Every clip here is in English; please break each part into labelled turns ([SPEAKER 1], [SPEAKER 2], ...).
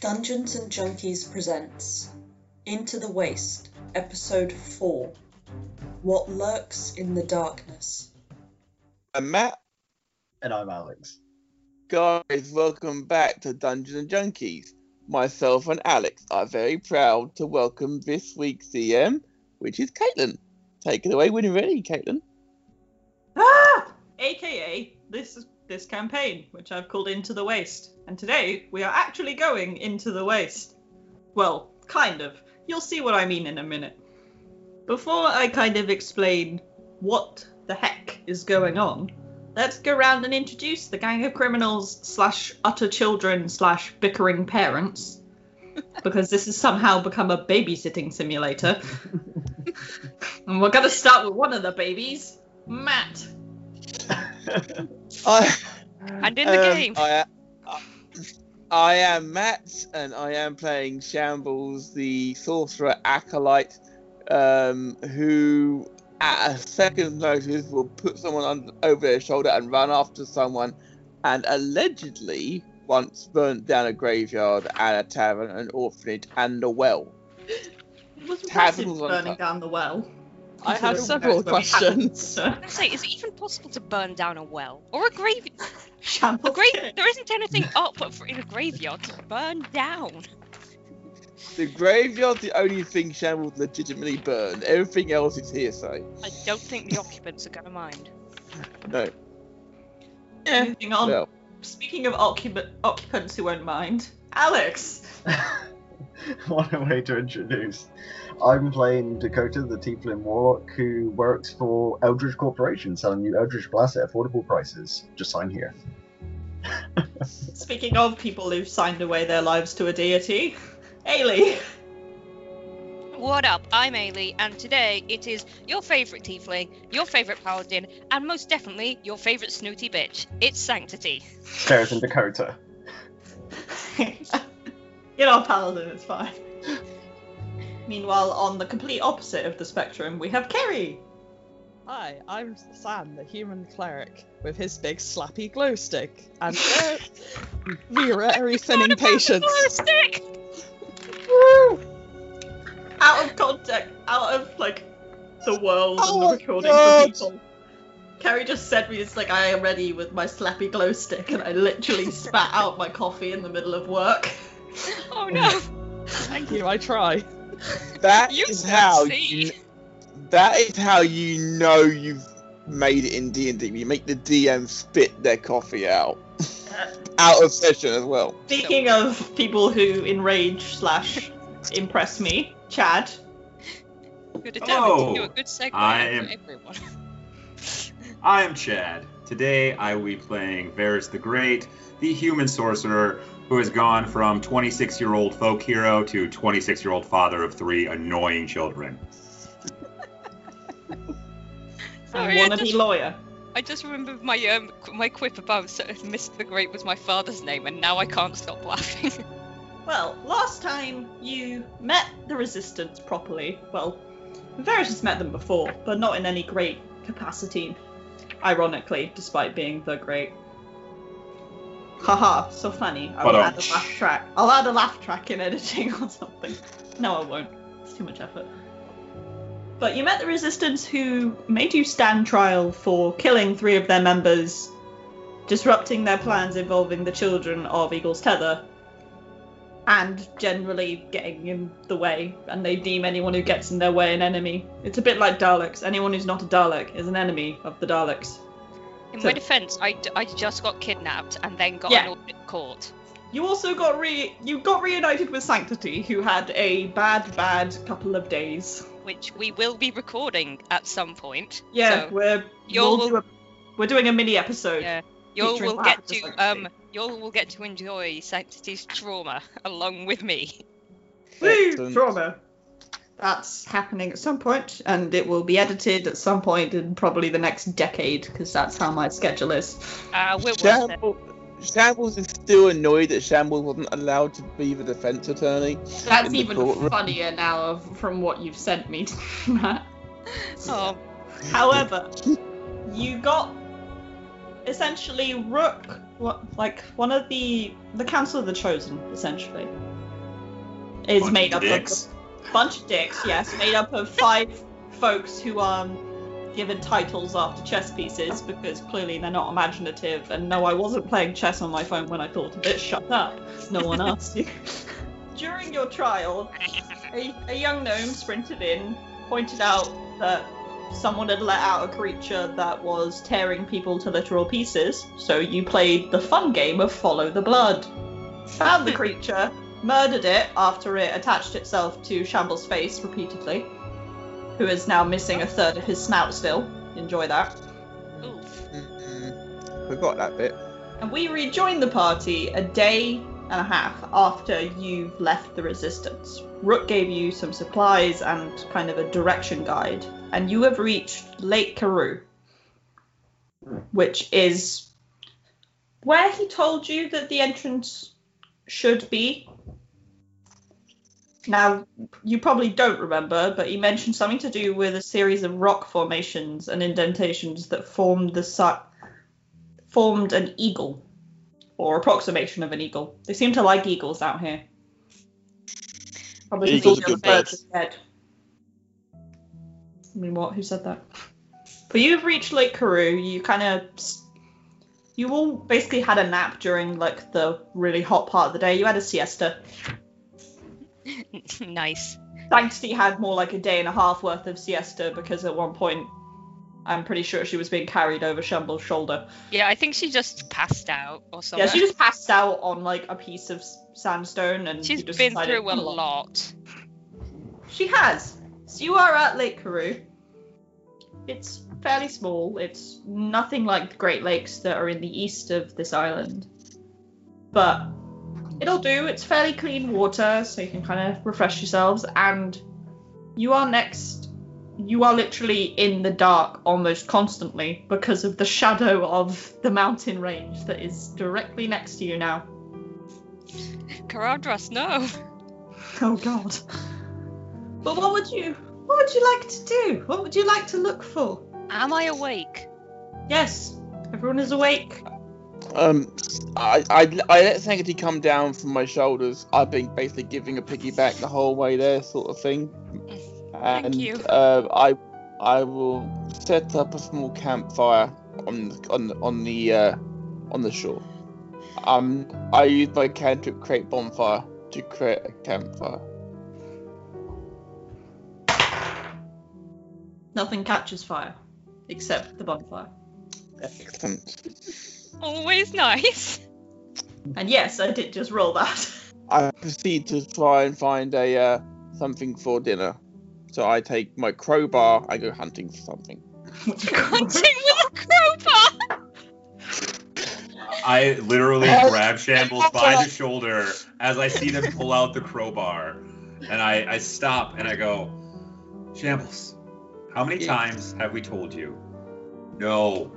[SPEAKER 1] Dungeons and Junkies presents Into the Waste, Episode 4 What Lurks in the Darkness.
[SPEAKER 2] I'm Matt.
[SPEAKER 3] And I'm Alex.
[SPEAKER 2] Guys, welcome back to Dungeons and Junkies. Myself and Alex are very proud to welcome this week's DM, which is Caitlin. Take it away when you're ready, Caitlin.
[SPEAKER 4] Ah! AKA this this campaign, which I've called Into the Waste. And today we are actually going into the waste. Well, kind of. You'll see what I mean in a minute. Before I kind of explain what the heck is going on, let's go around and introduce the gang of criminals slash utter children slash bickering parents. Because this has somehow become a babysitting simulator. and we're gonna start with one of the babies, Matt.
[SPEAKER 2] I,
[SPEAKER 5] And in the
[SPEAKER 2] um,
[SPEAKER 5] game.
[SPEAKER 2] I, I, I am Matt, and I am playing Shambles, the sorcerer acolyte, um, who at a second notice will put someone on, over their shoulder and run after someone, and allegedly once burnt down a graveyard and a tavern, an orphanage, and a well.
[SPEAKER 4] It was
[SPEAKER 2] Tavern was
[SPEAKER 4] burning
[SPEAKER 2] top.
[SPEAKER 4] down the well.
[SPEAKER 6] I have several
[SPEAKER 4] that's where we happened
[SPEAKER 6] questions.
[SPEAKER 4] to-
[SPEAKER 5] I say, is it even possible to burn down a well or a grave? A grave? There isn't anything up for- in a graveyard to burn down.
[SPEAKER 2] The graveyard's the only thing Shambles legitimately burned. Everything else is hearsay.
[SPEAKER 5] I don't think the occupants are gonna mind.
[SPEAKER 2] No.
[SPEAKER 4] Moving on.
[SPEAKER 2] well.
[SPEAKER 4] Speaking of occup- occupants who won't mind, Alex.
[SPEAKER 3] what a way to introduce. I'm playing Dakota, the Tiefling Warlock, who works for Eldritch Corporation, selling you Eldritch Glass at affordable prices. Just sign here.
[SPEAKER 4] Speaking of people who've signed away their lives to a deity, Eilidh.
[SPEAKER 5] What up? I'm Eilidh, and today it is your favourite tiefling, your favourite paladin, and most definitely your favourite snooty bitch. It's Sanctity.
[SPEAKER 3] Stairs in Dakota.
[SPEAKER 4] You're not paladin, it's fine. Meanwhile, on the complete opposite of the spectrum, we have Kerry.
[SPEAKER 6] Hi, I'm Sam, the human cleric, with his big slappy glow stick and uh, very thinning patience.
[SPEAKER 5] Stick!
[SPEAKER 4] Out of context, out of like the world
[SPEAKER 2] Oh
[SPEAKER 4] and the recording
[SPEAKER 2] God.
[SPEAKER 4] for people. Kerry just said me, it's like I am ready with my slappy glow stick, and I literally spat out my coffee in the middle of work.
[SPEAKER 5] Oh no!
[SPEAKER 6] Thank you, I try.
[SPEAKER 2] That
[SPEAKER 5] You
[SPEAKER 2] is how
[SPEAKER 5] succeed.
[SPEAKER 2] you. That is how you know you've made it in D and D. You make the DM spit their coffee out, out of session as well.
[SPEAKER 4] Speaking of people who enrage slash impress me, Chad.
[SPEAKER 5] You're determined do a
[SPEAKER 7] Oh,
[SPEAKER 5] good segue
[SPEAKER 7] I am,
[SPEAKER 5] everyone.
[SPEAKER 7] I am Chad. Today I will be playing Veras the Great, the human sorcerer who has gone from 26 year old folk hero to 26 year old father of three annoying children.
[SPEAKER 5] Sorry,
[SPEAKER 4] and
[SPEAKER 5] I
[SPEAKER 4] wannabe
[SPEAKER 5] just,
[SPEAKER 4] lawyer.
[SPEAKER 5] I just remembered my um my quip about Mr. the Great was my father's name, and now I can't stop laughing.
[SPEAKER 4] Well, last time you met the Resistance properly, well, Veras has met them before, but not in any great capacity. Ironically, despite being the great. Haha, so funny. I will add a laugh track. I'll add a laugh track in editing or something. No, I won't. It's too much effort. But you met the Resistance who made you stand trial for killing three of their members, disrupting their plans involving the children of Eagle's Tether, and generally getting in the way, and they deem anyone who gets in their way an enemy. It's a bit like Daleks. Anyone who's not a Dalek is an enemy of the Daleks.
[SPEAKER 5] In
[SPEAKER 4] So-
[SPEAKER 5] my defense, I, d- I just got kidnapped and then got
[SPEAKER 4] Yeah.
[SPEAKER 5] an audit court.
[SPEAKER 4] You also got re you got reunited with Sanctity, who had a bad, bad couple of days.
[SPEAKER 5] which we will be recording at some point.
[SPEAKER 4] Yeah,
[SPEAKER 5] So,
[SPEAKER 4] we're
[SPEAKER 5] you'll-
[SPEAKER 4] we'll do a, we're doing a mini episode.
[SPEAKER 5] yeah, you
[SPEAKER 4] featuring
[SPEAKER 5] will get to
[SPEAKER 4] Sanctity.
[SPEAKER 5] um, you will get to enjoy Sanctity's trauma along with me.
[SPEAKER 4] Woo! Trauma. That's happening at some point, and it will be edited at some point in probably the next decade, because that's how my schedule is.
[SPEAKER 5] Uh, we're worth it.
[SPEAKER 2] Shambles, Shambles is still annoyed that Shambles wasn't allowed to be the defense attorney.
[SPEAKER 4] That's even
[SPEAKER 2] courtroom.
[SPEAKER 4] funnier now of, from what you've sent me, Matt.
[SPEAKER 5] Oh,
[SPEAKER 4] However, you got essentially Rook what like one of the the Council of the Chosen, essentially, is
[SPEAKER 7] Bunch
[SPEAKER 4] made
[SPEAKER 7] of
[SPEAKER 4] up
[SPEAKER 7] dicks.
[SPEAKER 4] of a bunch of dicks. Yes, made up of five folks who are given titles after chess pieces because clearly they're not imaginative. And no, I wasn't playing chess on my phone when I thought of it. Shut up. No one asked you. During your trial, a, a young gnome sprinted in, pointed out that someone had let out a creature that was tearing people to literal pieces, so you played the fun game of follow the blood. Found the creature, murdered it after it attached itself to Shambles' face repeatedly, who is now missing a third of his snout still. Enjoy that.
[SPEAKER 5] Oof.
[SPEAKER 2] Mm-mm. Forgot that bit.
[SPEAKER 4] And we rejoined the party a day and a half after you've left the resistance. Rook gave you some supplies and kind of a direction guide, and you have reached Lake Karoo, which is where he told you that the entrance should be. Now, you probably don't remember, but he mentioned something to do with a series of rock formations and indentations that formed the si- formed an eagle or approximation of an eagle. They seem to like eagles out here. Probably
[SPEAKER 2] Eagles are good
[SPEAKER 4] birds
[SPEAKER 2] birds.
[SPEAKER 4] dead. I mean, what? Who said that? But you've reached Lake Karoo. You kind of, you all basically had a nap during like the really hot part of the day. You had a siesta.
[SPEAKER 5] nice.
[SPEAKER 4] Dynasty had more like a day and a half worth of siesta because at one point, I'm pretty sure she was being carried over Shambles' shoulder.
[SPEAKER 5] Yeah, I think she just passed out or something.
[SPEAKER 4] Yeah, she just passed out on like a piece of sandstone, and
[SPEAKER 5] She's
[SPEAKER 4] just
[SPEAKER 5] been through a
[SPEAKER 4] "Come
[SPEAKER 5] lot.
[SPEAKER 4] She has. So you are at Lake Karoo. It's fairly small. It's nothing like the Great Lakes that are in the east of this island. But it'll do. It's fairly clean water, so you can kind of refresh yourselves. And you are next. You are literally in the dark almost constantly because of the shadow of the mountain range that is directly next to you now.
[SPEAKER 5] Caradhras, no.
[SPEAKER 4] Oh god. But what would you what would you like to do? What would you like to look for?
[SPEAKER 5] Am I awake?
[SPEAKER 4] Yes, everyone is awake.
[SPEAKER 2] Um, I, I, I let Sanctity come down from my shoulders. I've been basically giving a piggyback the whole way there, sort of thing.
[SPEAKER 5] Thank
[SPEAKER 2] And
[SPEAKER 5] you.
[SPEAKER 2] Uh, I, I will set up a small campfire on the, on on the uh, on the shore. Um, I use my cantrip create bonfire to create a campfire.
[SPEAKER 4] Nothing catches fire except the bonfire.
[SPEAKER 2] Excellent.
[SPEAKER 5] Always nice.
[SPEAKER 4] And yes, I did just roll that.
[SPEAKER 2] I proceed to try and find a uh, something for dinner. So I take my crowbar. I go hunting for something.
[SPEAKER 5] Hunting with a crowbar.
[SPEAKER 7] I literally grab Shambles by the shoulder as I see them pull out the crowbar. And I, I stop and I go, Shambles, how many times have we told you? No.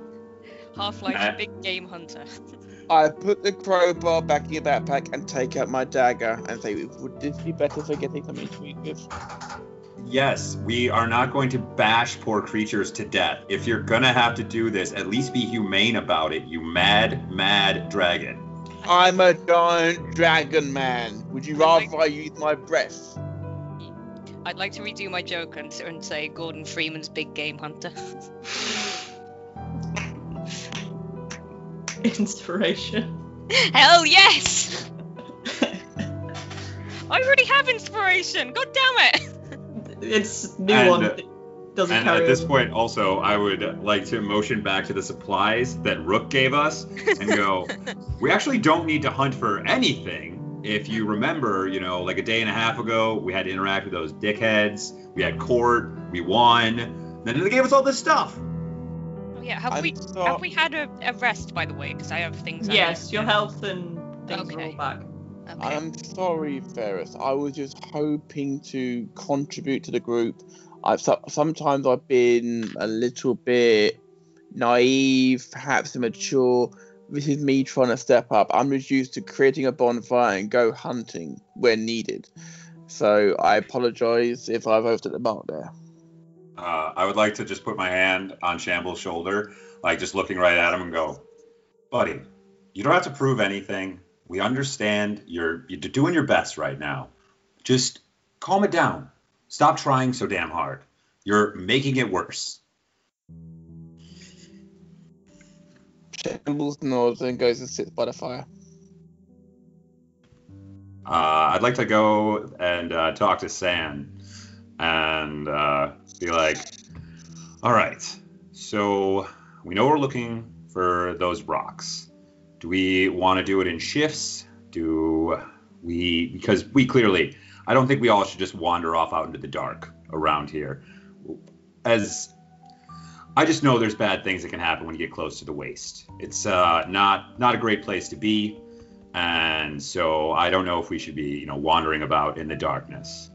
[SPEAKER 5] Half-Life
[SPEAKER 7] Uh,
[SPEAKER 5] big game hunter.
[SPEAKER 2] I put the crowbar back in your backpack and take out my dagger and say, "Would this be better for getting something to eat with?"
[SPEAKER 7] Yes, we are not going to bash poor creatures to death. If you're gonna have to do this, at least be humane about it, you mad, mad dragon.
[SPEAKER 2] I'm a giant dragon man. Would you rather I use my breath?
[SPEAKER 5] I'd like to redo my joke and, and say Gordon Freeman's big game hunter.
[SPEAKER 4] Inspiration.
[SPEAKER 5] Hell yes! I already have inspiration. God damn it!
[SPEAKER 4] It's new
[SPEAKER 7] And-
[SPEAKER 4] one. that uh, Doesn't
[SPEAKER 7] And
[SPEAKER 4] carry
[SPEAKER 7] at this
[SPEAKER 4] over.
[SPEAKER 7] point, also, I would like to motion back to the supplies that Rook gave us and go, we actually don't need to hunt for anything. If you remember, you know, like a day and a half ago, we had to interact with those dickheads. We had court. We won. Then they gave us all this stuff.
[SPEAKER 5] Yeah, have
[SPEAKER 2] I'm
[SPEAKER 5] we
[SPEAKER 2] so-
[SPEAKER 5] have we had a, a rest by the way? Because I have things.
[SPEAKER 4] Yes, your
[SPEAKER 5] to-
[SPEAKER 4] health and things are all back.
[SPEAKER 5] Okay.
[SPEAKER 2] I'm sorry, Veras. I was just hoping to contribute to the group. I've so- sometimes I've been a little bit naive, perhaps immature. This is me trying to step up. I'm just used to creating a bonfire and go hunting when needed. So I apologise if I've overstepped the mark there.
[SPEAKER 7] Uh, I would like to just put my hand on Shambles' shoulder, like just looking right at him and go, buddy, you don't have to prove anything. We understand you're you're doing your best right now. Just calm it down. Stop trying so damn hard. You're making it worse.
[SPEAKER 2] Shambles nods and goes and sits by the fire.
[SPEAKER 7] Uh, I'd like to go and uh, talk to San and uh, be like, all right, so we know we're looking for those rocks. Do we want to do it in shifts? Do we, because we clearly, I don't think we all should just wander off out into the dark around here. As I just know there's bad things that can happen when you get close to the waste. It's uh, not not a great place to be, and so I don't know if we should be, you know, wandering about in the darkness.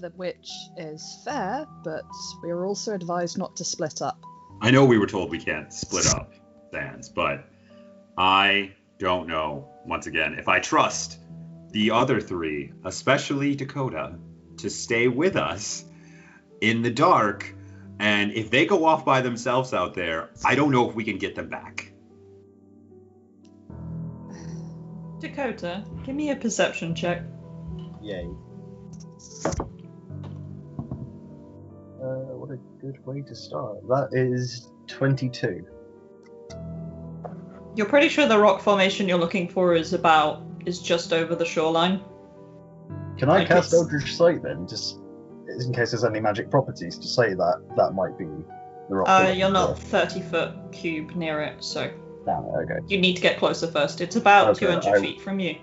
[SPEAKER 6] The which is fair, but we are also advised not to split up.
[SPEAKER 7] I know we were told we can't split up, Sans, but I don't know. Once again, if I trust the other three, especially Dakota, to stay with us in the dark, and if they go off by themselves out there, I don't know if we can get them back.
[SPEAKER 4] Dakota, give me a perception check.
[SPEAKER 3] Yay. What a good way to start. That is 22.
[SPEAKER 4] You're pretty sure the rock formation you're looking for is about is just over the shoreline.
[SPEAKER 3] Can I
[SPEAKER 4] Like
[SPEAKER 3] cast
[SPEAKER 4] it's-
[SPEAKER 3] Eldritch Sight then, just in case there's any magic properties to say that that might be the rock?
[SPEAKER 4] Uh, you're not
[SPEAKER 3] for?
[SPEAKER 4] 30 foot cube near it, so
[SPEAKER 3] Damn it, okay.
[SPEAKER 4] you need to get closer first. It's about
[SPEAKER 3] Okay,
[SPEAKER 4] 200
[SPEAKER 3] I-
[SPEAKER 4] feet from you.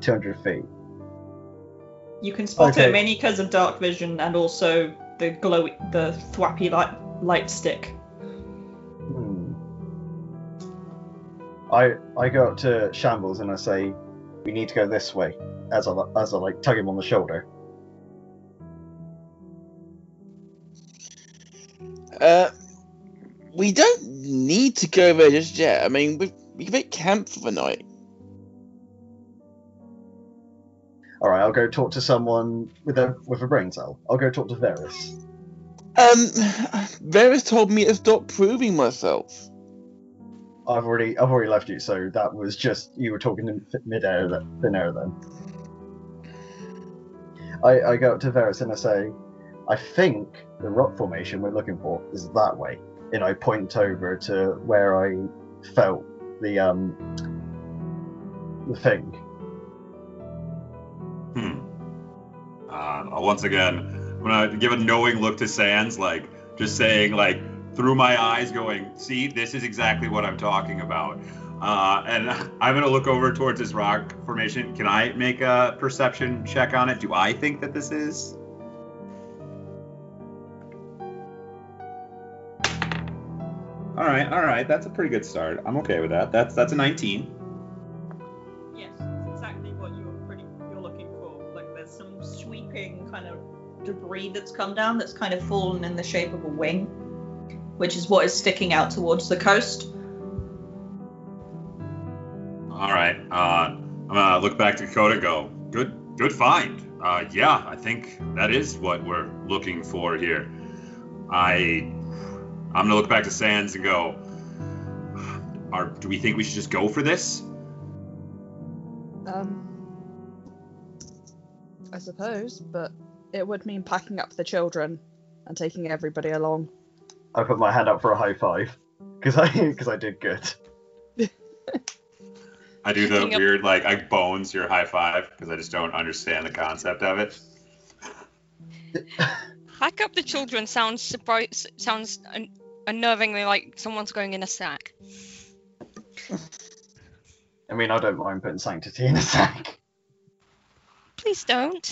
[SPEAKER 3] 200 feet.
[SPEAKER 4] You can spot
[SPEAKER 3] Okay.
[SPEAKER 4] it mainly because of dark vision and also the glowy, the thwappy light, light stick.
[SPEAKER 3] Hmm. I I go up to Shambles and I say, "We need to go this way." As I as I like tug him on the shoulder.
[SPEAKER 2] Uh, we don't need to go there just yet. I mean, we we can make camp for the night.
[SPEAKER 3] All right, I'll go talk to someone with a with a brain cell. I'll go talk to Veras.
[SPEAKER 2] Um, Veras told me to stop proving myself.
[SPEAKER 3] I've already I've already left you, so that was just you were talking in midair, th- thin air then. I I go up to Veras and I say, I think the rock formation we're looking for is that way, and I point over to where I felt the um the thing.
[SPEAKER 7] Hmm. Uh, once again, I'm gonna give a knowing look to Sans, like just saying, like through my eyes, going, "See, this is exactly what I'm talking about." Uh, and I'm gonna look over towards this rock formation. Can I make a perception check on it? Do I think that this is? All right, all right. That's a pretty good start. I'm okay with that. That's that's a 19.
[SPEAKER 4] Debris that's come down that's kind of fallen in the shape of a wing, which is what is sticking out towards the coast.
[SPEAKER 7] All right. Uh, I'm gonna look back to Dakota. Go. Good. Good find. Uh, yeah, I think that is what we're looking for here. I. I'm gonna look back to Sands and go. Are do we think we should just go for this?
[SPEAKER 6] Um, I suppose, but it would mean packing up the children and taking everybody along.
[SPEAKER 3] I put my hand up for a high five because I because I did good.
[SPEAKER 7] I do the weird like I bones your high five because I just don't understand the concept of it.
[SPEAKER 5] Pack up the children sounds surprise sounds un- unnervingly like someone's going in a sack.
[SPEAKER 3] I mean, I don't mind putting sanctity in a sack.
[SPEAKER 5] Please don't.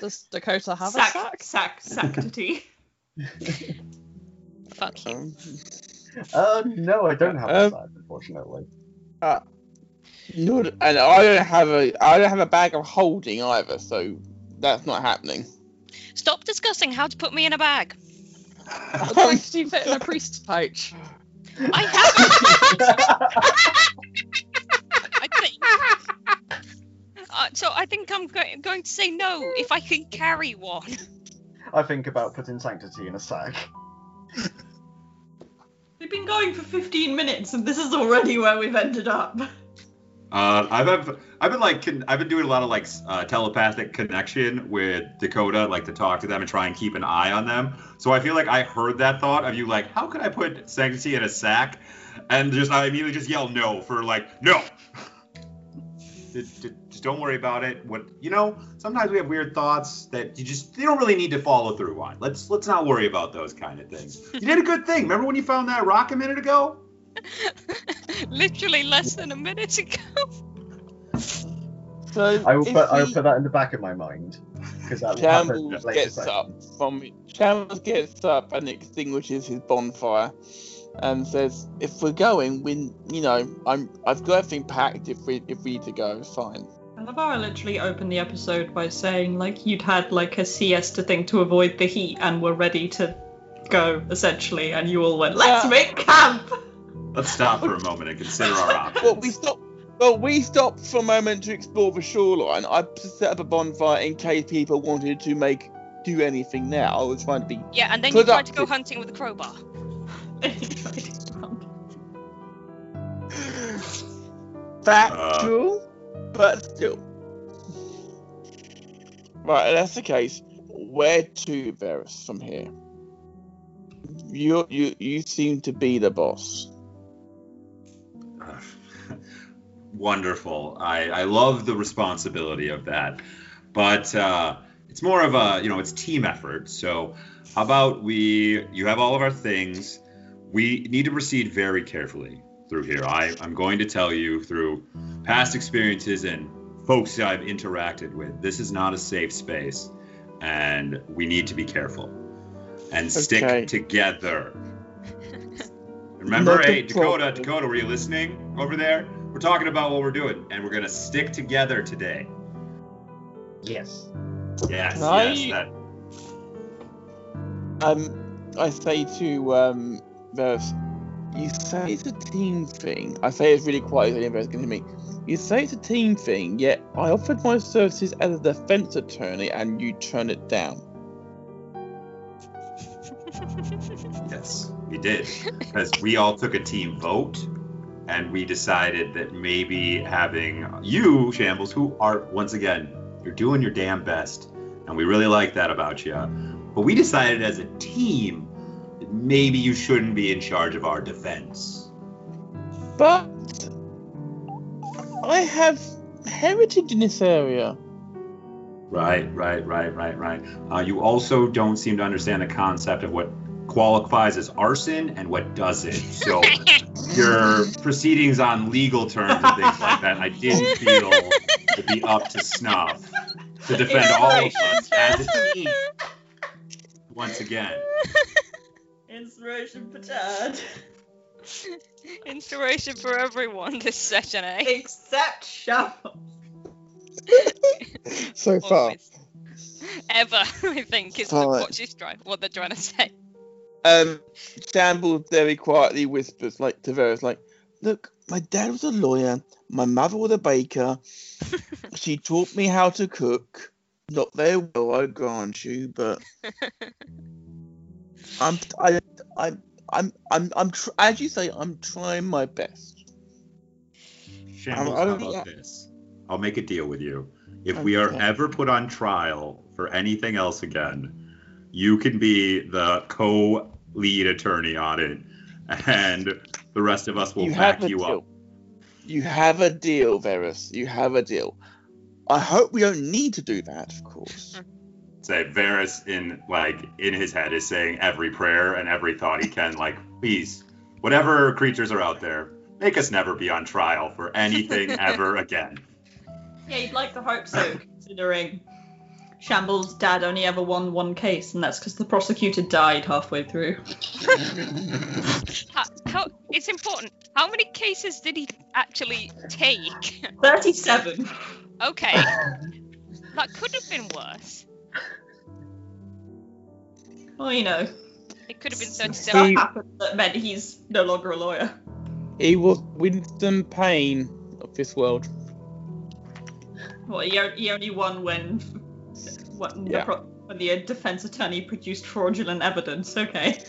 [SPEAKER 6] Does Dakota have
[SPEAKER 4] sack,
[SPEAKER 6] a sack?
[SPEAKER 4] sack, sanctity.
[SPEAKER 5] Fuck you.
[SPEAKER 2] Um,
[SPEAKER 3] Uh, no, I don't have a
[SPEAKER 2] Um,
[SPEAKER 3] sack, unfortunately.
[SPEAKER 2] no, and I don't have a I don't have a bag of holding either, so that's not happening.
[SPEAKER 5] Stop discussing how to put me in a bag.
[SPEAKER 6] i'd sanctity fit in a priest's pouch?
[SPEAKER 5] I have. I think. Uh, so I think I'm go- going to say no if I can carry one.
[SPEAKER 3] I think about putting sanctity in a sack.
[SPEAKER 4] We've been going for 15 minutes and this is already where we've ended up.
[SPEAKER 7] Uh, I've, I've I've been like con- I've been doing a lot of like uh, telepathic connection with Dakota, like to talk to them and try and keep an eye on them. So I feel like I heard that thought of you, like, how could I put Sanctity in a sack? And just I immediately just yell no for like no. Just, just- just don't worry about it. What you know, sometimes we have weird thoughts that you just you don't really need to follow through on. Let's let's not worry about those kind of things. You did a good thing. Remember when you found that rock a minute ago?
[SPEAKER 5] Literally less than a minute ago.
[SPEAKER 2] So
[SPEAKER 3] I will
[SPEAKER 2] if
[SPEAKER 3] put I will put that in the back of my mind because that will happen
[SPEAKER 2] Shambles
[SPEAKER 3] later
[SPEAKER 2] gets up
[SPEAKER 3] sessions.
[SPEAKER 2] from Shambles gets up and extinguishes his bonfire and says, "If we're going, we, you know, I'm, I've got everything packed. If we, if we need to go, fine."
[SPEAKER 4] I love how I literally opened the episode by saying like you'd had like a siesta thing to avoid the heat and were ready to go essentially, and you all went, "Let's
[SPEAKER 2] Yeah.
[SPEAKER 4] make camp."
[SPEAKER 7] Let's stop for a moment and consider our options.
[SPEAKER 2] Well, we stopped. Well, we stopped for a moment to explore the shoreline. I set up a bonfire in case people wanted to make do anything now. I was trying to be
[SPEAKER 5] Yeah, and then you tried to go hunting with a crowbar.
[SPEAKER 2] factual, uh, but still. Right, that's the case. Where to, Veras, from here? You, you, you seem to be the boss.
[SPEAKER 7] Wonderful. I, I love the responsibility of that. But uh, it's more of a, you know, it's team effort. So how about we, you have all of our things. We need to proceed very carefully through here. I, I'm going to tell you through past experiences and folks that I've interacted with, this is not a safe space. And we need to be careful and stick together. Remember,
[SPEAKER 2] Not
[SPEAKER 7] hey, Dakota. Dakota, were you listening over there? We're talking about what we're doing, and we're gonna stick together today.
[SPEAKER 3] Yes.
[SPEAKER 7] Yes,
[SPEAKER 2] I-
[SPEAKER 7] yes. That,
[SPEAKER 2] Um, I say to um, Veras, you say it's a team thing. I say it's really quiet, so Veras can hear me. You say it's a team thing, yet I offered my services as a defense attorney, and you turn it down.
[SPEAKER 7] yes, we did, because we all took a team vote, and we decided that maybe having you, Shambles, who are once again, you're doing your damn best, and we really like that about you. But we decided as a team maybe you shouldn't be in charge of our defense.
[SPEAKER 2] But I have heritage in this area.
[SPEAKER 7] Right, right, right, right, right. Uh, you also don't seem to understand the concept of what qualifies as arson and what doesn't. So your proceedings on legal terms and things like that, I didn't feel to be up to snuff to defend all of us as a team. Once again,
[SPEAKER 4] Inspiration for Chad.
[SPEAKER 5] Inspiration for everyone this session, eh?
[SPEAKER 4] Except Shambles.
[SPEAKER 2] So
[SPEAKER 5] far. Ever, I think, is the,
[SPEAKER 2] Fine.
[SPEAKER 5] what she's trying, what they're trying to say.
[SPEAKER 2] Um, Shambles very quietly whispers, like to Veras, like, "Look, my dad was a lawyer. My mother was a baker. she taught me how to cook. Not very well, I grant you, but I'm, I, I, I'm, I'm, I'm, tr- as you say, I'm trying my best.
[SPEAKER 7] Shambles,
[SPEAKER 2] I
[SPEAKER 7] how
[SPEAKER 2] don't-
[SPEAKER 7] about this? I'll make a deal with you. If we are ever put on trial for anything else again, you can be the co-lead attorney on it, and the rest of us will
[SPEAKER 2] you
[SPEAKER 7] back
[SPEAKER 2] have a
[SPEAKER 7] you
[SPEAKER 2] deal.
[SPEAKER 7] up.
[SPEAKER 2] You have a deal, Veras. You have a deal. I hope we don't need to do that, of course. Hmm.
[SPEAKER 7] Say Veras in like in his head is saying every prayer and every thought he can, like, please, whatever creatures are out there, make us never be on trial for anything ever again.
[SPEAKER 4] Yeah, you'd like to hope so, considering Shambles' dad only ever won one case, and that's because the prosecutor died halfway through.
[SPEAKER 5] How, how, it's important. How many cases did he actually take?
[SPEAKER 4] 37.
[SPEAKER 5] okay. That could have been worse.
[SPEAKER 4] Well, you know,
[SPEAKER 5] It could have been
[SPEAKER 4] stuff
[SPEAKER 5] 37.
[SPEAKER 2] He-
[SPEAKER 4] happened that meant he's no longer a lawyer.
[SPEAKER 2] He was Winston Payne of this world.
[SPEAKER 4] Well, he, he only won when when,
[SPEAKER 2] Yeah.
[SPEAKER 4] the, when the uh, defense attorney produced fraudulent evidence. Okay.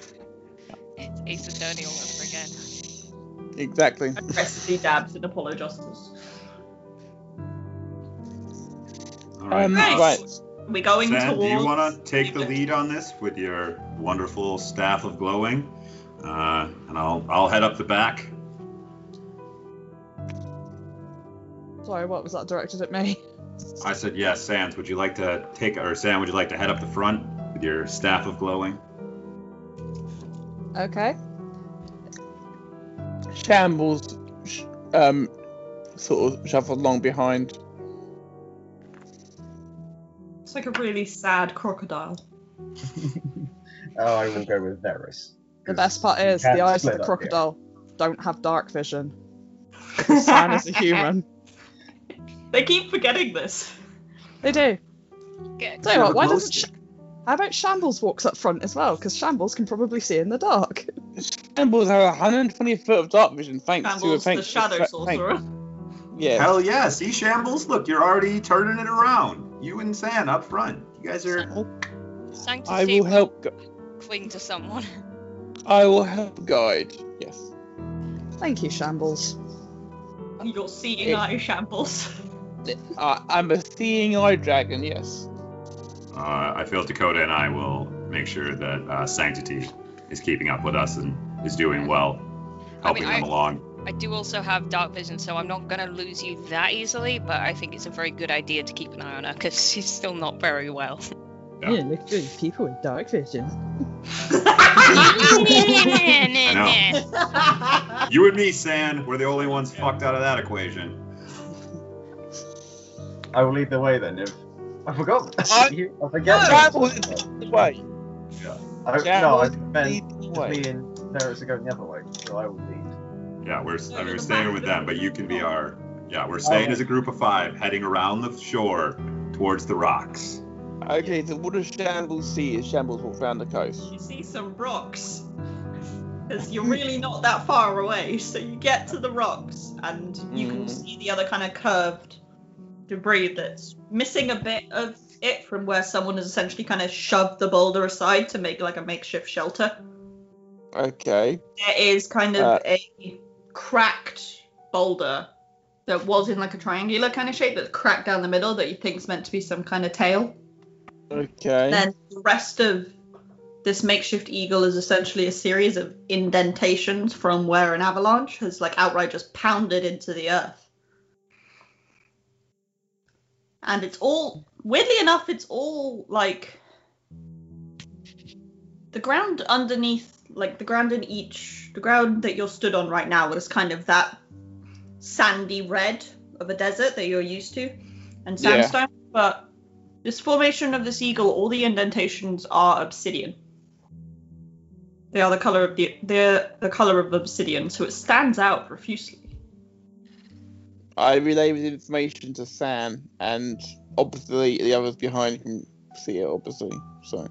[SPEAKER 5] It's Ace Attorney all over again.
[SPEAKER 2] Exactly.
[SPEAKER 4] Aggressively dabs in Apollo Justice.
[SPEAKER 7] All right.
[SPEAKER 2] Um,
[SPEAKER 4] Nice.
[SPEAKER 2] right.
[SPEAKER 4] Are we going
[SPEAKER 7] Sam,
[SPEAKER 4] towards?
[SPEAKER 7] do you want to take the lead on this with your wonderful staff of glowing? Uh, and I'll I'll head up the back.
[SPEAKER 6] Sorry, what was that directed at me?
[SPEAKER 7] I said yes, Sans. Would you like to take or Sam? Would you like to head up the front with your staff of glowing?
[SPEAKER 6] Okay.
[SPEAKER 2] Shambles, sh- um, sort of shuffled along behind.
[SPEAKER 4] It's like a really sad crocodile.
[SPEAKER 3] Oh, I will go with Veras.
[SPEAKER 6] The best part is the eyes of the
[SPEAKER 3] up here.
[SPEAKER 6] crocodile don't have dark vision. Because Sam is a human.
[SPEAKER 4] They keep forgetting this.
[SPEAKER 6] They do.
[SPEAKER 5] Good.
[SPEAKER 6] Tell you what, why doesn't. Sh- how about Shambles walks up front as well? Because Shambles can probably see in the dark.
[SPEAKER 2] Shambles have 120 foot of dark vision thanks
[SPEAKER 4] Shambles,
[SPEAKER 2] to a
[SPEAKER 4] the shadow
[SPEAKER 2] to,
[SPEAKER 4] sorcerer.
[SPEAKER 2] Yeah.
[SPEAKER 7] Hell yeah! See shambles. Look, you're already turning it around. You and San up front. You guys are.
[SPEAKER 5] Sanctity
[SPEAKER 2] I will help. gu-
[SPEAKER 5] cling to someone.
[SPEAKER 2] I will help guide. Yes.
[SPEAKER 6] Thank you, Shambles.
[SPEAKER 4] You're seeing
[SPEAKER 2] It-
[SPEAKER 4] eye shambles.
[SPEAKER 2] I, I'm a seeing eye dragon. Yes.
[SPEAKER 7] Uh, I feel Dakota and I will make sure that uh, Sanctity is keeping up with us and is doing well,
[SPEAKER 5] I mean,
[SPEAKER 7] helping
[SPEAKER 5] I-
[SPEAKER 7] them along.
[SPEAKER 5] I do also have dark vision, so I'm not gonna lose you that easily. But I think it's a very good idea to keep an eye on her because she's still not very well.
[SPEAKER 7] Yeah.
[SPEAKER 6] Yeah, look good people with dark vision.
[SPEAKER 7] You and me, San, we're the only ones fucked out of that equation.
[SPEAKER 3] I will lead the way then. If I forgot,
[SPEAKER 2] I-
[SPEAKER 3] You- I forget.
[SPEAKER 2] Shambles is the way.
[SPEAKER 3] I, no, I
[SPEAKER 2] Shambles
[SPEAKER 3] meant
[SPEAKER 2] lead the way.
[SPEAKER 3] me and Veras are going the other way, so I will lead.
[SPEAKER 7] Yeah, we're, I mean, we're staying with them, but you can be our. Yeah, we're staying
[SPEAKER 3] Okay.
[SPEAKER 7] as a group of five, heading around the shore towards the rocks.
[SPEAKER 2] Okay, so what does Shambles see as Shambles walks around the coast?
[SPEAKER 4] you see some rocks. Because you're really not that far away, so you get to the rocks and you can
[SPEAKER 2] Mm.
[SPEAKER 4] see the other kind of curved debris that's missing a bit of it from where someone has essentially kind of shoved the boulder aside to make like a makeshift shelter.
[SPEAKER 2] Okay.
[SPEAKER 4] There is kind of
[SPEAKER 2] Uh,
[SPEAKER 4] a cracked boulder that was in like a triangular kind of shape that's cracked down the middle that you think's meant to be some kind of tail.
[SPEAKER 2] Okay.
[SPEAKER 4] Then the rest of this makeshift eagle is essentially a series of indentations from where an avalanche has like outright just pounded into the earth. And it's all weirdly enough, it's all like the ground underneath like the ground in each the ground that you're stood on right now is kind of that sandy red of a desert that you're used to and
[SPEAKER 2] Yeah.
[SPEAKER 4] sandstone but this formation of this eagle all the indentations are obsidian they are the color of the they're the color of obsidian so it stands out profusely
[SPEAKER 2] I relay the information to Sam, and obviously the others behind can see it, obviously. So,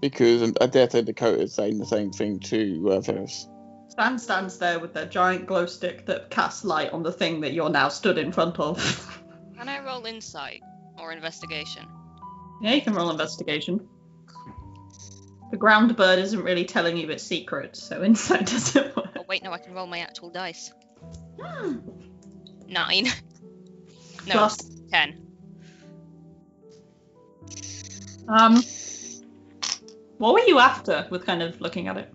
[SPEAKER 2] because I dare say Dakota is saying the same thing to uh, Veras.
[SPEAKER 4] Stan stands there with their giant glow stick that casts light on the thing that you're now stood in front of.
[SPEAKER 5] Can I roll insight or investigation?
[SPEAKER 4] yeah, you can roll investigation. The ground bird isn't really telling you its secret, so insight doesn't work.
[SPEAKER 5] Oh wait, no, I can roll my actual dice.
[SPEAKER 4] Hmm.
[SPEAKER 5] Nine. No,
[SPEAKER 4] Plus,
[SPEAKER 5] ten.
[SPEAKER 4] um, what were you after with kind of looking at it?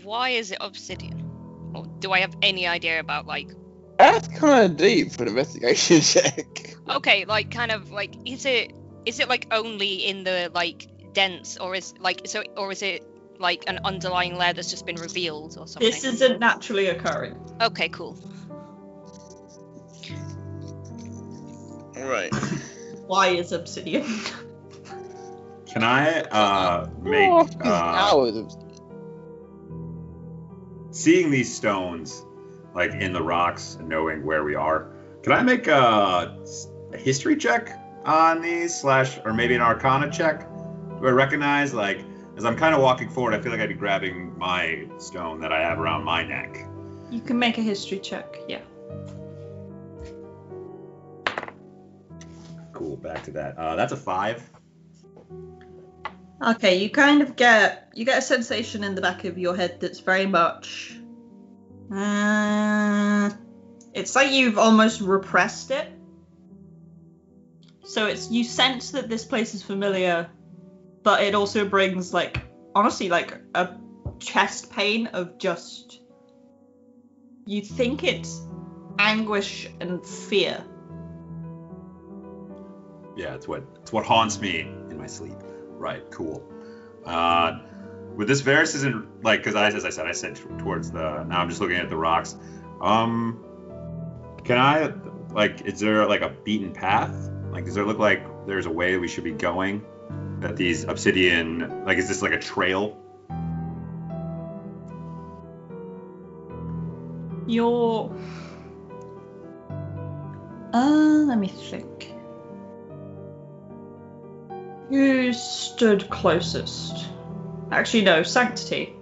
[SPEAKER 5] Just why is it obsidian? Or do I have any idea about like?
[SPEAKER 2] That's kind of deep for an investigation check.
[SPEAKER 5] Okay, like kind of like is it is it like only in the like dense or is like so or is it like an underlying layer that's just been revealed or something?
[SPEAKER 4] This isn't naturally occurring.
[SPEAKER 5] Okay, cool.
[SPEAKER 2] Right.
[SPEAKER 4] Why is obsidian?
[SPEAKER 7] Can I uh, make
[SPEAKER 2] Oh,
[SPEAKER 7] uh,
[SPEAKER 2] hours of
[SPEAKER 7] seeing these stones like in the rocks and knowing where we are? Can I make a, a history check on these slash or maybe an Arcana check? Do I recognize like as I'm kind of walking forward? I feel like I'd be grabbing my stone that I have around my neck.
[SPEAKER 4] You can make a history check, yeah.
[SPEAKER 7] Cool. Back to that. Uh, that's a five.
[SPEAKER 4] Okay, you kind of get you get a sensation in the back of your head that's very much Uh, it's like you've almost repressed it. So it's you sense that this place is familiar, but it also brings like honestly like a chest pain of just you think it's anguish and fear.
[SPEAKER 7] Yeah, it's what it's what haunts me in my sleep. Right, cool. Uh, with this Veras isn't like because I, as I said, I said t- towards the. Now I'm just looking at the rocks. Um, can I like? Is there like a beaten path? Like, does it look like there's a way we should be going? That these obsidian, like, is this like a trail?
[SPEAKER 4] You're. Uh, let me think. Who stood closest? Actually, no, Sanctity.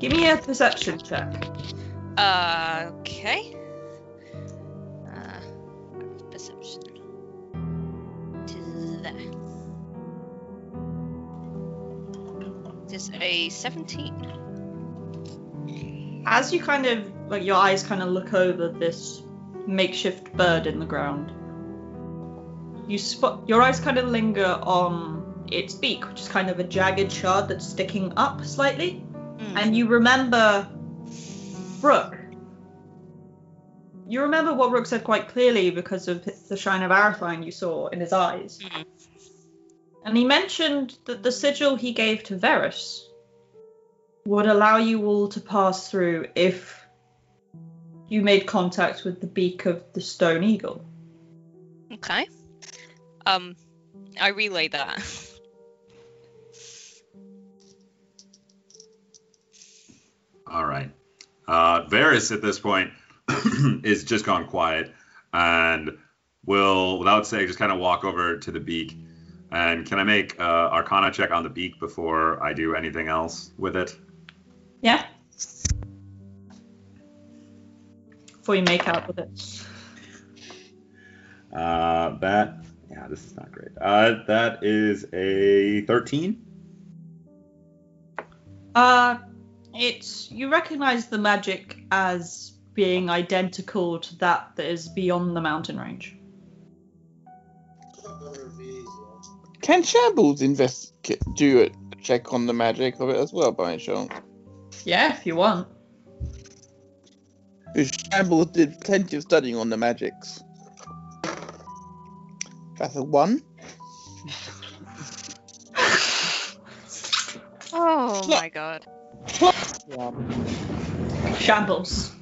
[SPEAKER 4] Give me a perception check.
[SPEAKER 5] Uh, okay. Uh, perception. To there. Is a 17.
[SPEAKER 4] As you kind of, like, your eyes kind of look over this makeshift bird in the ground, you spot, your eyes kind of linger on its beak, which is kind of a jagged shard that's sticking up slightly.
[SPEAKER 5] Mm.
[SPEAKER 4] and you remember Rook. You remember what Rook said quite clearly because of the shine of Arathine you saw in his eyes.
[SPEAKER 5] Mhm.
[SPEAKER 4] And he mentioned that the sigil he gave to Veras would allow you all to pass through if you made contact with the beak of the stone eagle.
[SPEAKER 5] Okay. Um, I relay that.
[SPEAKER 7] All right. Uh, Veras at this point is just gone quiet and will, without saying, just kind of walk over to the beak. And can I make uh, Arcana check on the beak before I do anything else with it?
[SPEAKER 4] Yeah? Before you make out with it.
[SPEAKER 7] Uh, that, yeah, this is not great. Uh, that is a 13.
[SPEAKER 4] Uh, it's you recognize the magic as being identical to that that is beyond the mountain range.
[SPEAKER 2] Can Shambles investigate do a check on the magic of it as well by any chance?
[SPEAKER 4] Yeah, if you want.
[SPEAKER 2] Shambles did plenty of studying on the magics. That's a one.
[SPEAKER 5] Oh
[SPEAKER 2] Yeah.
[SPEAKER 5] my god.
[SPEAKER 4] Shambles.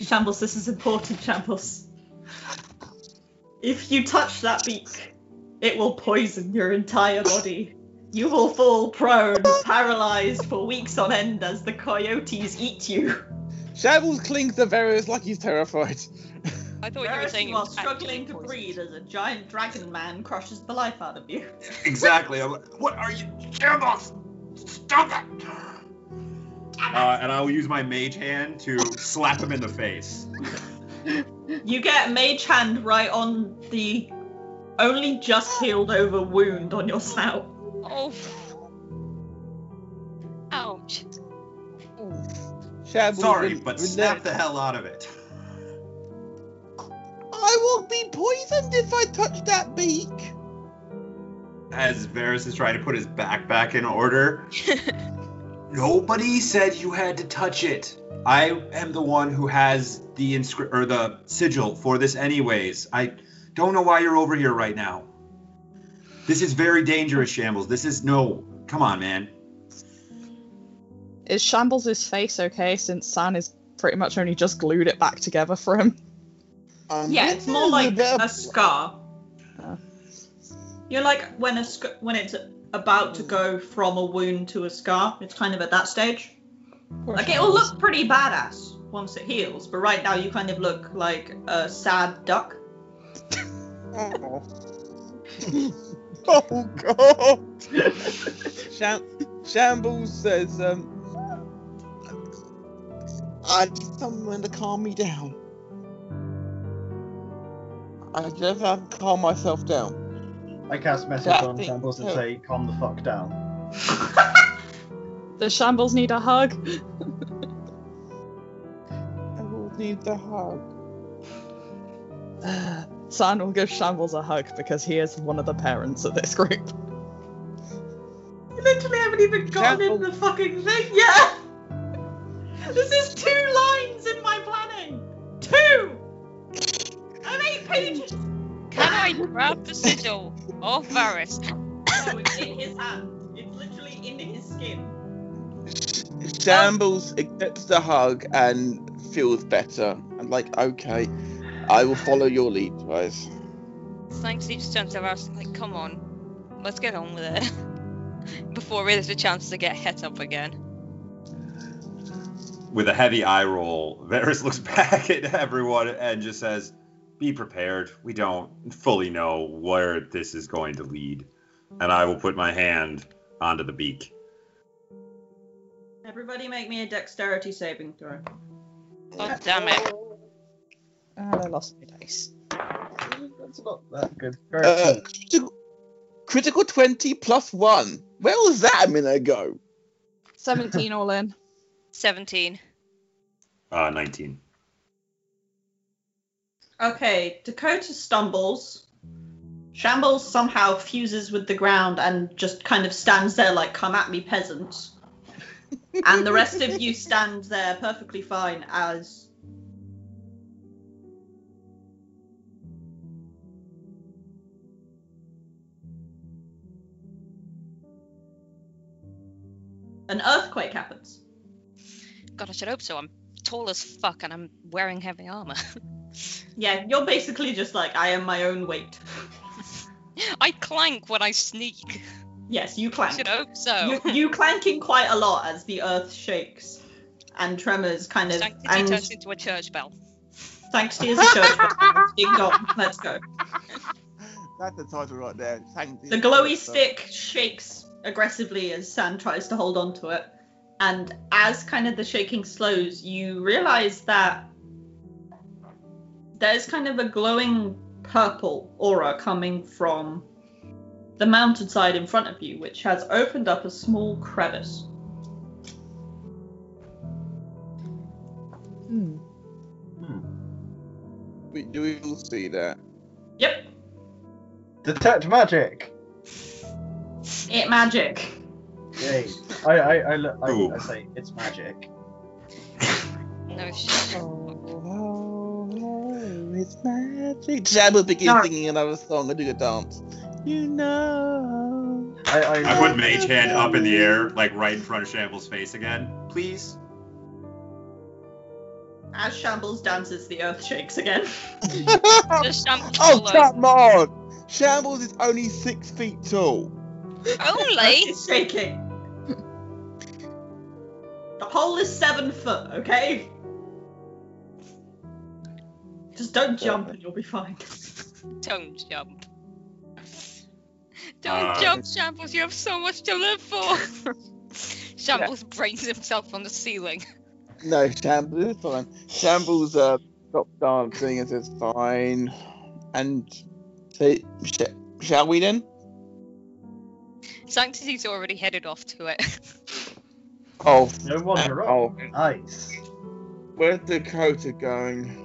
[SPEAKER 4] Shambles, this is important, Shambles. If you touch that beak, it will poison your entire body. You will fall prone, paralyzed for weeks on end as the coyotes eat you.
[SPEAKER 2] Shambles clings to Veras like he's terrified.
[SPEAKER 5] I thought you were saying
[SPEAKER 4] you
[SPEAKER 5] it
[SPEAKER 4] are
[SPEAKER 5] was
[SPEAKER 4] struggling to
[SPEAKER 5] poisoned.
[SPEAKER 4] breathe as a giant dragon man crushes the life out of you.
[SPEAKER 7] Exactly. I'm like, what are you? Shambles! Stop it! Uh, and I will use my mage hand to slap him in the face.
[SPEAKER 4] You get mage hand right on the only just healed over wound on your snout.
[SPEAKER 5] Oh. Ouch.
[SPEAKER 2] Shambles
[SPEAKER 7] Sorry, but
[SPEAKER 2] will
[SPEAKER 7] snap the hell out of it.
[SPEAKER 2] I will be poisoned if I touch that beak.
[SPEAKER 7] As Veras is trying to put his back back in order. Nobody said you had to touch it. I am the one who has the inscri- or the sigil for this anyways. I don't know why you're over here right now. This is very dangerous, Shambles. This is no. Come on, man.
[SPEAKER 6] Is Shambles' face okay since San is pretty much only just glued it back together for him?
[SPEAKER 2] Um,
[SPEAKER 4] Yeah, it's more like
[SPEAKER 2] bit
[SPEAKER 4] a scar. You're like when a sc- when it's about to go from a wound to a scar. It's kind of at that stage.
[SPEAKER 6] Poor
[SPEAKER 4] Like it'll look pretty badass once it heals, but right now you kind of look like a sad duck.
[SPEAKER 2] Oh. oh god. Sham- Shambles says, um, I need someone to calm me down. I just have to calm myself down.
[SPEAKER 3] I cast message
[SPEAKER 2] That
[SPEAKER 3] on
[SPEAKER 2] thing-
[SPEAKER 3] Shambles and say, calm the fuck down.
[SPEAKER 6] Does Shambles need a hug?
[SPEAKER 2] I will need the hug.
[SPEAKER 6] San will give Shambles a hug because he is one of the parents of this group.
[SPEAKER 4] You literally haven't even gotten in the fucking thing yet. This is two lines in my planning. Two. I have eight pages.
[SPEAKER 5] Can I grab the sigil of Veras?
[SPEAKER 4] No, it's in his hand. It's literally in his skin.
[SPEAKER 2] Shambles accepts the hug and feels better. I'm like, okay, I will follow your lead, guys.
[SPEAKER 5] Thanks, he just turns to Veras like, come on, let's get on with it. Before there's a chance to get het up again.
[SPEAKER 7] With a heavy eye roll, Veras looks back at everyone and just says, Be prepared. We don't fully know where this is going to lead. And I will put my hand onto the beak.
[SPEAKER 4] Everybody make me a dexterity saving throw.
[SPEAKER 5] Oh, damn it.
[SPEAKER 6] And I lost my dice.
[SPEAKER 3] That's not that good.
[SPEAKER 2] Uh, critical, critical 20 plus 1. Where was that a minute ago?
[SPEAKER 6] 17 all in.
[SPEAKER 5] 17.
[SPEAKER 7] Uh, 19.
[SPEAKER 4] Okay, Dakota stumbles. Shambles somehow fuses with the ground and just kind of stands there like, come at me, peasant. and the rest of you stand there perfectly fine as. An earthquake happens.
[SPEAKER 5] God, I should hope so. I'm tall as fuck and I'm wearing heavy armor.
[SPEAKER 4] Yeah, you're basically just like, I am my own weight.
[SPEAKER 5] I clank when I sneak.
[SPEAKER 4] Yes, you
[SPEAKER 5] I
[SPEAKER 4] clank.
[SPEAKER 5] should hope so.
[SPEAKER 4] you, you clanking quite a lot as the earth shakes and tremors kind of
[SPEAKER 5] Sanctity
[SPEAKER 4] and
[SPEAKER 5] turns into a church bell.
[SPEAKER 4] sanctity is a church bell. ding dong let's go
[SPEAKER 2] That's the title right there. Thank
[SPEAKER 4] the glowy stick shakes aggressively as San tries to hold on to it and as kind of the shaking slows you realize that there's kind of a glowing purple aura coming from the mountainside in front of you which has opened up a small crevice
[SPEAKER 6] Hmm.
[SPEAKER 3] Hmm.
[SPEAKER 2] We, do we all see that?
[SPEAKER 4] yep
[SPEAKER 3] Detect magic.
[SPEAKER 4] it magic
[SPEAKER 3] Yay! I I I, look- I, I say it's magic.
[SPEAKER 5] No shit.
[SPEAKER 2] Oh, hello, it's magic. Shambles begins
[SPEAKER 4] No.
[SPEAKER 2] singing another song and do a dance. You know.
[SPEAKER 3] I I,
[SPEAKER 7] I put Mage Hand up in the air, like right in front of Shambles' face again. Please.
[SPEAKER 4] As Shambles dances, the earth shakes again.
[SPEAKER 5] Just shambles
[SPEAKER 2] oh, come on! Shambles is only six feet tall.
[SPEAKER 5] Only?
[SPEAKER 4] It's shaking. The hole is seven foot, okay? Just don't jump and you'll be fine.
[SPEAKER 5] Don't jump. Don't
[SPEAKER 7] Uh,
[SPEAKER 5] jump, Shambles. You have so much to live for. Shambles brains himself on the ceiling.
[SPEAKER 2] No, Shambles is fine. Shambles uh, stops dancing and says, fine. And say, sh- shall we then?
[SPEAKER 5] Sanctity's already headed off to it.
[SPEAKER 2] Oh,
[SPEAKER 3] No wonder.
[SPEAKER 2] oh.
[SPEAKER 3] Nice.
[SPEAKER 2] Where's Dakota going?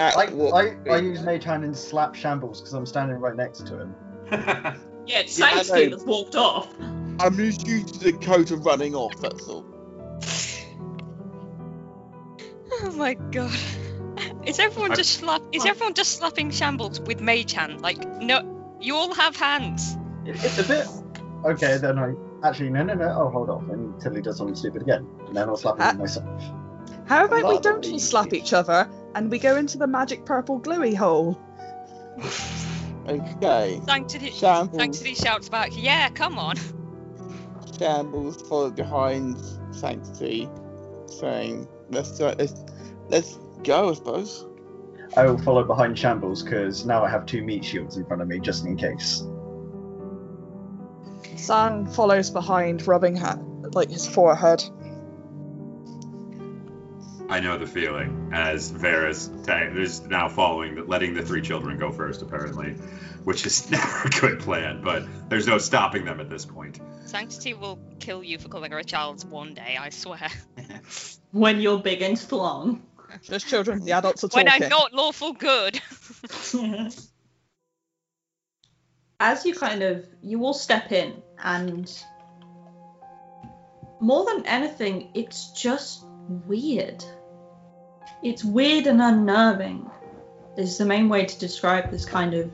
[SPEAKER 2] At
[SPEAKER 3] I,
[SPEAKER 2] what
[SPEAKER 3] I, I use Mage Hand and slap Shambles because I'm standing right next to him.
[SPEAKER 4] Yeah, it's
[SPEAKER 2] Yeah, I
[SPEAKER 4] that's walked off.
[SPEAKER 2] I'm just used to Dakota running off, that's all.
[SPEAKER 5] Oh my god. Is everyone
[SPEAKER 7] I-
[SPEAKER 5] just slap? Is everyone just slapping Shambles with mage hand? Like, no, you all have hands.
[SPEAKER 3] It, it's a bit. Okay, then I actually no no no. I'll hold off until he does something stupid again, and then I'll slap him uh, myself.
[SPEAKER 6] How about we don't all slap each other and we go into the magic purple gluey hole?
[SPEAKER 2] Okay.
[SPEAKER 5] Sanctity,
[SPEAKER 2] Shambles,
[SPEAKER 5] Sanctity shouts back, "Yeah, come on."
[SPEAKER 2] Shambles follows behind Sanctity, saying, let's, go, let's, let's go, I suppose.
[SPEAKER 3] I will follow behind Shambles because now I have two meat shields in front of me just in case.
[SPEAKER 6] San follows behind, rubbing ha- like his forehead.
[SPEAKER 7] I know the feeling as Varys is now following, letting the three children go first, apparently, which is never a good plan, but there's no stopping them at this point.
[SPEAKER 5] Sanctity will kill you for calling her a child one day, I swear.
[SPEAKER 4] When you're big and strong.
[SPEAKER 6] Just children. The adults are talking. when.
[SPEAKER 5] I'm not lawful good.
[SPEAKER 4] As you kind of you all step in and more than anything, it's just weird. It's weird and unnerving. Is the main way to describe this kind of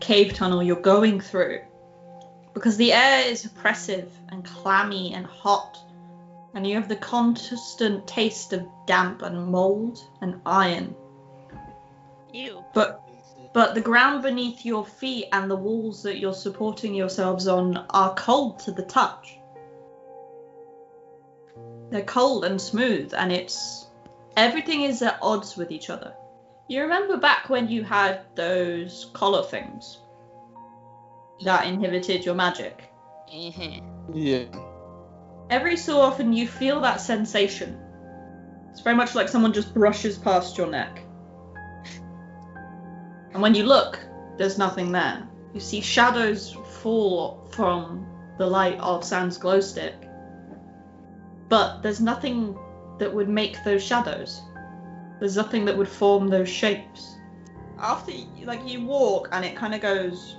[SPEAKER 4] cave tunnel you're going through. Because the air is oppressive and clammy and hot, and you have the constant taste of damp and mold and iron.
[SPEAKER 5] Ew.
[SPEAKER 4] But but the ground beneath your feet and the walls that you're supporting yourselves on are cold to the touch. They're cold and smooth, and it's everything is at odds with each other. You remember back when you had those collar things that inhibited your magic?
[SPEAKER 5] Mhm.
[SPEAKER 2] Yeah.
[SPEAKER 4] Every so often you feel that sensation. It's very much like someone just brushes past your neck. And when you look, there's nothing there. You see shadows fall from the light of Sam's glow stick. But there's nothing that would make those shadows. There's nothing that would form those shapes. After, like, you walk and it kind of goes.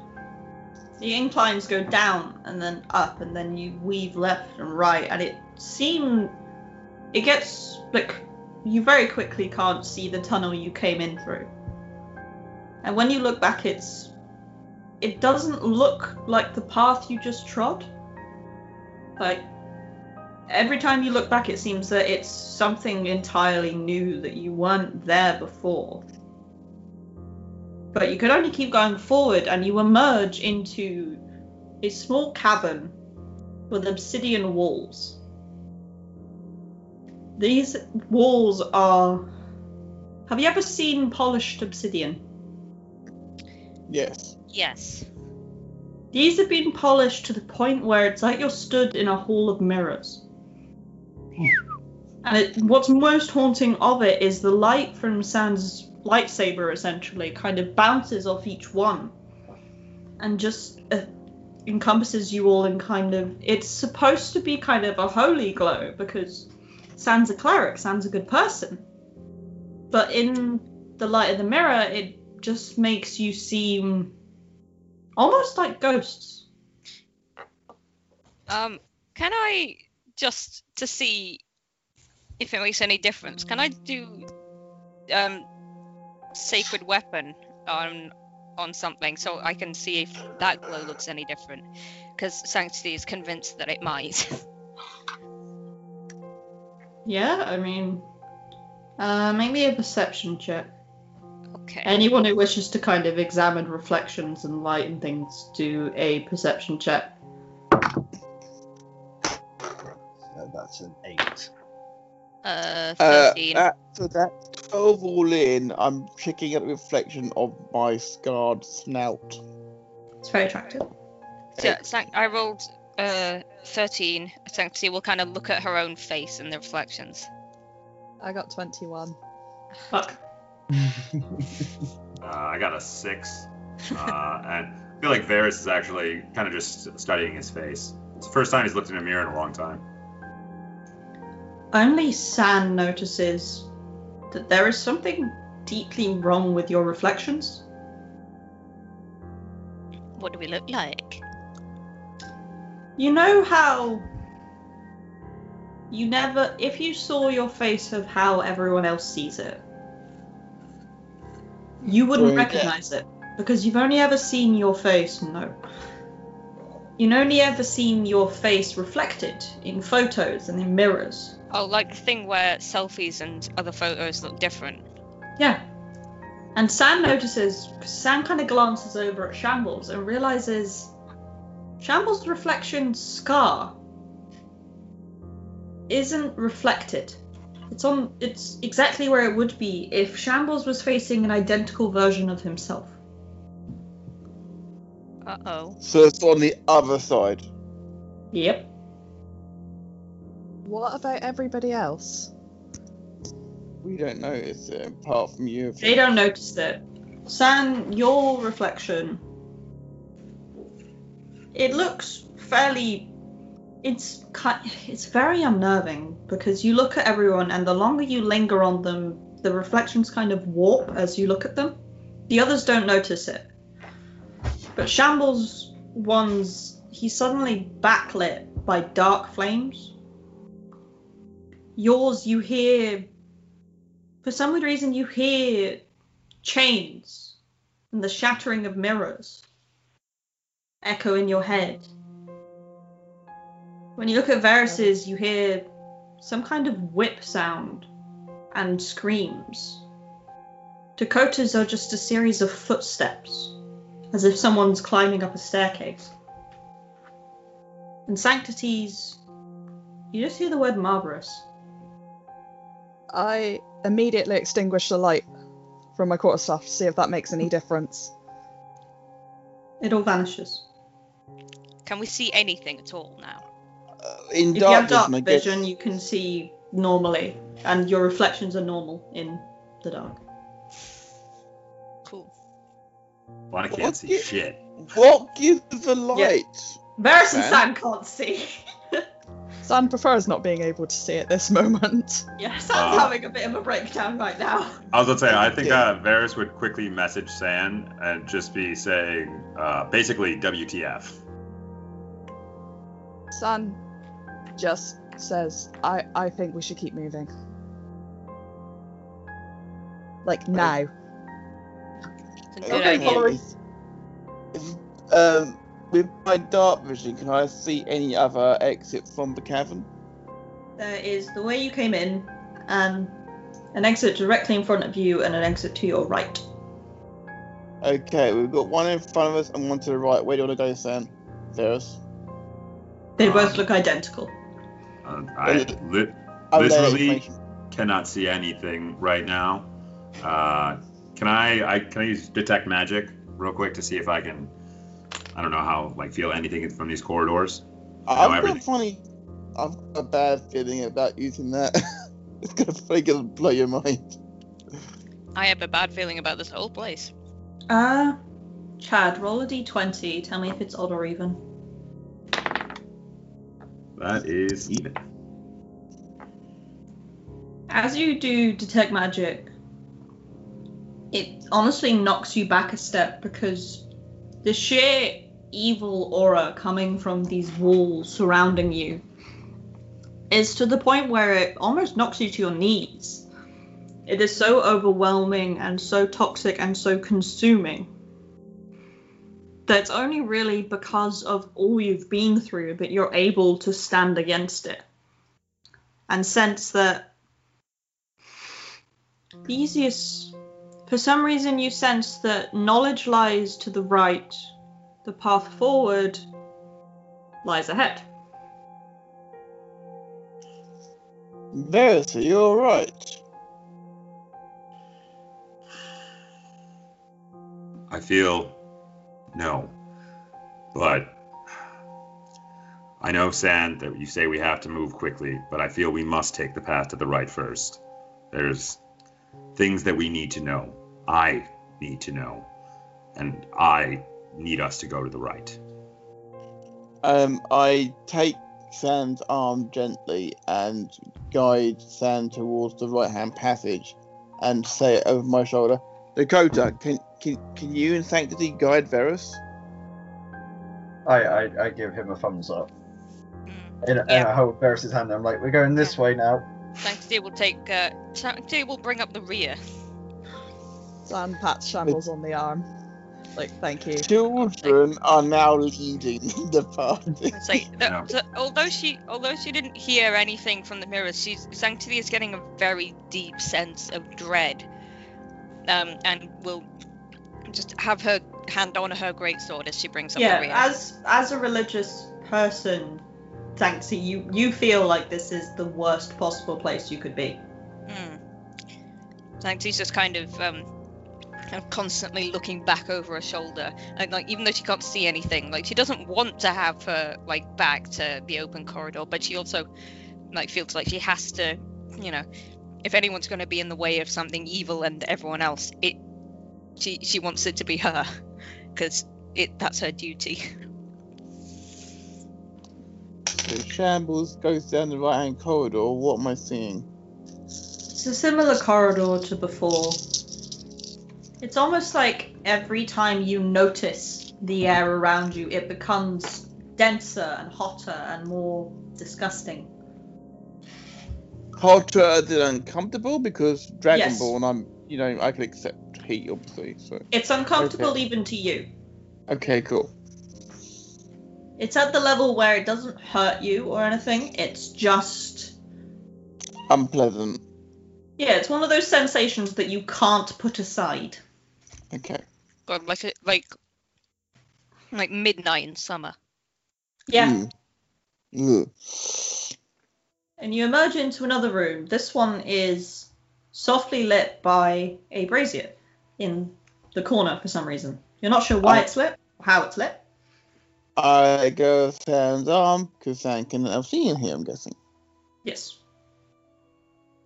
[SPEAKER 4] The inclines go down and then up, and then you weave left and right, and it seems It gets. Like, you very quickly can't see the tunnel you came in through. And when you look back, it's. It doesn't look like the path you just trod. Like, every time you look back, it seems that it's something entirely new that you weren't there before. But you could only keep going forward, and you emerge into a small cavern with obsidian walls. These walls are. Have you ever seen polished obsidian?
[SPEAKER 2] Yes.
[SPEAKER 5] Yes.
[SPEAKER 4] These have been polished to the point where it's like you're stood in a hall of mirrors. And it, what's most haunting of it is the light from Sans lightsaber essentially kind of bounces off each one and just uh, encompasses you all in kind of. It's supposed to be kind of a holy glow because Sans a cleric, Sans a good person. But in the light of the mirror, it just makes you seem almost like ghosts.
[SPEAKER 5] Um, can I just to see if it makes any difference? Can I do um sacred weapon on on something so I can see if that glow looks any different? Because Sanctity is convinced that it might.
[SPEAKER 4] Yeah, I mean, uh, maybe a perception check.
[SPEAKER 5] Okay.
[SPEAKER 4] Anyone who wishes to kind of examine reflections and light and things, do a perception check.
[SPEAKER 3] So that's an eight.
[SPEAKER 5] Uh,
[SPEAKER 2] Uh,
[SPEAKER 5] 13.
[SPEAKER 2] that, so that's 12 all in. I'm checking at the reflection of my scarred snout.
[SPEAKER 4] It's very attractive.
[SPEAKER 5] So, Sanct- I rolled uh 13. Sanctity will kind of look at her own face in the reflections.
[SPEAKER 6] I got 21.
[SPEAKER 4] Fuck.
[SPEAKER 7] Uh, I got a six. Uh, and I feel like Veras is actually kind of just studying his face. It's the first time he's looked in a mirror in a long time.
[SPEAKER 4] Only San notices that there is something deeply wrong with your reflections.
[SPEAKER 5] What do we look like?
[SPEAKER 4] You know how you never, if you saw your face of how everyone else sees it, you wouldn't recognize it because you've only ever seen your face. No. You've only ever seen your face reflected in photos and in mirrors.
[SPEAKER 5] Oh, like the thing where selfies and other photos look different.
[SPEAKER 4] Yeah. And Sam notices, Sam kind of glances over at Shambles and realizes Shambles' reflection scar isn't reflected. It's on it's exactly where it would be if Shambles was facing an identical version of himself.
[SPEAKER 5] Uh oh.
[SPEAKER 2] So it's on the other side.
[SPEAKER 4] Yep.
[SPEAKER 6] What about everybody else?
[SPEAKER 2] We don't notice it, apart from you.
[SPEAKER 4] They don't notice it. San, your reflection. It looks fairly it's it's very unnerving because you look at everyone and the longer you linger on them, the reflections kind of warp as you look at them. The others don't notice it. But Shambles one's he's suddenly backlit by dark flames. Yours you hear for some weird reason you hear chains and the shattering of mirrors echo in your head. When you look at Veras's, you hear some kind of whip sound and screams. Dakota's are just a series of footsteps, as if someone's climbing up a staircase. And Sanctities, you just hear the word Marberus.
[SPEAKER 6] I immediately extinguish the light from my quarterstaff to see if that makes any difference.
[SPEAKER 4] It all vanishes.
[SPEAKER 5] Can we see anything at all now?
[SPEAKER 2] Uh, in
[SPEAKER 4] If you have dark
[SPEAKER 2] my guess-
[SPEAKER 4] vision, you can see normally, and your reflections are normal in the dark.
[SPEAKER 5] Cool.
[SPEAKER 7] Well, I can't
[SPEAKER 2] What
[SPEAKER 7] see
[SPEAKER 2] gi-
[SPEAKER 7] shit.
[SPEAKER 2] What gives the light?
[SPEAKER 4] Yeah. Veras and
[SPEAKER 2] Man.
[SPEAKER 4] Sam can't see.
[SPEAKER 6] Sam prefers not being able to see at this moment.
[SPEAKER 4] yeah, Sam's
[SPEAKER 7] Uh.
[SPEAKER 4] having a bit of a breakdown right now.
[SPEAKER 7] I was gonna say, I think
[SPEAKER 2] Yeah.
[SPEAKER 7] uh, Veras would quickly message San and just be saying, uh, basically, WTF.
[SPEAKER 6] San just says, I, I think we should keep moving. Like now.
[SPEAKER 5] It's a good
[SPEAKER 4] Okay,
[SPEAKER 5] idea.
[SPEAKER 4] follow-
[SPEAKER 2] Is- is- um, with my dark vision, can I see any other exit from the cavern?
[SPEAKER 4] There is the way you came in, and an exit directly in front of you, and an exit to your right.
[SPEAKER 2] Okay, we've got one in front of us and one to the right. Where do you want to go, Sam? Veras?
[SPEAKER 4] They both look identical.
[SPEAKER 7] Uh, I li- Literally- cannot see anything right now. Uh, can I, I can I use detect magic real quick to see if I can? I don't know how like feel anything from these corridors.
[SPEAKER 2] I've got a funny. I've got a bad feeling about using that. it's gonna probably gonna blow your mind.
[SPEAKER 5] I have a bad feeling about this whole place.
[SPEAKER 4] Uh, Chad, roll a d20. Tell me if it's odd or even.
[SPEAKER 7] That is even.
[SPEAKER 4] As you do detect magic, it honestly knocks you back a step because the sheer evil aura coming from these walls surrounding you is to the point where it almost knocks you to your knees. It is so overwhelming and so toxic and so consuming that it's only really because of all you've been through that you're able to stand against it and sense that Theseus, for some reason you sense that knowledge lies to the right, the path forward lies ahead.
[SPEAKER 2] Veras, are right.
[SPEAKER 7] I feel no, but I know, San, that you say we have to move quickly, but I feel we must take the path to the right first. There's things that we need to know. I need to know, and I need us to go to the right.
[SPEAKER 2] Um, I take Sam's arm gently and guide Sam towards the right hand passage and say it over my shoulder. Dakota, can can, can you and Sanctity guide Veras?
[SPEAKER 3] I, I, I give him a thumbs up.
[SPEAKER 5] Mm.
[SPEAKER 3] And, and
[SPEAKER 5] Yeah.
[SPEAKER 3] I hold Veras' hand. I'm like, we're going this way now.
[SPEAKER 5] Sanctity will take. Uh, Sanctity will bring up the rear.
[SPEAKER 6] San pats Shambles on the arm. Like, thank you.
[SPEAKER 2] Children are now leading the party.
[SPEAKER 5] Like, that-
[SPEAKER 7] Yeah.
[SPEAKER 5] so- although she, although she didn't hear anything from the mirrors, she's Sanctity is getting a very deep sense of dread, um, and will just have her hand on her great sword as she brings up the
[SPEAKER 4] Yeah,
[SPEAKER 5] rear.
[SPEAKER 4] as as a religious person, Tanksy, you you feel like this is the worst possible place you could be.
[SPEAKER 5] Mm. Sanctity's just kind of um, kind of constantly looking back over her shoulder, and like even though she can't see anything, like she doesn't want to have her like back to the open corridor, but she also like feels like she has to, you know, if anyone's going to be in the way of something evil and everyone else, it she she wants it to be her, because it that's her duty.
[SPEAKER 2] So Shambles goes down the right hand corridor. What am I seeing?
[SPEAKER 4] It's a similar corridor to before. It's almost like every time you notice the air around you, it becomes denser and hotter and more disgusting.
[SPEAKER 2] Hotter than uncomfortable because
[SPEAKER 4] Yes.
[SPEAKER 2] Dragonborn, I'm, you know, I can accept heat, obviously. So
[SPEAKER 4] It's uncomfortable
[SPEAKER 2] Okay.
[SPEAKER 4] even to you.
[SPEAKER 2] okay, cool.
[SPEAKER 4] It's at the level where it doesn't hurt you or anything. It's just
[SPEAKER 2] Unpleasant.
[SPEAKER 4] yeah, it's one of those sensations that you can't put aside.
[SPEAKER 2] Okay.
[SPEAKER 5] God, like a, like like midnight in summer.
[SPEAKER 4] Yeah.
[SPEAKER 2] Mm. Ugh.
[SPEAKER 4] And you emerge into another room. This one is softly lit by a brazier in the corner for some reason. You're not sure why
[SPEAKER 2] Oh.
[SPEAKER 4] it's lit, how it's lit.
[SPEAKER 2] I go Sam's arm because I can have seen here. I'm guessing.
[SPEAKER 4] Yes.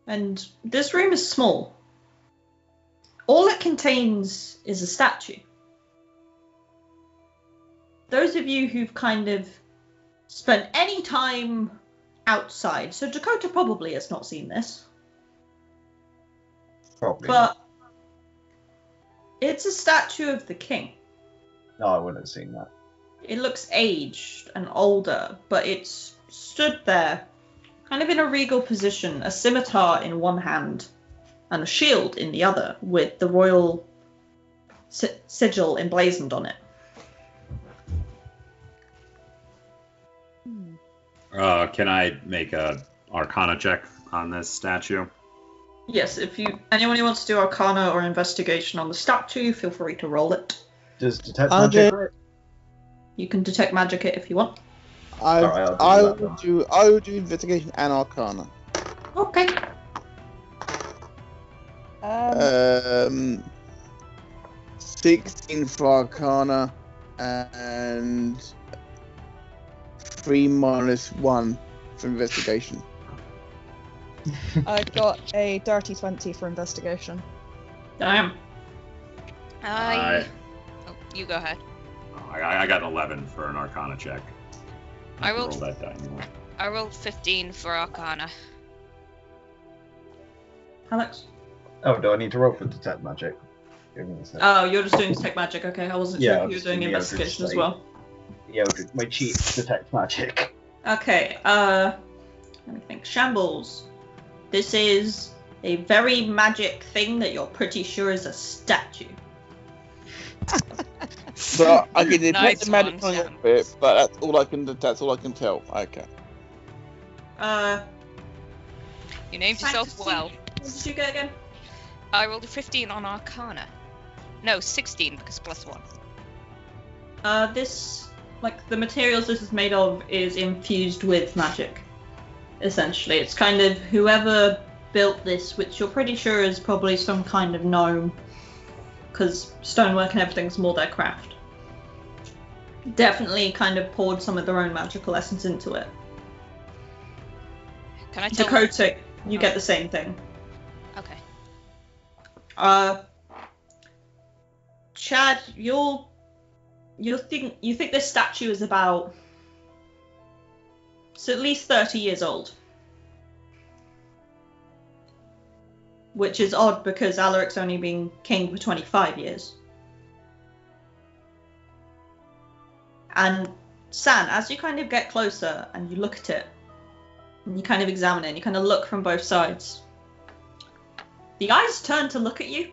[SPEAKER 4] And this room is small. All it contains is a statue. Those of you who've kind of spent any time outside, so Dakota probably has not seen this,
[SPEAKER 3] Probably.
[SPEAKER 4] but it's a statue of the king.
[SPEAKER 3] No, I wouldn't have seen that.
[SPEAKER 4] It looks aged and older, but it's stood there, kind of in a regal position, a scimitar in one hand and a shield in the other, with the royal si- sigil emblazoned on it.
[SPEAKER 7] Uh, can I make a Arcana check on this statue?
[SPEAKER 4] Yes, if you anyone who wants to do Arcana or investigation on the statue, feel free to roll it.
[SPEAKER 3] Does detect
[SPEAKER 2] I'll
[SPEAKER 3] magic?
[SPEAKER 2] do-
[SPEAKER 4] You can detect magic it if you want.
[SPEAKER 2] I
[SPEAKER 3] Alright, I'll do
[SPEAKER 2] I
[SPEAKER 3] that
[SPEAKER 2] do I will do investigation and Arcana.
[SPEAKER 4] Okay.
[SPEAKER 6] Um,
[SPEAKER 2] Um, sixteen for Arcana and three minus one for investigation.
[SPEAKER 6] I got a dirty 20 for investigation.
[SPEAKER 4] Damn.
[SPEAKER 5] I. Oh, you go ahead.
[SPEAKER 7] I, I got an 11 for an Arcana check.
[SPEAKER 5] I
[SPEAKER 7] can
[SPEAKER 5] rolled-
[SPEAKER 7] roll that die. more.
[SPEAKER 5] I rolled 15 for Arcana.
[SPEAKER 4] Alex?
[SPEAKER 3] Oh, do I need to roll for detect magic? Give me a sec.
[SPEAKER 4] Oh, you're just doing detect magic. Okay, I wasn't
[SPEAKER 3] Yeah,
[SPEAKER 4] sure you were doing
[SPEAKER 3] doing the Eldritch
[SPEAKER 4] investigation as well.
[SPEAKER 3] Yeah, Eldritch, my cheat detect magic.
[SPEAKER 4] Okay, uh, let me think. Shambles. This is a very magic thing that you're pretty sure is a statue.
[SPEAKER 2] So I can detect
[SPEAKER 5] Nice
[SPEAKER 2] the magic
[SPEAKER 5] one,
[SPEAKER 2] coming
[SPEAKER 5] Sam.
[SPEAKER 2] it, but that's all I can. That's all I can tell. Okay.
[SPEAKER 4] Uh,
[SPEAKER 5] You named yourself well.
[SPEAKER 4] What did you get again?
[SPEAKER 5] I rolled a 15 on Arcana. No, 16 because plus one.
[SPEAKER 4] Uh, this, like, the materials this is made of is infused with magic. Essentially, it's kind of whoever built this, which you're pretty sure is probably some kind of gnome, because stonework and everything's more their craft. Definitely kind of poured some of their own magical essence into it.
[SPEAKER 5] Can I tell?
[SPEAKER 4] Dakota, you get the same thing.
[SPEAKER 5] Okay.
[SPEAKER 4] Uh, Chad, you'll you think you think this statue is about it's at least thirty years old, which is odd because Alaric's only been king for twenty five years. And San, as you kind of get closer and you look at it, and you kind of examine it, and you kind of look from both sides. The eyes turn to look at you.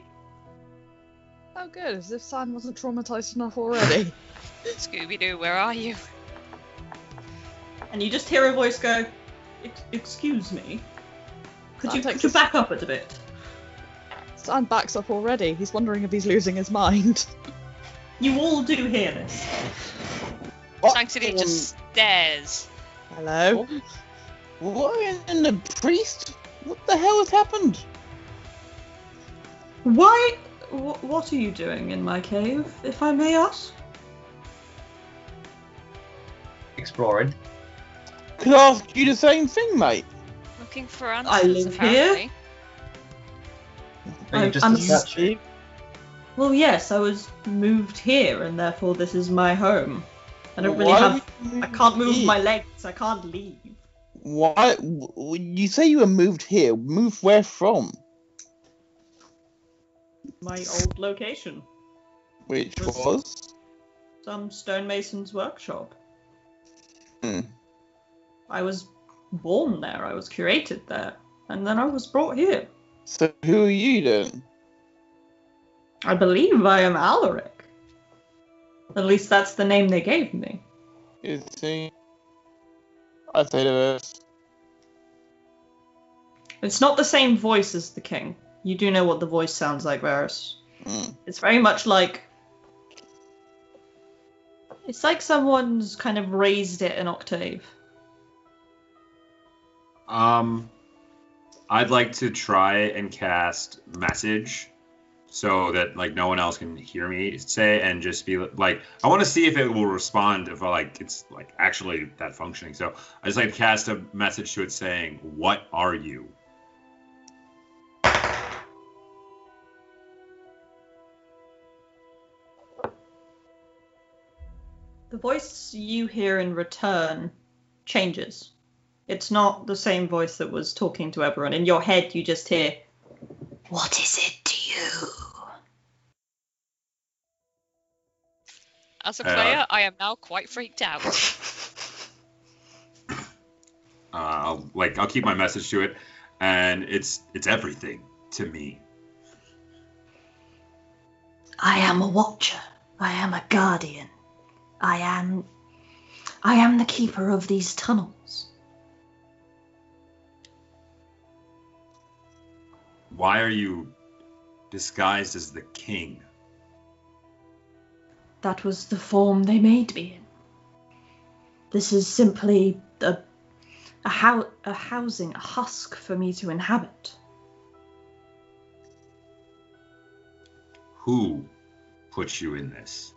[SPEAKER 6] Oh, good, as if San wasn't traumatized enough already.
[SPEAKER 5] Scooby Doo, where are you?
[SPEAKER 4] And you just hear a voice go, "Excuse me, could
[SPEAKER 6] That
[SPEAKER 4] you,
[SPEAKER 6] takes
[SPEAKER 4] could you back up a bit?"
[SPEAKER 6] San backs up already. He's wondering if he's losing his mind.
[SPEAKER 4] You all do hear this.
[SPEAKER 2] What?
[SPEAKER 5] Sanctity
[SPEAKER 2] Um,
[SPEAKER 5] just stares.
[SPEAKER 6] Hello?
[SPEAKER 2] What in the priest? What the hell has happened?
[SPEAKER 4] Why? Wh- what are you doing in my cave, if I may ask?
[SPEAKER 3] Exploring.
[SPEAKER 2] Could I ask you the same thing, mate?
[SPEAKER 5] Looking for answers,
[SPEAKER 4] I live here.
[SPEAKER 3] Are you
[SPEAKER 4] I'm-
[SPEAKER 3] just
[SPEAKER 4] I'm
[SPEAKER 3] a
[SPEAKER 4] s-
[SPEAKER 3] statue?
[SPEAKER 4] Well, yes, I was moved here, and therefore this is my home. I don't really
[SPEAKER 2] Why
[SPEAKER 4] have. I can't move
[SPEAKER 2] here?
[SPEAKER 4] my legs. I can't leave.
[SPEAKER 2] Why? You say you were moved here. Moved where from?
[SPEAKER 4] My old location,
[SPEAKER 2] Which
[SPEAKER 4] Was-
[SPEAKER 2] was?
[SPEAKER 4] some stonemason's workshop.
[SPEAKER 2] Hmm.
[SPEAKER 4] I was born there. I was curated there, and then I was brought here.
[SPEAKER 2] So who are you then?
[SPEAKER 4] I believe I am Alaric. At least that's the name they gave me.
[SPEAKER 2] Is he? I say the rest.
[SPEAKER 4] It's not the same voice as the king. You do know what the voice sounds like, Veras.
[SPEAKER 2] Mm.
[SPEAKER 4] It's very much like. It's like someone's kind of raised it an octave.
[SPEAKER 7] Um, I'd like to try and cast message so that like no one else can hear me say and just be like I want to see if it will respond if like it's like actually that functioning. So I just like to cast a message to it saying, "What are you?"
[SPEAKER 4] The voice you hear in return changes. It's not the same voice that was talking to everyone. In your head, you just hear, What is it to you?
[SPEAKER 5] As a
[SPEAKER 7] Uh,
[SPEAKER 5] player, I am now quite freaked out.
[SPEAKER 7] Uh, I'll like I'll keep my message to it, and it's it's everything to me.
[SPEAKER 1] I am a watcher. I am a guardian. I am. I am the keeper of these tunnels.
[SPEAKER 7] Why are you disguised as the king?
[SPEAKER 1] That was the form they made me in. This is simply a, a, a housing, a husk for me to inhabit.
[SPEAKER 7] Who put you in this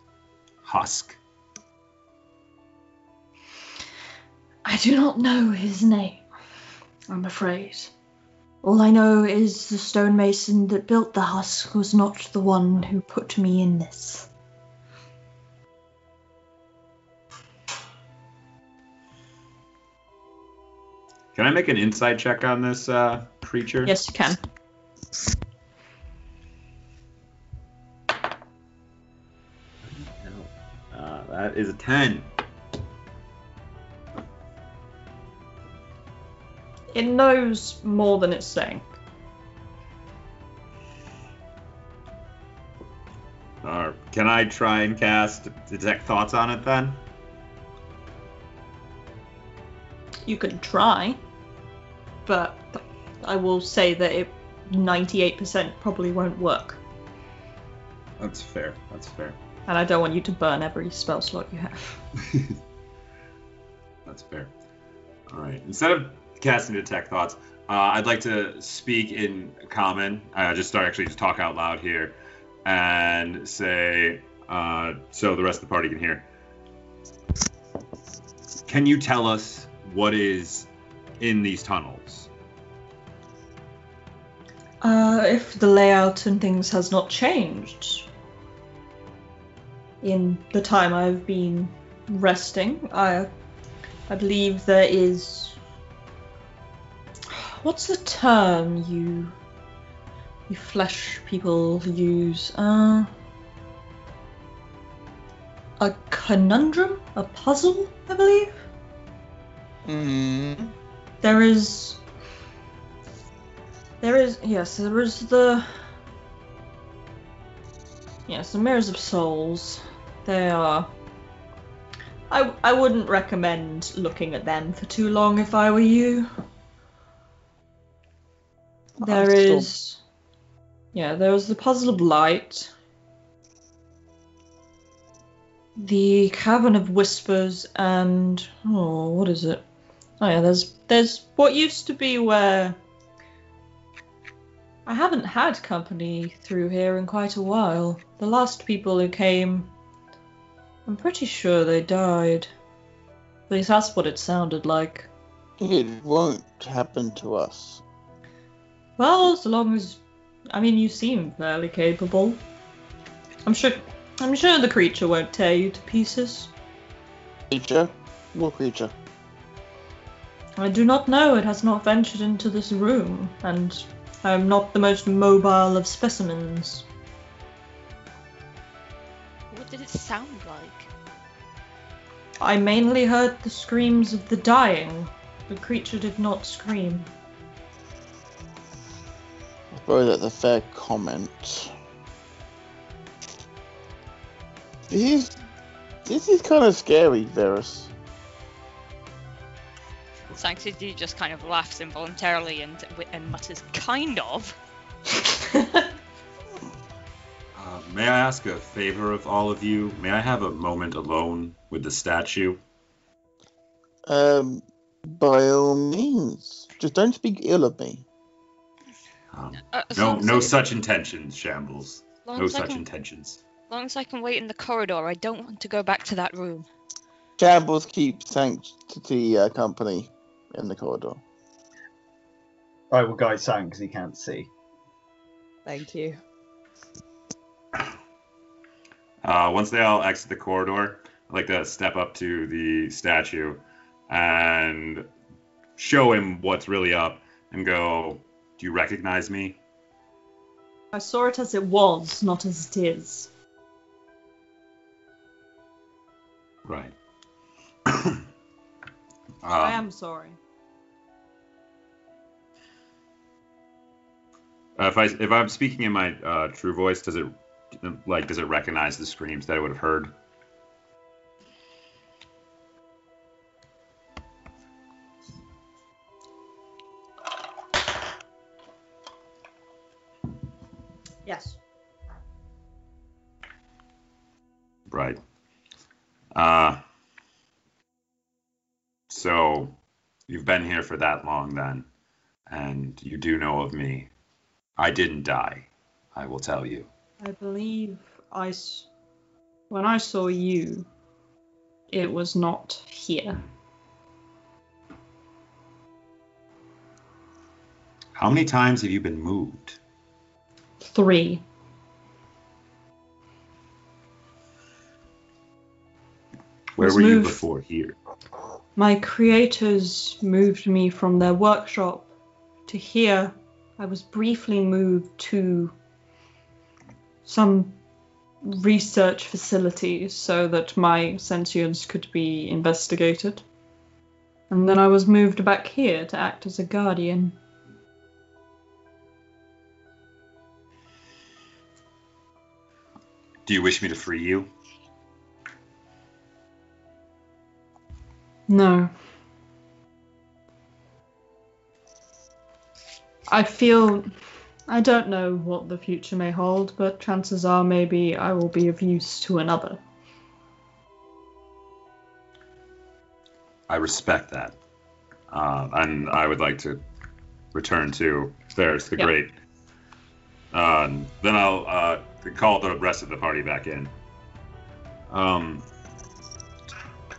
[SPEAKER 7] husk?
[SPEAKER 1] I do not know his name, I'm afraid. All I know is the stonemason that built the husk was not the one who put me in this.
[SPEAKER 7] Can I make an insight check on this uh, creature?
[SPEAKER 4] Yes, you can.
[SPEAKER 7] Uh, that is a ten.
[SPEAKER 4] It knows more than it's saying.
[SPEAKER 7] Uh, can I try and cast detect thoughts on it then?
[SPEAKER 4] You can try, but I will say that it 98% probably won't work.
[SPEAKER 7] That's fair. That's fair.
[SPEAKER 4] And I don't want you to burn every spell slot you have.
[SPEAKER 7] That's fair. All right. Instead of casting detect thoughts, uh, I'd like to speak in common. Uh, just start actually just talk out loud here, and say uh, so the rest of the party can hear. Can you tell us what is in these tunnels?
[SPEAKER 4] Uh, if the layout and things has not changed in the time I've been resting, I, I believe there is. What's the term you, you flesh people use? Uh, a conundrum, a puzzle, I believe.
[SPEAKER 2] Mm.
[SPEAKER 4] There is. There is. Yes, there is the. Yes, the Mirrors of Souls. They are. I, I wouldn't recommend looking at them for too long if I were you. There is. Yeah, there is the Puzzle of Light. The Cavern of Whispers and. Oh, what is it? Oh yeah, there's there's what used to be where I haven't had company through here in quite a while. The last people who came, I'm pretty sure they died. At least that's what it sounded like.
[SPEAKER 2] It won't happen to us.
[SPEAKER 4] Well, as long as I mean you seem fairly capable. I'm sure I'm sure the creature won't tear you to pieces.
[SPEAKER 2] Creature? What creature?
[SPEAKER 4] I do not know. It has not ventured into this room, and I am not the most mobile of specimens.
[SPEAKER 5] What did it sound like?
[SPEAKER 4] I mainly heard the screams of the dying. The creature did not scream.
[SPEAKER 2] I suppose that's a fair comment. This is this is kind of scary, Veras.
[SPEAKER 5] Sanctity just kind of laughs involuntarily and and mutters, "Kind of."
[SPEAKER 7] Uh, may I ask a favor of all of you? May I have a moment alone with the statue?
[SPEAKER 2] Um, by all means, just don't speak ill of me.
[SPEAKER 7] Um,
[SPEAKER 5] Uh,
[SPEAKER 7] no, no
[SPEAKER 5] I-
[SPEAKER 7] such intentions, Shambles.
[SPEAKER 5] long
[SPEAKER 7] No such
[SPEAKER 5] can-
[SPEAKER 7] intentions.
[SPEAKER 5] As long as I can wait in the corridor, I don't want to go back to that room.
[SPEAKER 2] Shambles keeps sanctity uh, company in the corridor.
[SPEAKER 3] I will guide Sam because he can't see.
[SPEAKER 6] Thank you.
[SPEAKER 7] Uh, once they all exit the corridor, I'd like to step up to the statue and show him what's really up and go, Do you recognize me?
[SPEAKER 4] I saw it as it was, not as it is.
[SPEAKER 7] Right.
[SPEAKER 4] I
[SPEAKER 7] Um,
[SPEAKER 4] am sorry.
[SPEAKER 7] Uh, if I if I'm speaking in my uh, true voice, does it like does it recognize the screams that I would have heard?
[SPEAKER 4] Yes.
[SPEAKER 7] Right. Uh. So, you've been here for that long then, and you do know of me. I didn't die. I will tell you.
[SPEAKER 4] I believe I. S- when I saw you, it was not here.
[SPEAKER 7] How many times have you been moved?
[SPEAKER 4] Three.
[SPEAKER 7] Where were you before here?
[SPEAKER 4] My creators moved me from their workshop to here. I was briefly moved to some research facility so that my sentience could be investigated. And then I was moved back here to act as a guardian.
[SPEAKER 7] Do you wish me to free you?
[SPEAKER 4] No. I feel. I don't know what the future may hold, but chances are maybe I will be of use to another.
[SPEAKER 7] I respect that. Uh, and I would like to return to Veras the
[SPEAKER 5] Yeah.
[SPEAKER 7] Great. Um, then I'll uh, call the rest of the party back in. Um,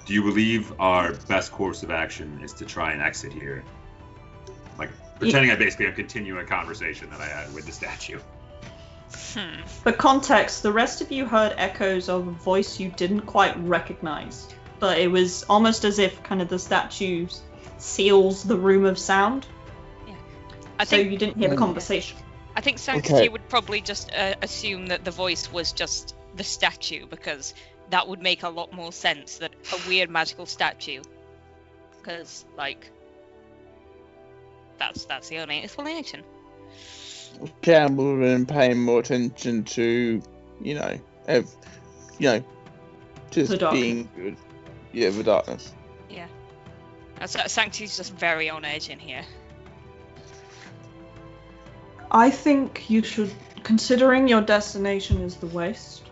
[SPEAKER 7] do you believe our best course of action is to try and exit here? Like, pretending I basically am continuing a conversation that I had with the statue.
[SPEAKER 5] Hmm.
[SPEAKER 8] For context, the rest of you heard echoes of a voice you didn't quite recognize, but it was almost as if kind of the statue seals the room of sound,
[SPEAKER 5] I
[SPEAKER 8] so
[SPEAKER 5] think
[SPEAKER 8] you didn't hear the
[SPEAKER 2] Mm.
[SPEAKER 8] conversation.
[SPEAKER 5] I think Sanctity
[SPEAKER 2] Okay.
[SPEAKER 5] would probably just uh, assume that the voice was just the statue because that would make a lot more sense that a weird magical statue. Because like that's that's the only explanation.
[SPEAKER 2] Campbell been paying more attention to, you know, ev- you know, just
[SPEAKER 8] The
[SPEAKER 2] being good. Yeah, the darkness.
[SPEAKER 5] Yeah. Sanctity's just very on edge in here.
[SPEAKER 4] I think you should, considering your destination is the waste,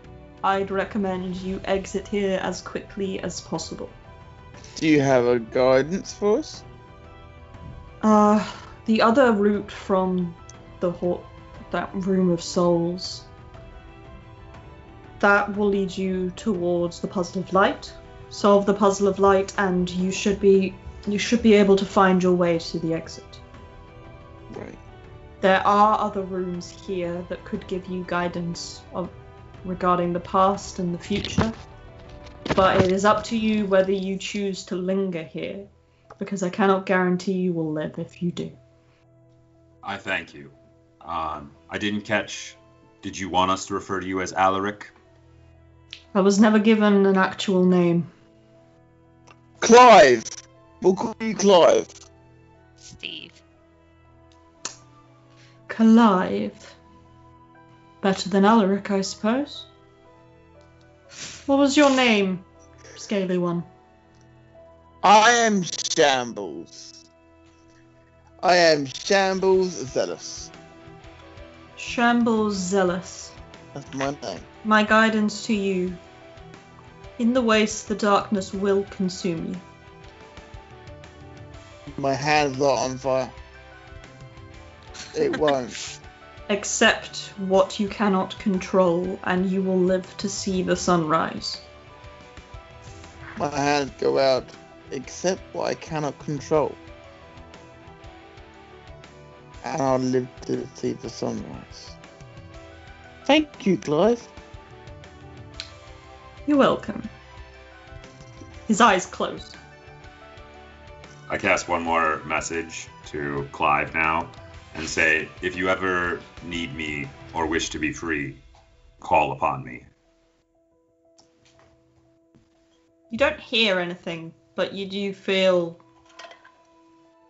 [SPEAKER 4] I'd recommend you exit here as quickly as possible.
[SPEAKER 2] Do you have a guidance for us?
[SPEAKER 4] Uh, the other route from the ho- that room of souls, that will lead you towards the puzzle of light. Solve the puzzle of light, and you should be you should be able to find your way to the exit.
[SPEAKER 2] Right.
[SPEAKER 4] There are other rooms here that could give you guidance of, regarding the past and the future. but it is up to you whether you choose to linger here, because I cannot guarantee you will live if you do.
[SPEAKER 7] I thank you. Um, I didn't catch. Did you want us to refer to you as Alaric?
[SPEAKER 4] I was never given an actual name.
[SPEAKER 2] Clive. We'll call you Clive.
[SPEAKER 5] Steve.
[SPEAKER 4] Clive. Better than Alaric, I suppose. What was your name, Scaly One?
[SPEAKER 2] I am Shambles. I am Shambles Zealous.
[SPEAKER 4] Shambles Zealous.
[SPEAKER 2] That's my name.
[SPEAKER 4] My guidance to you. In the waste, the darkness will consume you.
[SPEAKER 2] My hands are on fire. It won't.
[SPEAKER 4] Accept what you cannot control, and you will live to see the sunrise.
[SPEAKER 2] My hands go out, Accept what I cannot control. And I'll live to see the sunrise. Thank you, Clive.
[SPEAKER 4] You're welcome. His eyes close.
[SPEAKER 7] I cast one more message to Clive now and say, if you ever need me or wish to be free, call upon me.
[SPEAKER 4] You don't hear anything, but you do feel.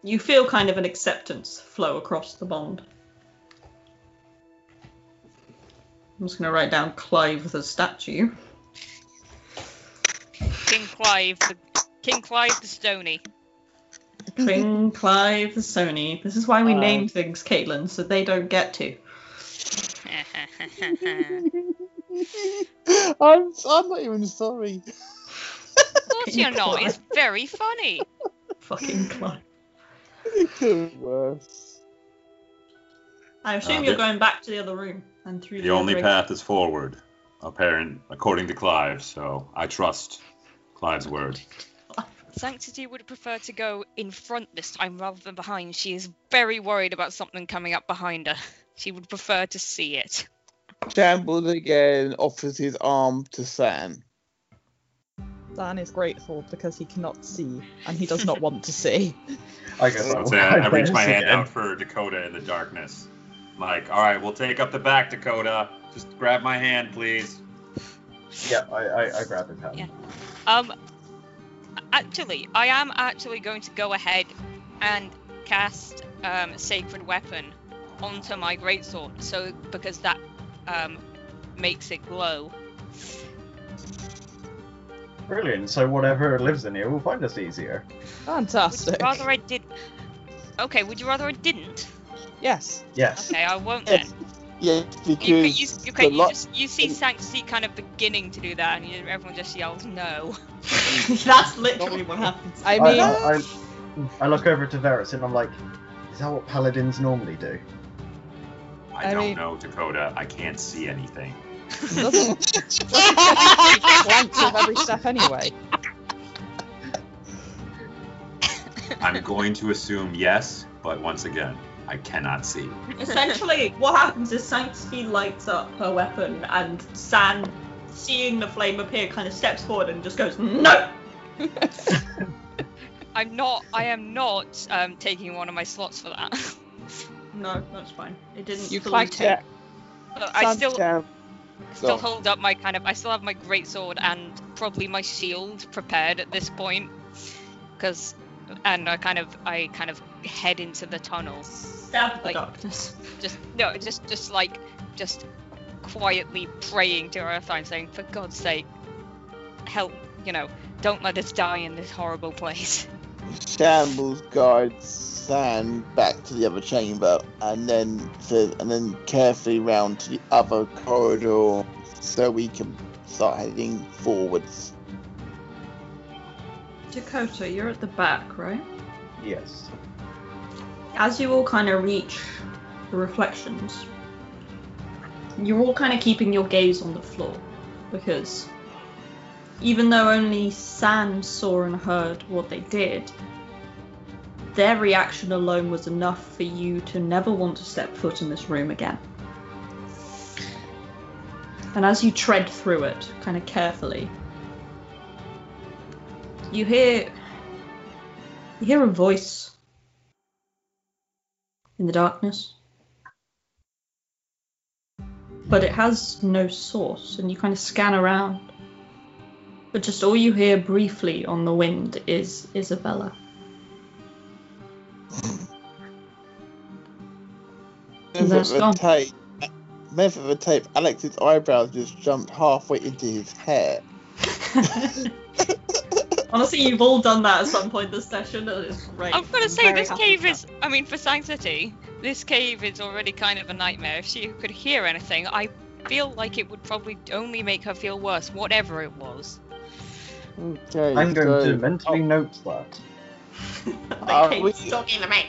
[SPEAKER 4] You feel kind of an acceptance flow across the bond. I'm just going to write down Clive the statue.
[SPEAKER 5] King Clive, the King Clive the Stony.
[SPEAKER 4] King Clive the Sony. This is why we
[SPEAKER 2] Uh,
[SPEAKER 4] name things Caitlin, so they don't get to.
[SPEAKER 2] I'm, I'm not even sorry.
[SPEAKER 5] of course you're not. It's very funny.
[SPEAKER 4] Fucking Clive.
[SPEAKER 2] It could be worse.
[SPEAKER 4] I assume
[SPEAKER 7] Uh,
[SPEAKER 4] you're going back to the other room and through
[SPEAKER 7] The
[SPEAKER 4] the
[SPEAKER 7] only
[SPEAKER 4] other
[SPEAKER 7] path is forward, apparent according to Clive. So I trust Clive's word.
[SPEAKER 5] Sanctity would prefer to go in front this time rather than behind. She is very worried about something coming up behind her. She would prefer to see it.
[SPEAKER 2] Shambles again offers his arm to San.
[SPEAKER 6] Dan is grateful because he cannot see and he does not want to see.
[SPEAKER 3] I guess I,
[SPEAKER 7] So say I, I reach my hand
[SPEAKER 3] again.
[SPEAKER 7] out for Dakota in the darkness. Like, all right, we'll take up the back, Dakota. Just grab my hand, please.
[SPEAKER 3] Yeah, I, I, I grab his hand.
[SPEAKER 5] Yeah. Um, actually, I am actually going to go ahead and cast um, Sacred Weapon onto my greatsword, so because that um, makes it glow.
[SPEAKER 3] Brilliant. So whatever lives in here will find us easier. Fantastic.
[SPEAKER 5] Would you
[SPEAKER 6] Fantastic.
[SPEAKER 5] rather I did? Okay, would you rather I didn't?
[SPEAKER 6] Yes.
[SPEAKER 3] Yes.
[SPEAKER 5] Okay, I won't then.
[SPEAKER 2] Yes,
[SPEAKER 5] You,
[SPEAKER 2] because
[SPEAKER 5] you, you, okay,
[SPEAKER 2] the
[SPEAKER 5] you
[SPEAKER 2] lo-
[SPEAKER 5] just you see Sanctity kind of beginning to do that, and you, everyone just yells no.
[SPEAKER 4] That's literally what happens.
[SPEAKER 6] I
[SPEAKER 3] I,
[SPEAKER 6] mean,
[SPEAKER 3] I, I, I look over to Veras and I'm like, is that what paladins normally do?
[SPEAKER 7] I,
[SPEAKER 6] I
[SPEAKER 7] don't
[SPEAKER 6] mean-
[SPEAKER 7] know, Dakota. I can't see anything.
[SPEAKER 6] doesn't flanked with every step anyway.
[SPEAKER 7] I'm going to assume yes, but once again, I cannot see.
[SPEAKER 4] Essentially, what happens is Sanctity lights up her weapon, and San, seeing the flame appear, kind of steps forward and just goes, No!
[SPEAKER 5] I'm not. I am not um, taking one of my slots for that.
[SPEAKER 4] No, that's fine. It didn't
[SPEAKER 6] You
[SPEAKER 4] fully take.
[SPEAKER 6] it.
[SPEAKER 5] I still
[SPEAKER 2] Sham-
[SPEAKER 5] still
[SPEAKER 2] Go.
[SPEAKER 5] hold up my kind of. I still have my greatsword and probably my shield prepared at this point, because and I kind of I kind of head into the tunnel.
[SPEAKER 4] Stab the
[SPEAKER 5] Like-
[SPEAKER 4] darkness.
[SPEAKER 5] Just no, just just like just quietly praying to Earth and saying, for God's sake, help. You know, don't let us die in this horrible place.
[SPEAKER 2] Shambles guides San back to the other chamber and then says, and then carefully round to the other corridor so we can start heading forwards.
[SPEAKER 4] Dakota, you're at the back, right?
[SPEAKER 3] Yes.
[SPEAKER 4] As you all kind of reach the reflections, you're all kind of keeping your gaze on the floor because even though only San saw and heard what they did, their reaction alone was enough for you to never want to step foot in this room again. And as you tread through it, kind of carefully, you hear you hear a voice in the darkness. But it has no source, and you kind of scan around. But just all you hear briefly on the wind is Isabella.
[SPEAKER 2] Method of a tape. Of a tape. Alex's eyebrows just jumped halfway into his hair.
[SPEAKER 4] Honestly, you've all done that at some point this session, and it's great.
[SPEAKER 5] I'm gonna
[SPEAKER 4] I'm
[SPEAKER 5] say this cave is. I mean, for Sanctity, this cave is already kind of a nightmare. If she could hear anything, I feel like it would probably only make her feel worse, whatever it was.
[SPEAKER 2] Okay.
[SPEAKER 3] I'm going
[SPEAKER 2] so,
[SPEAKER 3] to mentally oh. note that.
[SPEAKER 4] that.
[SPEAKER 2] Are
[SPEAKER 4] They
[SPEAKER 2] we-
[SPEAKER 4] keep talking to me.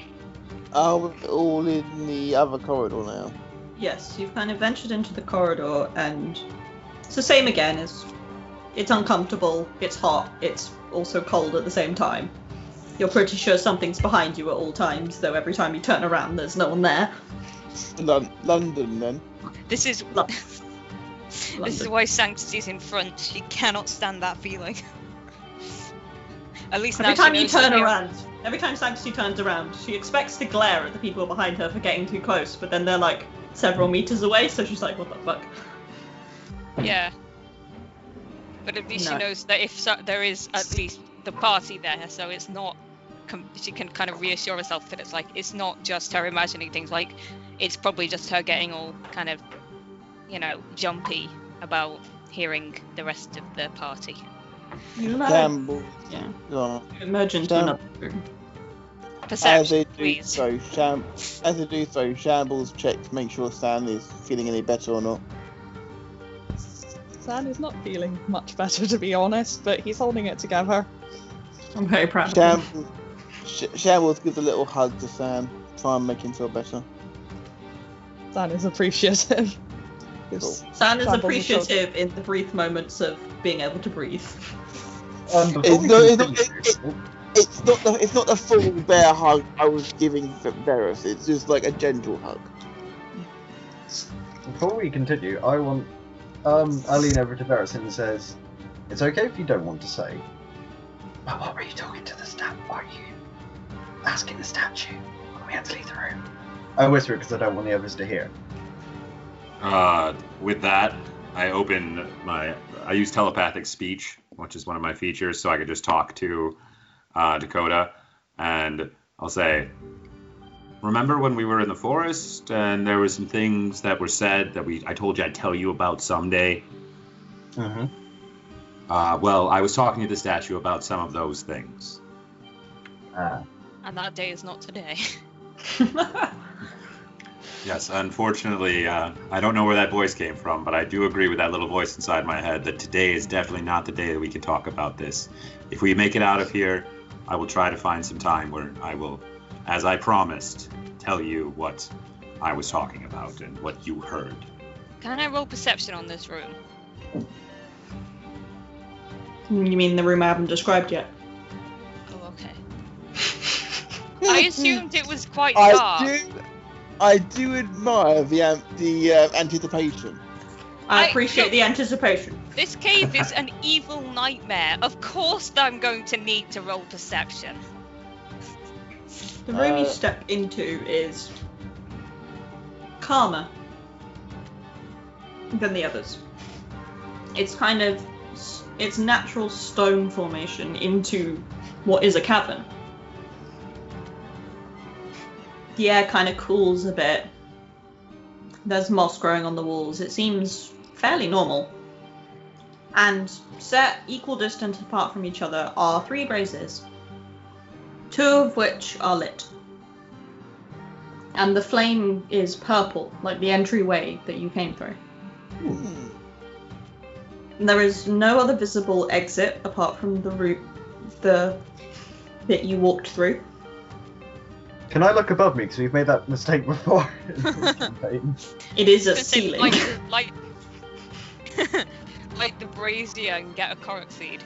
[SPEAKER 2] Are we all in the other corridor now?
[SPEAKER 4] Yes, you've kind of ventured into the corridor, and it's the same again. It's it's uncomfortable, it's hot, it's also cold at the same time. You're pretty sure something's behind you at all times, though every time you turn around, there's no one there.
[SPEAKER 2] Lon- London then.
[SPEAKER 5] This is.
[SPEAKER 4] Lo-
[SPEAKER 5] This is why Sanctity's in front. She cannot stand that feeling. At least
[SPEAKER 4] Every
[SPEAKER 5] now she
[SPEAKER 4] time you
[SPEAKER 5] knows
[SPEAKER 4] turn
[SPEAKER 5] you're-
[SPEAKER 4] around, every time Sanctity turns around, she expects to glare at the people behind her for getting too close, but then they're like several meters away, so she's like, what the fuck?
[SPEAKER 5] Yeah. But at least
[SPEAKER 4] No.
[SPEAKER 5] she knows that if so, there is at least the party there, so it's not. Com- she can kind of reassure herself that it's like it's not just her imagining things. Like it's probably just her getting all kind of, you know, jumpy about hearing the rest of the party.
[SPEAKER 4] You know,
[SPEAKER 2] Campbell.
[SPEAKER 4] yeah. Emerge into
[SPEAKER 2] Damn.
[SPEAKER 4] room.
[SPEAKER 2] As they do
[SPEAKER 5] please.
[SPEAKER 2] so, sham- as they do so, Shambles check to make sure Stan is feeling any better or not.
[SPEAKER 6] San is not feeling much better, to be honest, but he's holding it together.
[SPEAKER 4] I'm very proud of him.
[SPEAKER 2] Shambles, Sh- Shambles gives a little hug to Sam, try and make him feel better.
[SPEAKER 6] San is appreciative. Gives
[SPEAKER 4] San is appreciative in the brief moments of being able to breathe.
[SPEAKER 3] Um, before
[SPEAKER 2] It's
[SPEAKER 3] we
[SPEAKER 2] not- it's not-
[SPEAKER 3] continue-
[SPEAKER 2] It's not the it's not the full bear hug I was giving Veras. It's just like a gentle hug.
[SPEAKER 3] Before we continue, I want um I lean over to Veras and says, "It's okay if you don't want to say." But what were you talking to the statue? Are you asking the statue? We had to leave the room. I whisper because I don't want the others to hear.
[SPEAKER 7] Uh, with that, I open my. I use telepathic speech, which is one of my features, so I could just talk to uh, Dakota, and I'll say, "Remember when we were in the forest and there were some things that were said that we I told you I'd tell you about someday."
[SPEAKER 3] Mm-hmm.
[SPEAKER 7] Uh, well, I was talking to the statue about some of those things.
[SPEAKER 3] Ah,
[SPEAKER 5] And that day is not today.
[SPEAKER 7] Yes, unfortunately, uh, I don't know where that voice came from, but I do agree with that little voice inside my head that today is definitely not the day that we can talk about this. If we make it out of here, I will try to find some time where I will, as I promised, tell you what I was talking about and what you heard.
[SPEAKER 5] Can I roll perception on this room?
[SPEAKER 4] you mean the room I haven't described yet?
[SPEAKER 5] Oh, okay. I assumed it was quite
[SPEAKER 2] I
[SPEAKER 5] dark.
[SPEAKER 2] do, I do admire the um, the uh, anticipation.
[SPEAKER 4] I
[SPEAKER 5] I-
[SPEAKER 4] appreciate
[SPEAKER 5] no.
[SPEAKER 4] the anticipation.
[SPEAKER 5] This cave is an evil nightmare. Of course, I'm going to need to roll perception.
[SPEAKER 4] The room you
[SPEAKER 2] Uh,
[SPEAKER 4] step into is calmer than the others. It's kind of it's natural stone formation into what is a cavern. The air kind of cools a bit. There's moss growing on the walls. It seems fairly normal. And set equal distance apart from each other are three braziers, two of which are lit. And the flame is purple, like the entryway that you came through.
[SPEAKER 2] Hmm.
[SPEAKER 4] There is no other visible exit apart from the route, the bit you walked through.
[SPEAKER 3] Can I look above me? Because we've made that mistake before. in this campaign.
[SPEAKER 4] It is a
[SPEAKER 5] I was gonna say,
[SPEAKER 4] ceiling.
[SPEAKER 5] Like, like, like the brazier and get a korok seed.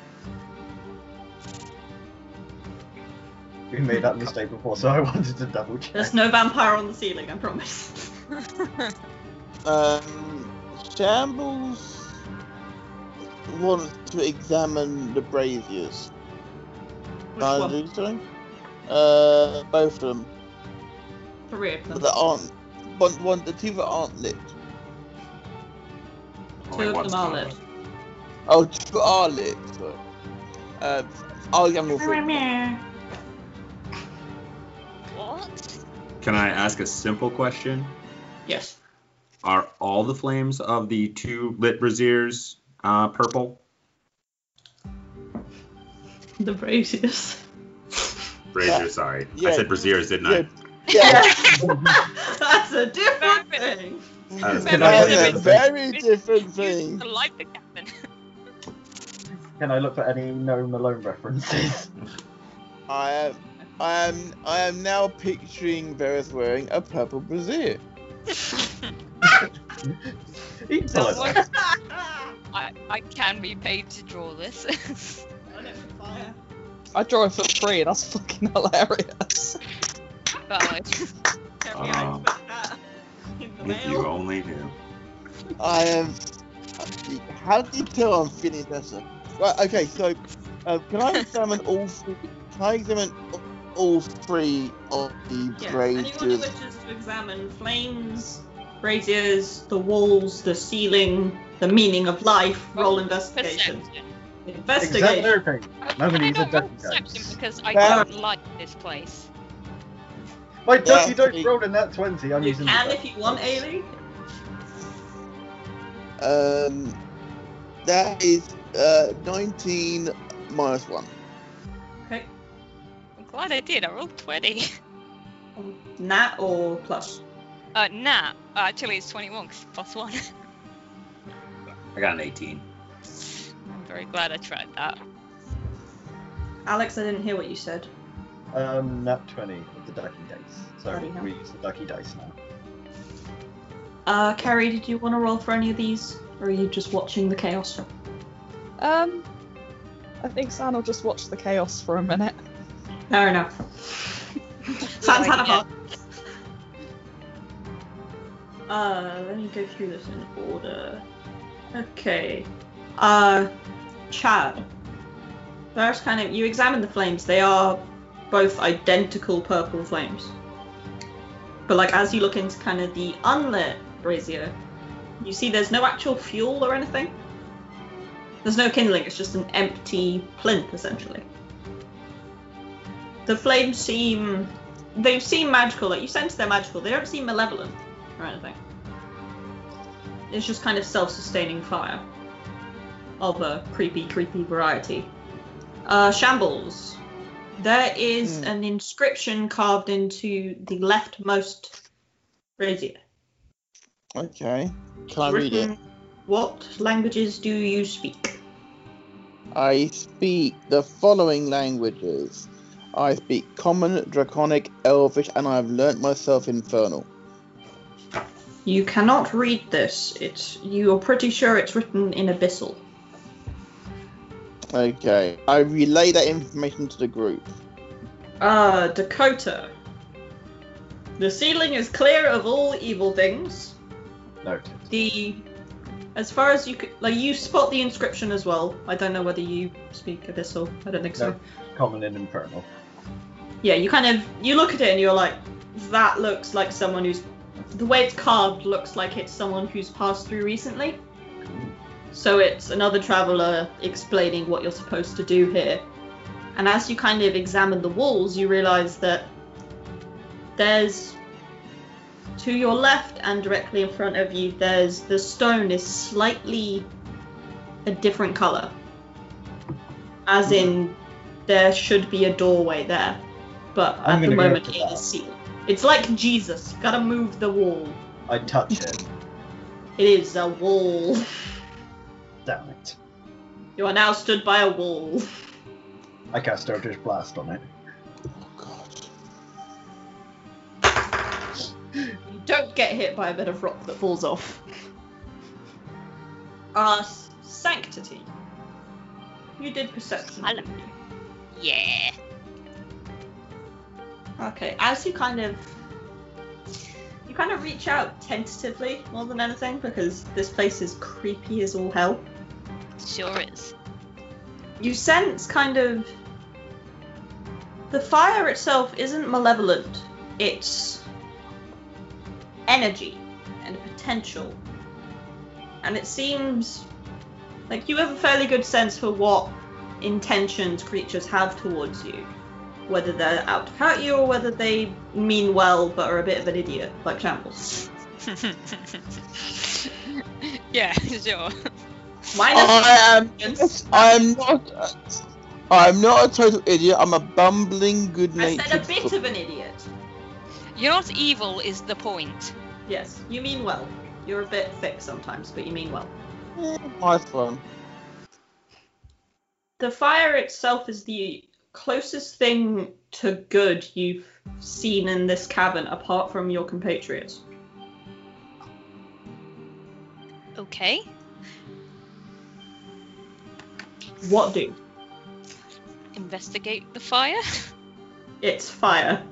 [SPEAKER 3] We made that mistake before, so I wanted to double check.
[SPEAKER 4] There's no vampire on the ceiling, I promise.
[SPEAKER 2] Um, Shambles wants to examine the braziers.
[SPEAKER 4] Which
[SPEAKER 2] I
[SPEAKER 4] one?
[SPEAKER 2] do something? Uh, both of them.
[SPEAKER 4] Three of them.
[SPEAKER 2] That aren't. One, one, the two that aren't lit.
[SPEAKER 4] Two of them are
[SPEAKER 7] not.
[SPEAKER 4] lit.
[SPEAKER 2] Oh, two are lit. Sorry. Uh, I'll examine all three.
[SPEAKER 7] Can I ask a simple question?
[SPEAKER 4] Yes.
[SPEAKER 7] Are all the flames of the two lit braziers uh, purple?
[SPEAKER 4] The braziers.
[SPEAKER 7] Braziers, sorry.
[SPEAKER 2] Yeah.
[SPEAKER 7] I said braziers, didn't
[SPEAKER 2] Yeah,
[SPEAKER 7] I?
[SPEAKER 2] yeah.
[SPEAKER 4] That's a different thing.
[SPEAKER 7] That is
[SPEAKER 3] Can
[SPEAKER 7] good.
[SPEAKER 3] I
[SPEAKER 2] That's
[SPEAKER 3] look
[SPEAKER 2] a
[SPEAKER 3] at-
[SPEAKER 2] very different thing.
[SPEAKER 5] the light the captain.
[SPEAKER 3] Can I look for any known Malone references?
[SPEAKER 2] I am, I am, I am now picturing Veras wearing a purple brazier.
[SPEAKER 3] You can.
[SPEAKER 5] Someone- I, I can be paid to draw this.
[SPEAKER 6] I draw it for free. That's fucking hilarious.
[SPEAKER 5] Valid.
[SPEAKER 4] Carry on that in the
[SPEAKER 7] If you only knew.
[SPEAKER 2] I am. How do you tell I'm feeling better? Right. Okay. So, uh, can I examine all three? Can I examine all three of the
[SPEAKER 4] Yes, anyone who
[SPEAKER 2] braziers?
[SPEAKER 4] wishes to examine flames, braziers, the walls, the ceiling, the meaning of life, roll investigation.
[SPEAKER 5] Perception.
[SPEAKER 4] Investigation.
[SPEAKER 3] Exact everything.
[SPEAKER 5] Oh,
[SPEAKER 3] Nobody
[SPEAKER 5] I
[SPEAKER 3] needs a
[SPEAKER 5] don't roll perception because I
[SPEAKER 2] Yeah.
[SPEAKER 5] don't like this place.
[SPEAKER 3] My ducky
[SPEAKER 2] Yeah,
[SPEAKER 3] don't
[SPEAKER 2] he-
[SPEAKER 3] roll in that 20. I'm
[SPEAKER 4] You
[SPEAKER 3] using
[SPEAKER 4] can if you want, Eilidh.
[SPEAKER 2] Um, that is uh 19 minus one.
[SPEAKER 4] Okay.
[SPEAKER 5] I'm glad I did. I rolled 20.
[SPEAKER 4] Nat or plus?
[SPEAKER 5] Uh, nah. Uh, actually, it's 21 'cause plus one.
[SPEAKER 7] I got an 18.
[SPEAKER 5] I'm very glad I tried that.
[SPEAKER 4] Alex, I didn't hear what you said.
[SPEAKER 3] Um, nat 20 with the ducky dice. So
[SPEAKER 4] Bloody hell.
[SPEAKER 3] we use the ducky dice now.
[SPEAKER 4] Uh, Kerry, did you want to roll for any of these? Or are you just watching the chaos?
[SPEAKER 6] Um, I think San will just watch the chaos for a minute.
[SPEAKER 4] Fair enough. Sans had a
[SPEAKER 5] idea.
[SPEAKER 4] heart. Uh, let me go through this in order. Okay. Uh, Chad. First, kind of, you examine the flames. They are both identical purple flames. But, like, as you look into kind of the unlit brazier, you see there's no actual fuel or anything. There's no kindling, it's just an empty plinth, essentially. The flames seem. They seem magical, like, you sense they're magical. They don't seem malevolent or anything. It's just kind of self sustaining fire of a creepy, creepy variety. Uh, shambles. There is
[SPEAKER 2] Hmm.
[SPEAKER 4] an inscription carved into the leftmost brazier.
[SPEAKER 2] Okay. Can I read it?
[SPEAKER 4] What languages do you speak?
[SPEAKER 2] I speak the following languages. I speak Common, Draconic, Elvish, and I have learnt myself Infernal.
[SPEAKER 4] You cannot read this. It's you're pretty sure it's written in Abyssal.
[SPEAKER 2] Okay. I relay that information to the group.
[SPEAKER 4] Uh, Dakota. The ceiling is clear of all evil things.
[SPEAKER 3] Noted.
[SPEAKER 4] The, as far as you could, like you spot the inscription as well. I don't know whether you speak Abyssal. I don't think so.
[SPEAKER 3] Common and Infernal.
[SPEAKER 4] Yeah, you kind of you look at it and you're like, that looks like someone who's, the way it's carved looks like it's someone who's passed through recently. So it's another traveler explaining what you're supposed to do here. And as you kind of examine the walls, you realize that there's to your left and directly in front of you, there's the stone is slightly a different color. As in, there should be a doorway there, but
[SPEAKER 3] I'm
[SPEAKER 4] at the moment
[SPEAKER 3] for
[SPEAKER 4] it
[SPEAKER 3] that.
[SPEAKER 4] is sealed. It's like Jesus. You gotta move the wall.
[SPEAKER 3] I touch it.
[SPEAKER 4] It is a wall.
[SPEAKER 3] Damn it.
[SPEAKER 4] You are now stood by a wall.
[SPEAKER 3] I cast Eldritch Blast on it.
[SPEAKER 2] Oh god.
[SPEAKER 4] You don't get hit by a bit of rock that falls off. Uh, sanctity. You did perception.
[SPEAKER 5] Hello.
[SPEAKER 4] didn't you?
[SPEAKER 5] Yeah.
[SPEAKER 4] Okay, as you kind of you kind of reach out tentatively more than anything because this place is creepy as all hell.
[SPEAKER 5] Sure is.
[SPEAKER 4] You sense kind of The fire itself isn't malevolent. It's energy and potential. And it seems like you have a fairly good sense for what intentions creatures have towards you. Whether they're out to hurt you or whether they mean well but are a bit of an idiot, like Shambles.
[SPEAKER 5] yeah, sure.
[SPEAKER 4] Minus
[SPEAKER 2] I am. I am not. a- I'm not a total idiot. I'm a bumbling,
[SPEAKER 4] I
[SPEAKER 2] good-natured.
[SPEAKER 4] said a bit of an idiot.
[SPEAKER 5] You're not evil, is the point.
[SPEAKER 4] Yes, you mean well. You're a bit thick sometimes, but you mean well.
[SPEAKER 2] Eh, My fun.
[SPEAKER 4] The fire itself is the closest thing to good you've seen in this cabin apart from your compatriots.
[SPEAKER 5] Okay.
[SPEAKER 4] What do?
[SPEAKER 5] Investigate the fire.
[SPEAKER 4] It's fire.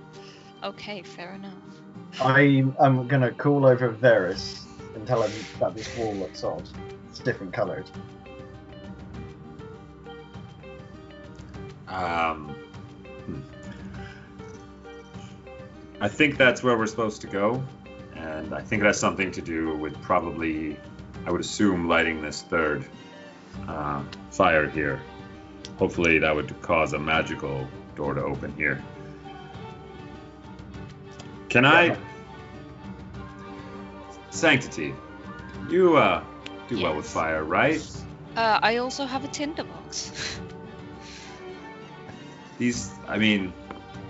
[SPEAKER 5] Okay, fair enough.
[SPEAKER 3] I am gonna call over Veras and tell him that this wall looks odd. It's different coloured.
[SPEAKER 7] Um, hmm. I think that's where we're supposed to go, and I think it has something to do with probably, I would assume, lighting this third uh, fire here. Hopefully, that would cause a magical door to open here. Can I, Sanctity? You uh, do well with fire, right?
[SPEAKER 5] Uh, I also have a tinderbox.
[SPEAKER 7] These, I mean,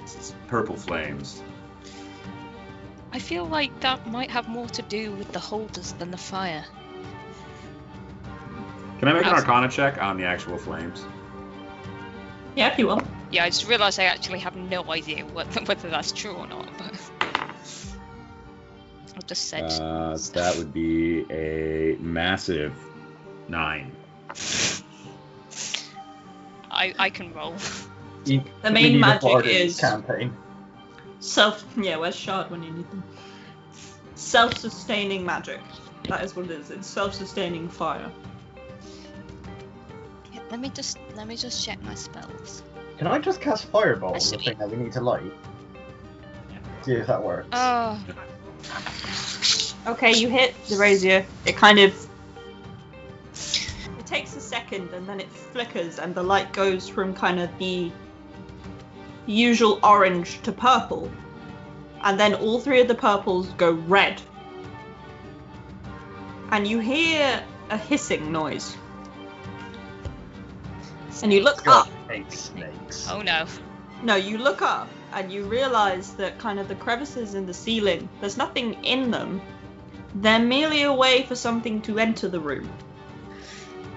[SPEAKER 7] it's purple flames.
[SPEAKER 5] I feel like that might have more to do with the holders than the fire.
[SPEAKER 7] Can I make an
[SPEAKER 5] Awesome.
[SPEAKER 7] Arcana check on the actual flames?
[SPEAKER 4] Yeah, if you will.
[SPEAKER 5] Yeah, I just realised I actually have no idea whether, whether that's true or not, but. I just said.
[SPEAKER 9] Uh, that would be a massive nine.
[SPEAKER 5] I, I can roll.
[SPEAKER 3] You-
[SPEAKER 4] The main
[SPEAKER 3] need
[SPEAKER 4] magic
[SPEAKER 3] bard in this
[SPEAKER 4] is-
[SPEAKER 3] campaign.
[SPEAKER 4] Self. Yeah, where's Shard when you need them? Self-sustaining magic. That is what it is. It's self-sustaining fire.
[SPEAKER 5] Yeah, let me just let me just check my spells.
[SPEAKER 3] Can I just cast fireball on the thing that we need to light? See if that works.
[SPEAKER 5] Oh,
[SPEAKER 4] Okay, you hit the brazier. It kind of. It takes a second and then it flickers, and the light goes from kind of the usual orange to purple. And then all three of the purples go red. And you hear a hissing noise. And you look up.
[SPEAKER 3] Snakes.
[SPEAKER 5] oh no.
[SPEAKER 4] No, you look up and you realize that kind of the crevices in the ceiling, there's nothing in them. They're merely a way for something to enter the room.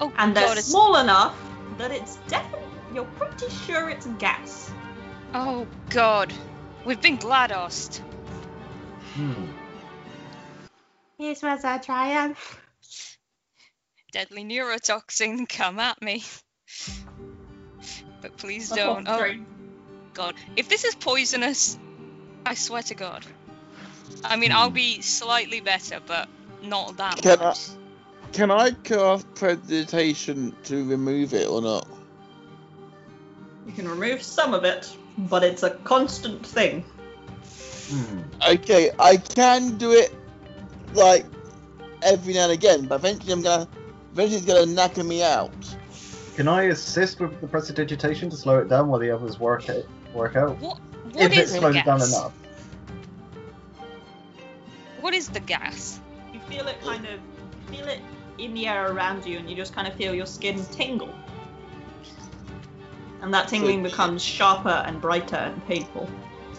[SPEAKER 5] Oh
[SPEAKER 4] And they're
[SPEAKER 5] god,
[SPEAKER 4] small enough that it's definitely, you're pretty sure it's gas.
[SPEAKER 5] Oh god. We've been GLaDOSed.
[SPEAKER 3] Hmm.
[SPEAKER 1] Here's was our triumph.
[SPEAKER 5] Deadly neurotoxin, come at me. But please don't.
[SPEAKER 4] Oh,
[SPEAKER 5] Oh god. If this is poisonous, I swear to god. I mean, I'll be slightly better, but not that
[SPEAKER 2] Can I-
[SPEAKER 5] much.
[SPEAKER 2] Can I cast preditation to remove it or not?
[SPEAKER 4] You can remove some of it, but it's a constant thing.
[SPEAKER 3] Hmm.
[SPEAKER 2] Okay, I can do it like every now and again, but eventually I'm gonna eventually it's gonna knock me out.
[SPEAKER 3] Can I assist with the prestidigitation to slow it down while the others work it work out?
[SPEAKER 5] What? What
[SPEAKER 3] if it
[SPEAKER 5] is the
[SPEAKER 3] slows it down enough.
[SPEAKER 5] What is the gas?
[SPEAKER 4] You feel it kind of, feel it in the air around you, and you just kind of feel your skin tingle. And that tingling
[SPEAKER 2] Good.
[SPEAKER 4] becomes sharper and brighter and painful.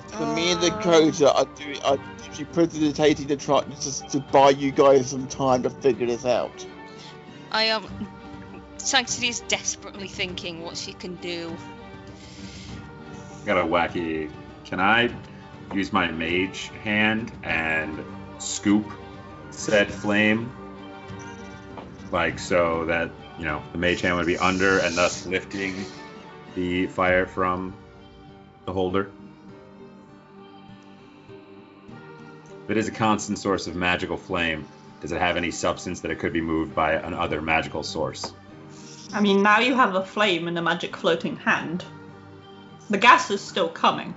[SPEAKER 2] For me and the Dakota, I do I literally prestidigitating the try just to buy you guys some time to figure this out.
[SPEAKER 5] I am. Sanctity is desperately thinking what she can do.
[SPEAKER 7] Got a wacky. Can I use my mage hand and scoop said flame? Like so that you know the mage hand would be under and thus lifting the fire from the holder. If it is a constant source of magical flame, does it have any substance that it could be moved by another magical source?
[SPEAKER 4] I mean, now you have a flame and a magic floating hand. The gas is still coming.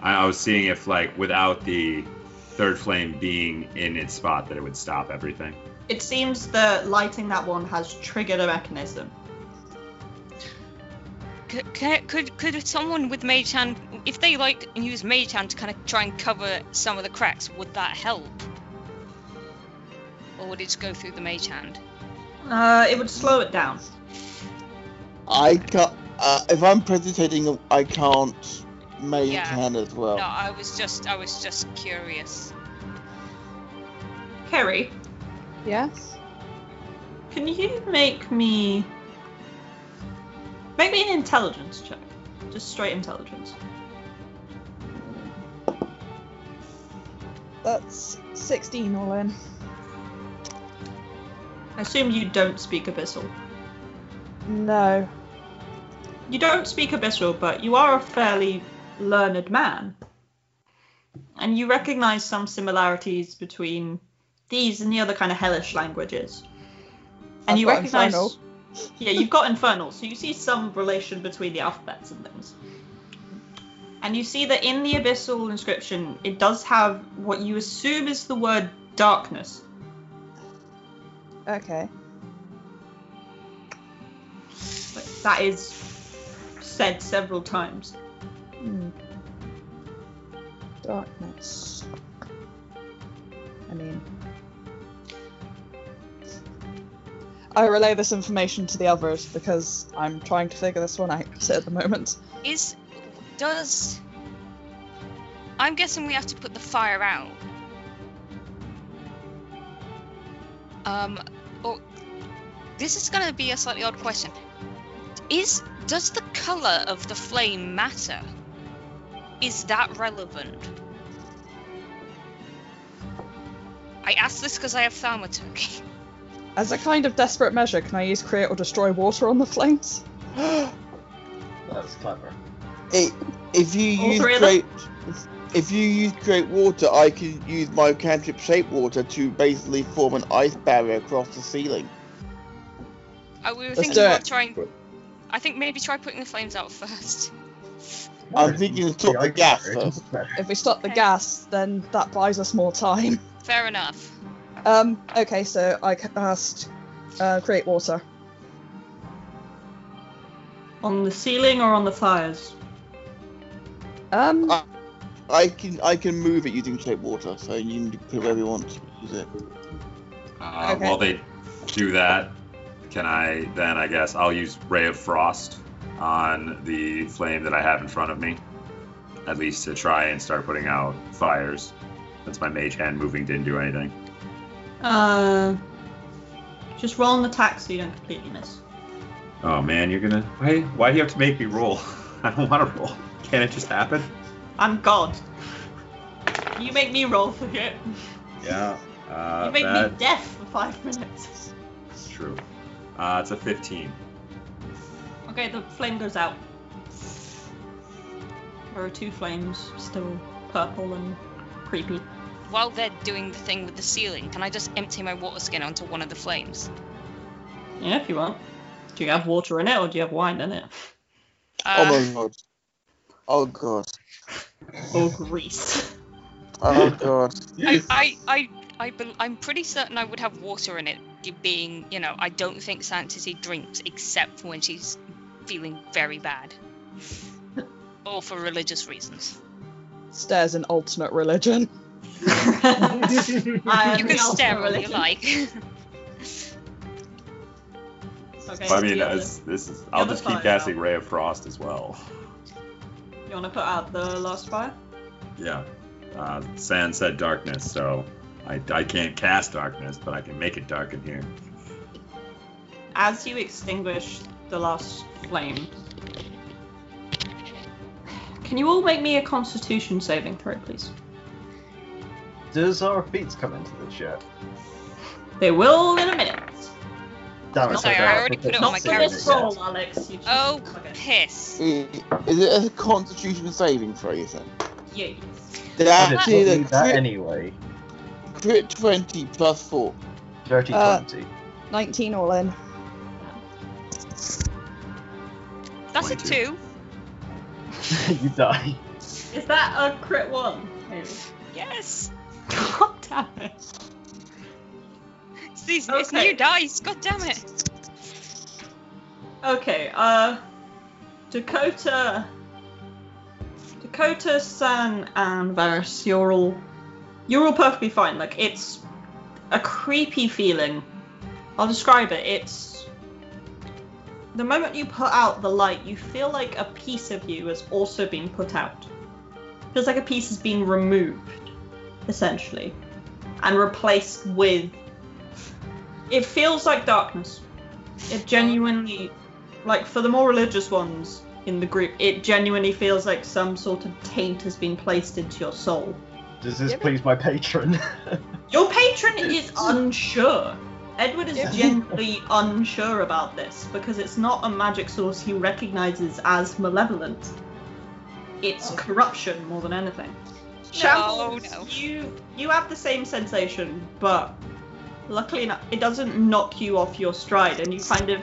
[SPEAKER 7] I, I was seeing if, like, without the third flame being in its spot, that it would stop everything.
[SPEAKER 4] It seems that lighting that one has triggered a mechanism.
[SPEAKER 5] Could, could, could could someone with mage hand, if they like use mage hand to kind of try and cover some of the cracks, would that help? Or would it just go through the mage hand?
[SPEAKER 4] Uh, it would slow it down.
[SPEAKER 2] I can't. Uh, if I'm presentating, I can't make
[SPEAKER 5] Yeah.
[SPEAKER 2] hand as well.
[SPEAKER 5] No, I was just I was just curious.
[SPEAKER 4] Kerry,
[SPEAKER 6] Yes?
[SPEAKER 4] can you make me make me an intelligence check? Just straight intelligence.
[SPEAKER 6] That's 16 all in.
[SPEAKER 4] I assume you don't speak Abyssal.
[SPEAKER 6] No.
[SPEAKER 4] You don't speak Abyssal, but you are a fairly learned man. And you recognize some similarities between these and the other kind of hellish languages. And
[SPEAKER 6] I've
[SPEAKER 4] you recognize.
[SPEAKER 6] Infernal.
[SPEAKER 4] Yeah, you've got Infernal, so you see some relation between the alphabets and things. And you see that in the Abyssal inscription, it does have what you assume is the word darkness.
[SPEAKER 6] Okay.
[SPEAKER 4] Like, that is said several times.
[SPEAKER 6] Hmm. Darkness. I mean. I relay this information to the others because I'm trying to figure this one out at the moment.
[SPEAKER 5] Is does I'm guessing we have to put the fire out. Um or this is gonna be a slightly odd question. Is does the colour of the flame matter? Is that relevant? I ask this because I have thaumaturgy.
[SPEAKER 6] As a kind of desperate measure, can I use create or destroy water on the flames?
[SPEAKER 3] That's clever.
[SPEAKER 2] It, if you
[SPEAKER 4] All
[SPEAKER 2] use
[SPEAKER 4] three of them?
[SPEAKER 2] great, if you use great water, I can use my cantrip shape water to basically form an ice barrier across the ceiling.
[SPEAKER 5] I we were
[SPEAKER 6] Let's
[SPEAKER 5] thinking
[SPEAKER 6] do it.
[SPEAKER 5] trying. I think maybe try putting the flames out first.
[SPEAKER 2] I'm thinking of stop the gas first.
[SPEAKER 6] If we stop the
[SPEAKER 5] Okay.
[SPEAKER 6] gas, then that buys us more time.
[SPEAKER 5] Fair enough.
[SPEAKER 6] Um, okay, so I cast uh, create water.
[SPEAKER 4] On the ceiling or on the fires?
[SPEAKER 6] Um,
[SPEAKER 2] Uh, I can I can move it using shape water, so you can put it wherever you want to use it.
[SPEAKER 7] Uh,
[SPEAKER 6] Okay.
[SPEAKER 7] While they do that, can I then, I guess, I'll use Ray of Frost on the flame that I have in front of me, at least to try and start putting out fires. Since my mage hand moving didn't do anything.
[SPEAKER 4] Uh, just roll an attack so you don't completely miss.
[SPEAKER 7] Oh man, you're gonna. Why? Why do you have to make me roll? I don't want to roll. Can't it just happen?
[SPEAKER 4] I'm God. You make me roll for it.
[SPEAKER 7] Yeah. Uh,
[SPEAKER 4] you make
[SPEAKER 7] that-
[SPEAKER 4] me deaf for five minutes.
[SPEAKER 7] It's true. Uh, it's a 15.
[SPEAKER 4] Okay, the flame goes out. There are two flames, still purple and creepy.
[SPEAKER 5] While they're doing the thing with the ceiling, can I just empty my water skin onto one of the flames?
[SPEAKER 4] Yeah, if you want. Do you have water in it or do you have wine in it?
[SPEAKER 2] oh
[SPEAKER 5] Uh,
[SPEAKER 2] my god. Oh god.
[SPEAKER 4] Or grease?
[SPEAKER 2] Oh god.
[SPEAKER 5] I, I, I, I, bel- I'm pretty certain I would have water in it, being, you know, I don't think Sanctity drinks except when she's feeling very bad. or for religious reasons.
[SPEAKER 6] stairs in alternate religion.
[SPEAKER 4] I
[SPEAKER 5] you can stare
[SPEAKER 4] ultimate
[SPEAKER 5] all you like.
[SPEAKER 4] Okay,
[SPEAKER 7] I mean, as, this is. I'll just keep
[SPEAKER 4] fire
[SPEAKER 7] casting
[SPEAKER 4] out.
[SPEAKER 7] Ray of Frost as well.
[SPEAKER 4] You want to put out the last fire?
[SPEAKER 7] Yeah. Uh, Sand said darkness, so I, I can't cast darkness, but I can make it dark in here.
[SPEAKER 4] As you extinguish the last flame, can you all make me a Constitution saving throw, please?
[SPEAKER 3] Does our feats come into this yet?
[SPEAKER 4] They will in a minute.
[SPEAKER 3] Damn it,
[SPEAKER 5] Not
[SPEAKER 3] so
[SPEAKER 5] I already put it on my
[SPEAKER 4] Not for
[SPEAKER 5] character
[SPEAKER 4] this roll, Alex. You
[SPEAKER 5] oh,
[SPEAKER 4] okay.
[SPEAKER 5] piss.
[SPEAKER 2] Is it a Constitution saving throw? You think?
[SPEAKER 4] Yes.
[SPEAKER 2] Did
[SPEAKER 3] I did
[SPEAKER 2] actually
[SPEAKER 3] not that
[SPEAKER 2] crit,
[SPEAKER 3] anyway.
[SPEAKER 2] crit twenty plus four.
[SPEAKER 3] Dirty
[SPEAKER 6] Uh,
[SPEAKER 3] 20.
[SPEAKER 6] 19 all in.
[SPEAKER 5] That's a two.
[SPEAKER 3] you die.
[SPEAKER 4] Is that a crit one? Maybe.
[SPEAKER 5] Yes.
[SPEAKER 4] God damn it.
[SPEAKER 5] It's, these, it's
[SPEAKER 4] Okay.
[SPEAKER 5] new dice. God damn it.
[SPEAKER 4] Okay, uh Dakota Dakota, San, and Veras, you're all you're all perfectly fine. Like it's a creepy feeling. I'll describe it. It's the moment you put out the light, you feel like a piece of you has also been put out. Feels like a piece has been removed, essentially, and replaced with. It feels like darkness. It genuinely, like for the more religious ones in the group, it genuinely feels like some sort of taint has been placed into your soul.
[SPEAKER 3] Does this please my patron?
[SPEAKER 4] Your patron is unsure. Edward is
[SPEAKER 6] Yeah.
[SPEAKER 4] genuinely unsure about this because it's not a magic source he recognizes as malevolent. It's oh. corruption more than anything. Shambles,
[SPEAKER 5] no.
[SPEAKER 4] you you have the same sensation, but luckily enough, it doesn't knock you off your stride, and you kind of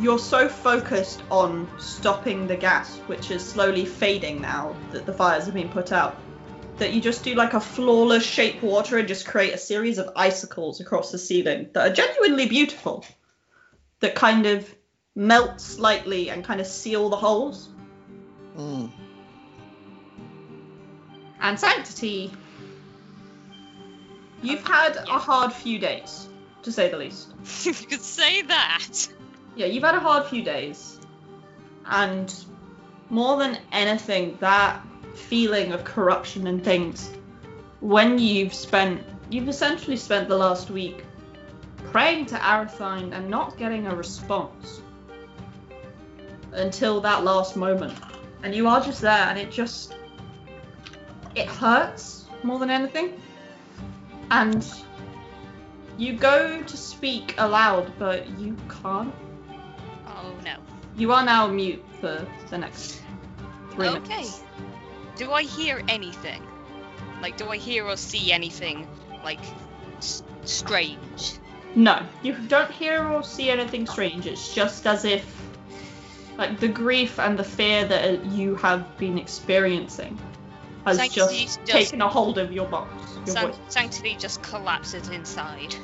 [SPEAKER 4] you're so focused on stopping the gas, which is slowly fading now that the fires have been put out, that you just do like a flawless shape water and just create a series of icicles across the ceiling that are genuinely beautiful, that kind of melt slightly and kind of seal the holes.
[SPEAKER 2] Mm.
[SPEAKER 4] And Sanctity, you've had a hard few days, to say the least.
[SPEAKER 5] you could say that.
[SPEAKER 4] Yeah, you've had a hard few days. And more than anything, that feeling of corruption and things, when you've spent, you've essentially spent the last week praying to Arathine and not getting a response until that last moment. And you are just there, and it just, it hurts more than anything. And you go to speak aloud, but you can't.
[SPEAKER 5] Oh no.
[SPEAKER 4] You are now mute for the next three
[SPEAKER 5] Okay.
[SPEAKER 4] minutes.
[SPEAKER 5] Do I hear anything? Like, do I hear or see anything like s- strange?
[SPEAKER 4] No, you don't hear or see anything strange. It's just as if, like, the grief and the fear that you have been experiencing has
[SPEAKER 5] Sanctity's
[SPEAKER 4] just,
[SPEAKER 5] just-
[SPEAKER 4] taken a hold of your box. Your
[SPEAKER 5] San-
[SPEAKER 4] voice.
[SPEAKER 5] Sanctity just collapses inside.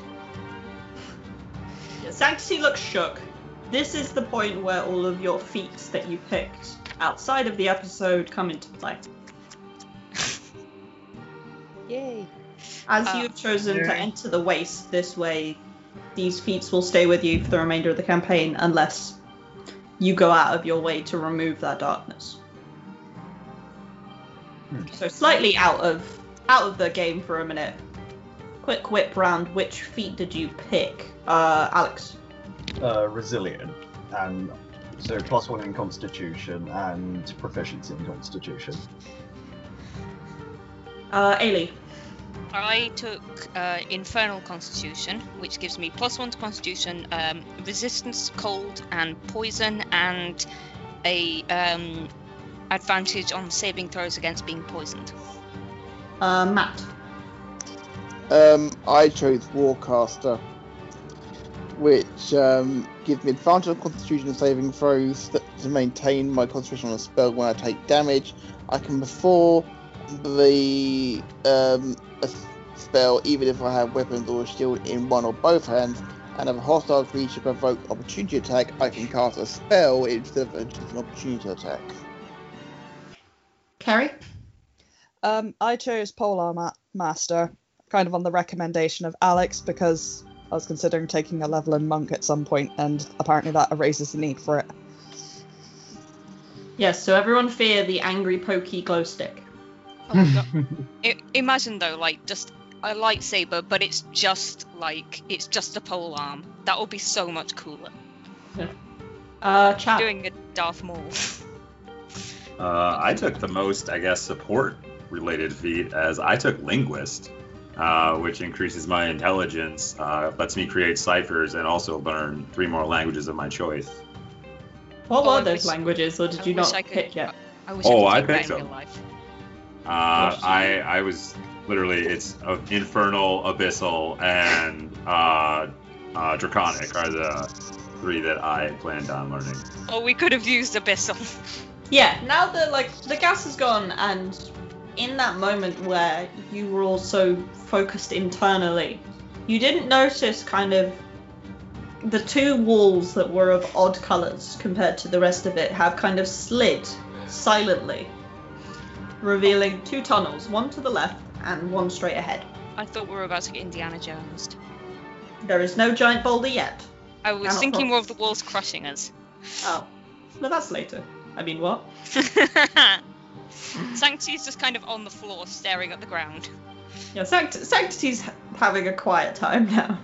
[SPEAKER 4] Sanctity looks shook. This is the point where all of your feats that you picked outside of the episode come into play.
[SPEAKER 6] Yay.
[SPEAKER 4] As
[SPEAKER 5] Uh,
[SPEAKER 4] you've chosen to enter the waste this way, these feats will stay with you for the remainder of the campaign unless you go out of your way to remove that darkness.
[SPEAKER 3] Hmm.
[SPEAKER 4] So slightly out of out of the game for a minute. Quick whip round. Which feat did you pick, uh, Alex?
[SPEAKER 3] uh, resilient, and so plus one in Constitution and proficiency in Constitution.
[SPEAKER 4] Uh, Eilidh.
[SPEAKER 5] I took uh, Infernal Constitution, which gives me plus one to Constitution, um, resistance to cold and poison, and a um, advantage on saving throws against being poisoned.
[SPEAKER 4] Uh, Matt.
[SPEAKER 2] Um, I chose Warcaster, which um, gives me advantage on Constitution saving throws that, to maintain my concentration on a spell when I take damage. I can before the um, a s- spell even if I have weapons or a shield in one or both hands, and if a hostile creature provokes opportunity attack, I can cast a spell instead of just an opportunity attack.
[SPEAKER 4] Kerry.
[SPEAKER 6] Um, I chose Polar Ma- Master, kind of on the recommendation of Alex because I was considering taking a level in Monk at some point, and apparently that erases the need for it.
[SPEAKER 4] Yes. So everyone fear the angry pokey glow stick.
[SPEAKER 5] Oh my god. I- imagine though, like just a lightsaber, but it's just like it's just a pole arm. That would be so much cooler.
[SPEAKER 4] Uh, Chad.
[SPEAKER 5] Doing a Darth Maul.
[SPEAKER 7] Uh, I took the most, I guess, support related feat as I took Linguist, uh, which increases my intelligence, uh, lets me create ciphers, and also learn three more languages of my choice.
[SPEAKER 4] What
[SPEAKER 5] Oh,
[SPEAKER 4] were
[SPEAKER 5] I
[SPEAKER 4] those
[SPEAKER 5] wish-
[SPEAKER 4] languages, or did
[SPEAKER 5] I
[SPEAKER 4] you not
[SPEAKER 5] I could-
[SPEAKER 4] pick yet?
[SPEAKER 5] I wish
[SPEAKER 7] Oh,
[SPEAKER 5] I
[SPEAKER 7] I
[SPEAKER 5] could take
[SPEAKER 7] picked
[SPEAKER 5] in
[SPEAKER 7] them.
[SPEAKER 5] life.
[SPEAKER 7] Uh, I I was literally it's uh, infernal, abyssal, and uh, uh, draconic are the three that I planned on learning.
[SPEAKER 5] Oh, we could have used Abyssal.
[SPEAKER 4] Yeah, now the like the gas is gone, and in that moment where you were also focused internally, you didn't notice kind of the two walls that were of odd colours compared to the rest of it have kind of slid silently, revealing two tunnels, one to the left and one straight ahead.
[SPEAKER 5] I thought we were about to get Indiana Jones.
[SPEAKER 4] There is no giant boulder yet.
[SPEAKER 5] I was
[SPEAKER 4] Cannot
[SPEAKER 5] thinking
[SPEAKER 4] cross.
[SPEAKER 5] more of the walls crushing us.
[SPEAKER 4] Oh, no, that's later. I mean, what?
[SPEAKER 5] Sanctity's just kind of on the floor staring at the ground.
[SPEAKER 4] Yeah, Sanct- Sanctity's having a quiet time now.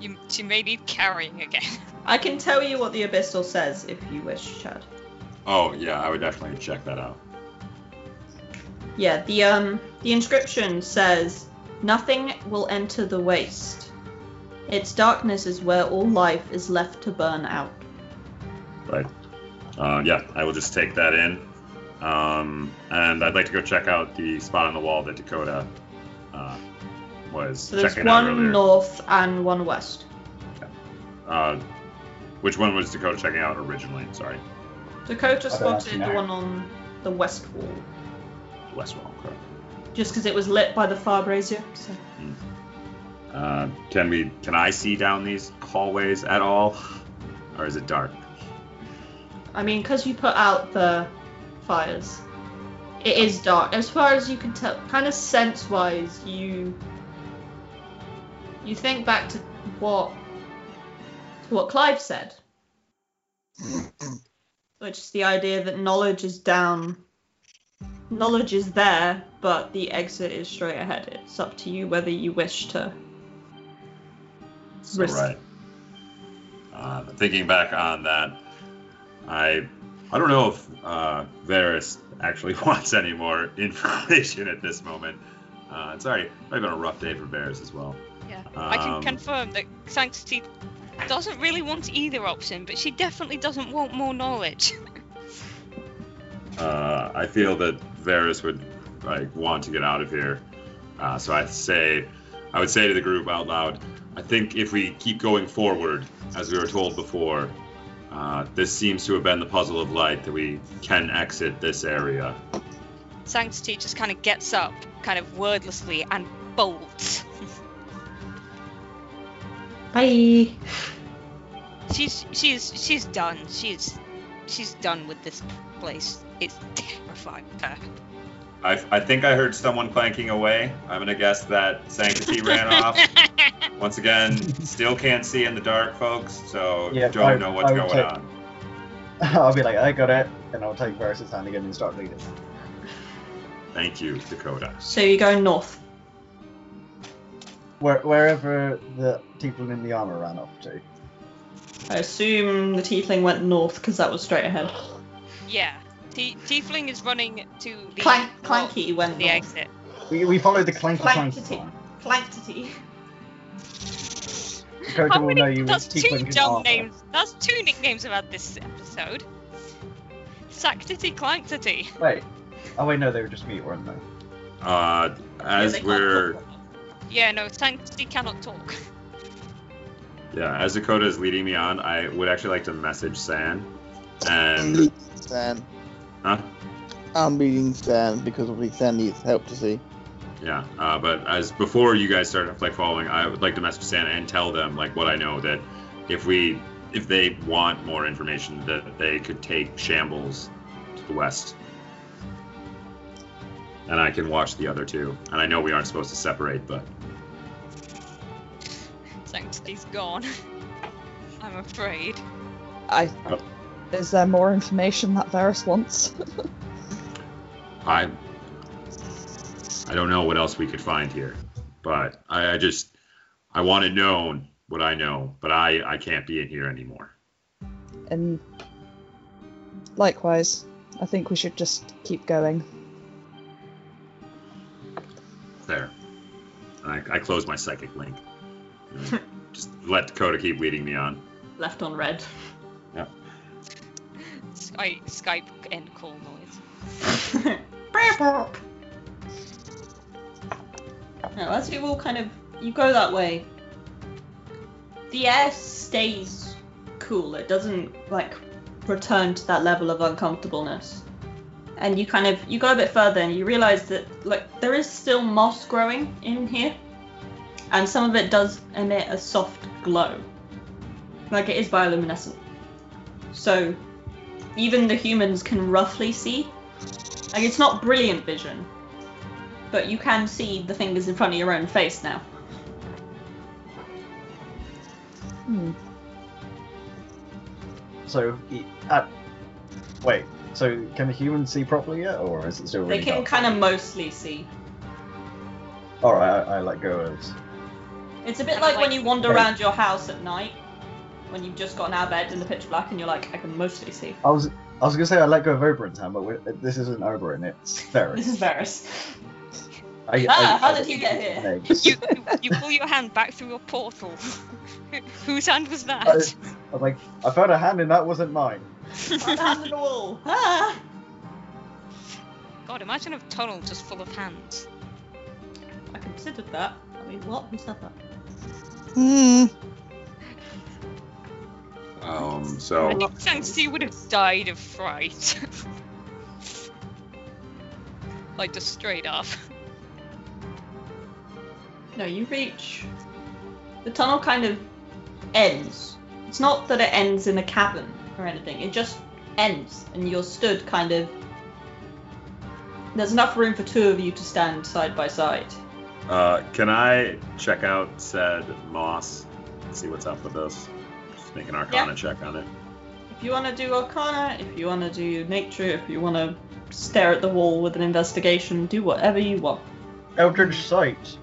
[SPEAKER 5] You, she may need carrying again.
[SPEAKER 4] I can tell you what the Abyssal says if you wish, Chad.
[SPEAKER 7] Oh yeah, I would definitely check that out.
[SPEAKER 4] Yeah, the um the inscription says nothing will enter the waste. Its darkness is where all life is left to burn out.
[SPEAKER 7] Right. Uh, yeah, I will just take that in. Um, and I'd like to go check out the spot on the wall that Dakota uh, was
[SPEAKER 4] So there's
[SPEAKER 7] checking out
[SPEAKER 4] one
[SPEAKER 7] earlier.
[SPEAKER 4] north and one west.
[SPEAKER 7] Uh, which one was Dakota checking out originally? Sorry,
[SPEAKER 4] Dakota
[SPEAKER 3] I don't
[SPEAKER 4] spotted the one on the west wall,
[SPEAKER 7] west wall. Correct.
[SPEAKER 4] just because it was lit by the fire brazier. So.
[SPEAKER 7] Uh, can we? Can I see down these hallways at all, or is it dark?
[SPEAKER 4] I mean, because you put out the fires, it is dark. As far as you can tell, kind of sense-wise, you you think back to what to what Clive said, which is the idea that knowledge is down, knowledge is there, but the exit is straight ahead. It's up to you whether you wish to.
[SPEAKER 7] So,
[SPEAKER 4] Risk.
[SPEAKER 7] right. Uh, thinking back on that, I I don't know if uh, Veras actually wants any more information at this moment. Uh, it's already probably been a rough day for Veras as well.
[SPEAKER 5] Yeah. I can
[SPEAKER 7] Um,
[SPEAKER 5] confirm that Sanctity doesn't really want either option, but she definitely doesn't want more knowledge.
[SPEAKER 7] Uh, I feel that Veras would like want to get out of here, uh, so I say, I would say to the group out loud, I think if we keep going forward, as we were told before, uh, this seems to have been the puzzle of light that we can exit this area.
[SPEAKER 5] Sanctity just kind of gets up, kind of wordlessly, and bolts.
[SPEAKER 4] Bye.
[SPEAKER 5] She's she's she's done. She's she's done with this place. It's terrifying her.
[SPEAKER 7] I, I think I heard someone clanking away. I'm gonna guess that Sanctity ran off. Once again, still can't see in the dark, folks. So
[SPEAKER 3] Yeah,
[SPEAKER 7] don't
[SPEAKER 3] I-
[SPEAKER 7] know what's going
[SPEAKER 3] take-
[SPEAKER 7] on.
[SPEAKER 3] I'll be like, I got it, and I'll take Veras' hand again and start leading.
[SPEAKER 7] Thank you, Dakota.
[SPEAKER 4] So you go north.
[SPEAKER 3] Where, wherever the people in the armor ran off to.
[SPEAKER 4] I assume the tiefling went north because that was straight ahead.
[SPEAKER 5] Yeah. T- Tiefling is running to the
[SPEAKER 4] Clank, clanky went
[SPEAKER 5] the
[SPEAKER 4] north.
[SPEAKER 5] exit.
[SPEAKER 3] We, we followed the clanky clanky
[SPEAKER 4] Clankity.
[SPEAKER 3] song.
[SPEAKER 4] Clankity.
[SPEAKER 3] Dakota
[SPEAKER 5] How
[SPEAKER 3] will
[SPEAKER 5] many-
[SPEAKER 3] know you as
[SPEAKER 5] that's two
[SPEAKER 3] Tiefling
[SPEAKER 5] dumb
[SPEAKER 3] armor.
[SPEAKER 5] names. That's two nicknames I've had this episode. Sanctity Clanctity.
[SPEAKER 3] Wait. Oh wait, no, they were just me, weren't they?
[SPEAKER 7] Uh, as
[SPEAKER 4] Yeah, they can't
[SPEAKER 7] we're
[SPEAKER 4] talk.
[SPEAKER 5] Yeah, no, Sanctity cannot talk.
[SPEAKER 7] Yeah, as Dakota is leading me on, I would actually like to message San.
[SPEAKER 10] I'm
[SPEAKER 7] And
[SPEAKER 10] leading Stan.
[SPEAKER 7] Huh?
[SPEAKER 10] I'm leading Stan because obviously Stan needs help to see.
[SPEAKER 7] yeah, uh, but as before you guys start like following, I would like to message Santa and tell them like what I know that if we if they want more information that they could take Shambles to the west. And I can watch the other two. And I know we aren't supposed to separate, but
[SPEAKER 5] Sanctity's gone. I'm afraid.
[SPEAKER 6] I.
[SPEAKER 7] Oh.
[SPEAKER 6] Is there uh, more information that Veras wants?
[SPEAKER 7] I I don't know what else we could find here, but I, I just I want to know what I know, but I I can't be in here anymore.
[SPEAKER 6] and likewise, I think we should just keep going.
[SPEAKER 7] There, I, I close my psychic link. Just let Dakota keep leading me on.
[SPEAKER 4] Left on red.
[SPEAKER 5] Sky- Skype and call noise.
[SPEAKER 4] Now, as you all kind of you go that way, the air stays cool. It doesn't like return to that level of uncomfortableness. And you kind of you go a bit further and you realize that like there is still moss growing in here, and some of it does emit a soft glow, like it is bioluminescent. So even the humans can roughly see. Like it's not brilliant vision, but you can see the fingers in front of your own face now.
[SPEAKER 6] Hmm.
[SPEAKER 3] So, uh, wait. So, can the humans see properly yet, or is it still
[SPEAKER 4] They can kind of mostly see.
[SPEAKER 3] All right, I, I let go of.
[SPEAKER 4] It's a bit
[SPEAKER 5] Kinda
[SPEAKER 4] like when you wander around your house at night, when you've just gotten out of bed in the pitch black and you're like, I can mostly see.
[SPEAKER 3] I was I was gonna say I let go of Oberon's hand, but we this isn't Oberon. It's Ferris.
[SPEAKER 4] This is Veras.
[SPEAKER 3] I,
[SPEAKER 4] Ah,
[SPEAKER 3] I-
[SPEAKER 4] how
[SPEAKER 3] I-
[SPEAKER 4] did you get here?
[SPEAKER 5] You, you you pull your hand back through a portal. Whose hand was that?
[SPEAKER 3] I- I'm like, I found a hand and that wasn't mine.
[SPEAKER 4] Find a hand in the wall. Ah!
[SPEAKER 5] God, imagine a tunnel just full of hands.
[SPEAKER 4] I considered that. I mean, what? Who said that?
[SPEAKER 6] Hmm.
[SPEAKER 7] Um,
[SPEAKER 5] I think Shang-Chi would have died of fright. like just straight up.
[SPEAKER 4] No, you reach. The tunnel kind of ends. It's not that it ends in a cavern or anything, it just ends, and you're stood kind of. There's enough room for two of you to stand side by side.
[SPEAKER 7] uh, can I check out said moss? See what's up with this. Just make an Arcana
[SPEAKER 4] Yeah.
[SPEAKER 7] check on it.
[SPEAKER 4] If you want to do Arcana, if you want to do Nature, if you want to stare at the wall with an investigation, do whatever you want.
[SPEAKER 3] Eldritch Sight.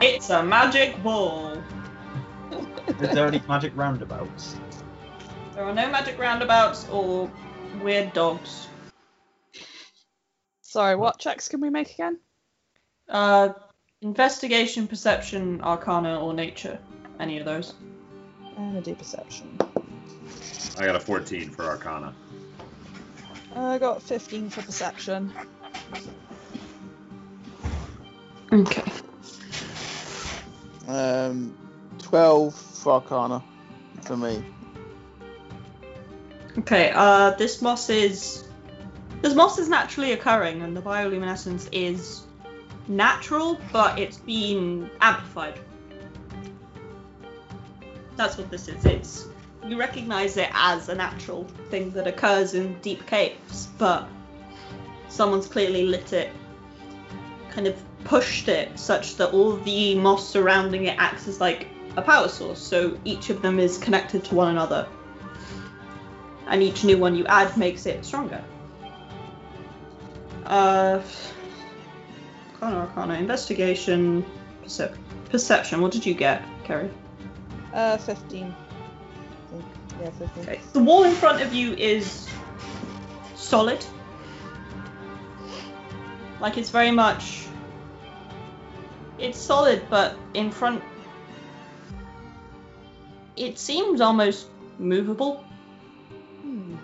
[SPEAKER 4] It's a magic wall.
[SPEAKER 3] Is there any magic roundabouts?
[SPEAKER 4] There are no magic roundabouts or weird dogs.
[SPEAKER 6] Sorry, what checks can we make again?
[SPEAKER 4] Uh, investigation, perception, arcana, or nature. Any of those.
[SPEAKER 6] And a deep perception.
[SPEAKER 7] I got a 14 for Arcana.
[SPEAKER 6] I got 15 for perception.
[SPEAKER 4] Okay.
[SPEAKER 10] Um, 12 for Arcana for me.
[SPEAKER 4] Okay, uh, this moss is. This moss is naturally occurring, and the bioluminescence is natural, but it's been amplified. That's what this is. It's. You recognize it as a natural thing that occurs in deep caves, but someone's clearly lit it, kind of pushed it such that all the moss surrounding it acts as like a power source, so each of them is connected to one another and each new one you add makes it stronger. Uh, Arcana, Arcana, Investigation, percep- Perception. What did you get, Kerry?
[SPEAKER 6] Uh, 15. Yeah, 15.
[SPEAKER 4] Okay. The wall in front of you is solid. Like it's very much. It's solid, but in front. It seems almost movable.
[SPEAKER 6] Hmm.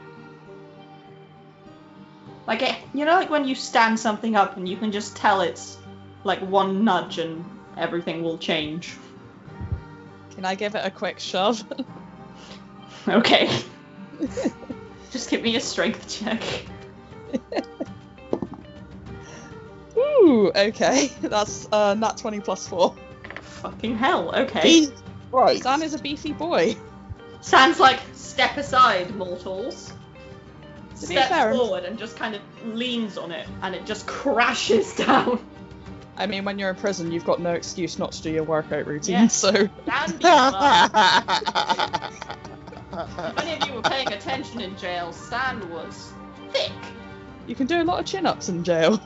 [SPEAKER 4] Like it, you know, like when you stand something up and you can just tell it's like one nudge and everything will change.
[SPEAKER 6] Can I give it a quick shove?
[SPEAKER 4] Okay. just give me a strength check.
[SPEAKER 6] Ooh, okay. That's uh, nat 20 plus 4.
[SPEAKER 4] Fucking hell. Okay.
[SPEAKER 10] Jesus Christ.
[SPEAKER 6] Stan is a beefy boy.
[SPEAKER 4] Sounds like step aside, mortals.
[SPEAKER 6] To be
[SPEAKER 4] Steps
[SPEAKER 6] fair-
[SPEAKER 4] forward and just kind of leans on it, and it just crashes down.
[SPEAKER 6] I mean, when you're in prison, you've got no excuse not to do your workout routine,
[SPEAKER 4] Yeah.
[SPEAKER 6] so.
[SPEAKER 4] Dandy. If any of you were paying attention in jail, Stan was thick.
[SPEAKER 6] You can do a lot of chin ups in jail.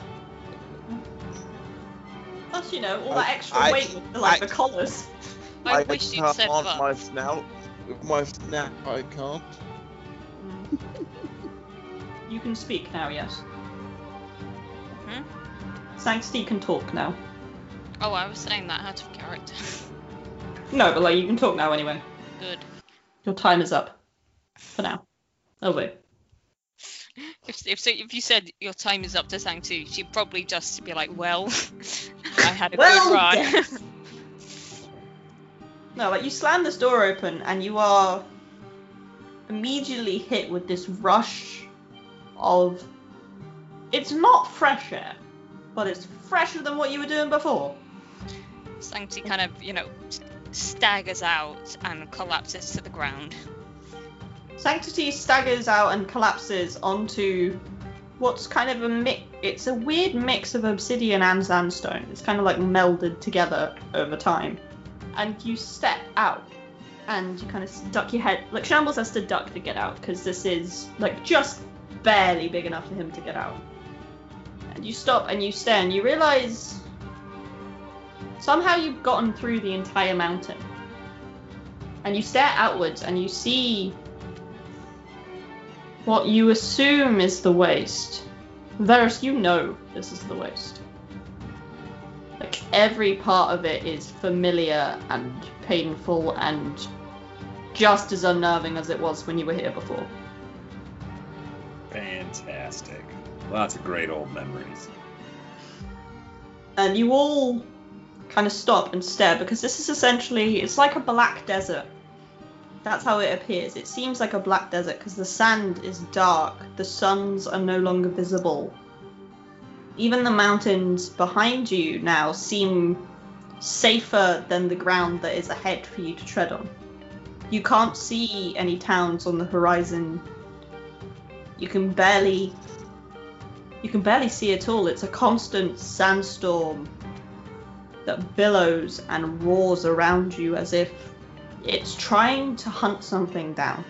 [SPEAKER 4] Plus, you know, all that extra
[SPEAKER 2] I-
[SPEAKER 4] weight with like
[SPEAKER 2] I-
[SPEAKER 4] the collars.
[SPEAKER 5] I, wish you'd
[SPEAKER 2] can't
[SPEAKER 5] said
[SPEAKER 2] on
[SPEAKER 5] that.
[SPEAKER 2] my snout. With my snout, I can't.
[SPEAKER 4] You can speak now, yes.
[SPEAKER 5] Hmm?
[SPEAKER 4] Sanctity can talk now.
[SPEAKER 5] Oh, I was saying that out of character.
[SPEAKER 4] No, but like you can talk now anyway.
[SPEAKER 5] Good.
[SPEAKER 4] Your time is up. For now. Oh wait.
[SPEAKER 5] If, if so, if you said your time is up to Sang Tu, she'd probably just be like, "Well, I had a
[SPEAKER 4] Well,
[SPEAKER 5] good run."
[SPEAKER 4] yes. No, like you slam this door open and you are immediately hit with this rush of. It's not fresh air, but it's fresher than what you were doing before.
[SPEAKER 5] Sancti kind of, you know, staggers out and collapses to the ground.
[SPEAKER 4] Sanctity staggers out and collapses onto what's kind of a mix. It's a weird mix of obsidian and sandstone. It's kind of like melded together over time. And you step out and you kind of duck your head. Like Shambles has to duck to get out because this is like just barely big enough for him to get out. You stop and you stare and you realize somehow you've gotten through the entire mountain. And you stare outwards and you see what you assume is the waste. There's, you know this is the waste. Like every part of it is familiar and painful and just as unnerving as it was when you were here before.
[SPEAKER 7] Fantastic. Lots of great old memories.
[SPEAKER 4] And you all kind of stop and stare because this is essentially it's like a black desert. That's how it appears. It seems like a black desert because the sand is dark, the suns are no longer visible. Even the mountains behind you now seem safer than the ground that is ahead for you to tread on. You can't see any towns on the horizon. You can barely you can barely see at all. It's a constant sandstorm that billows and roars around you as if it's trying to hunt something down.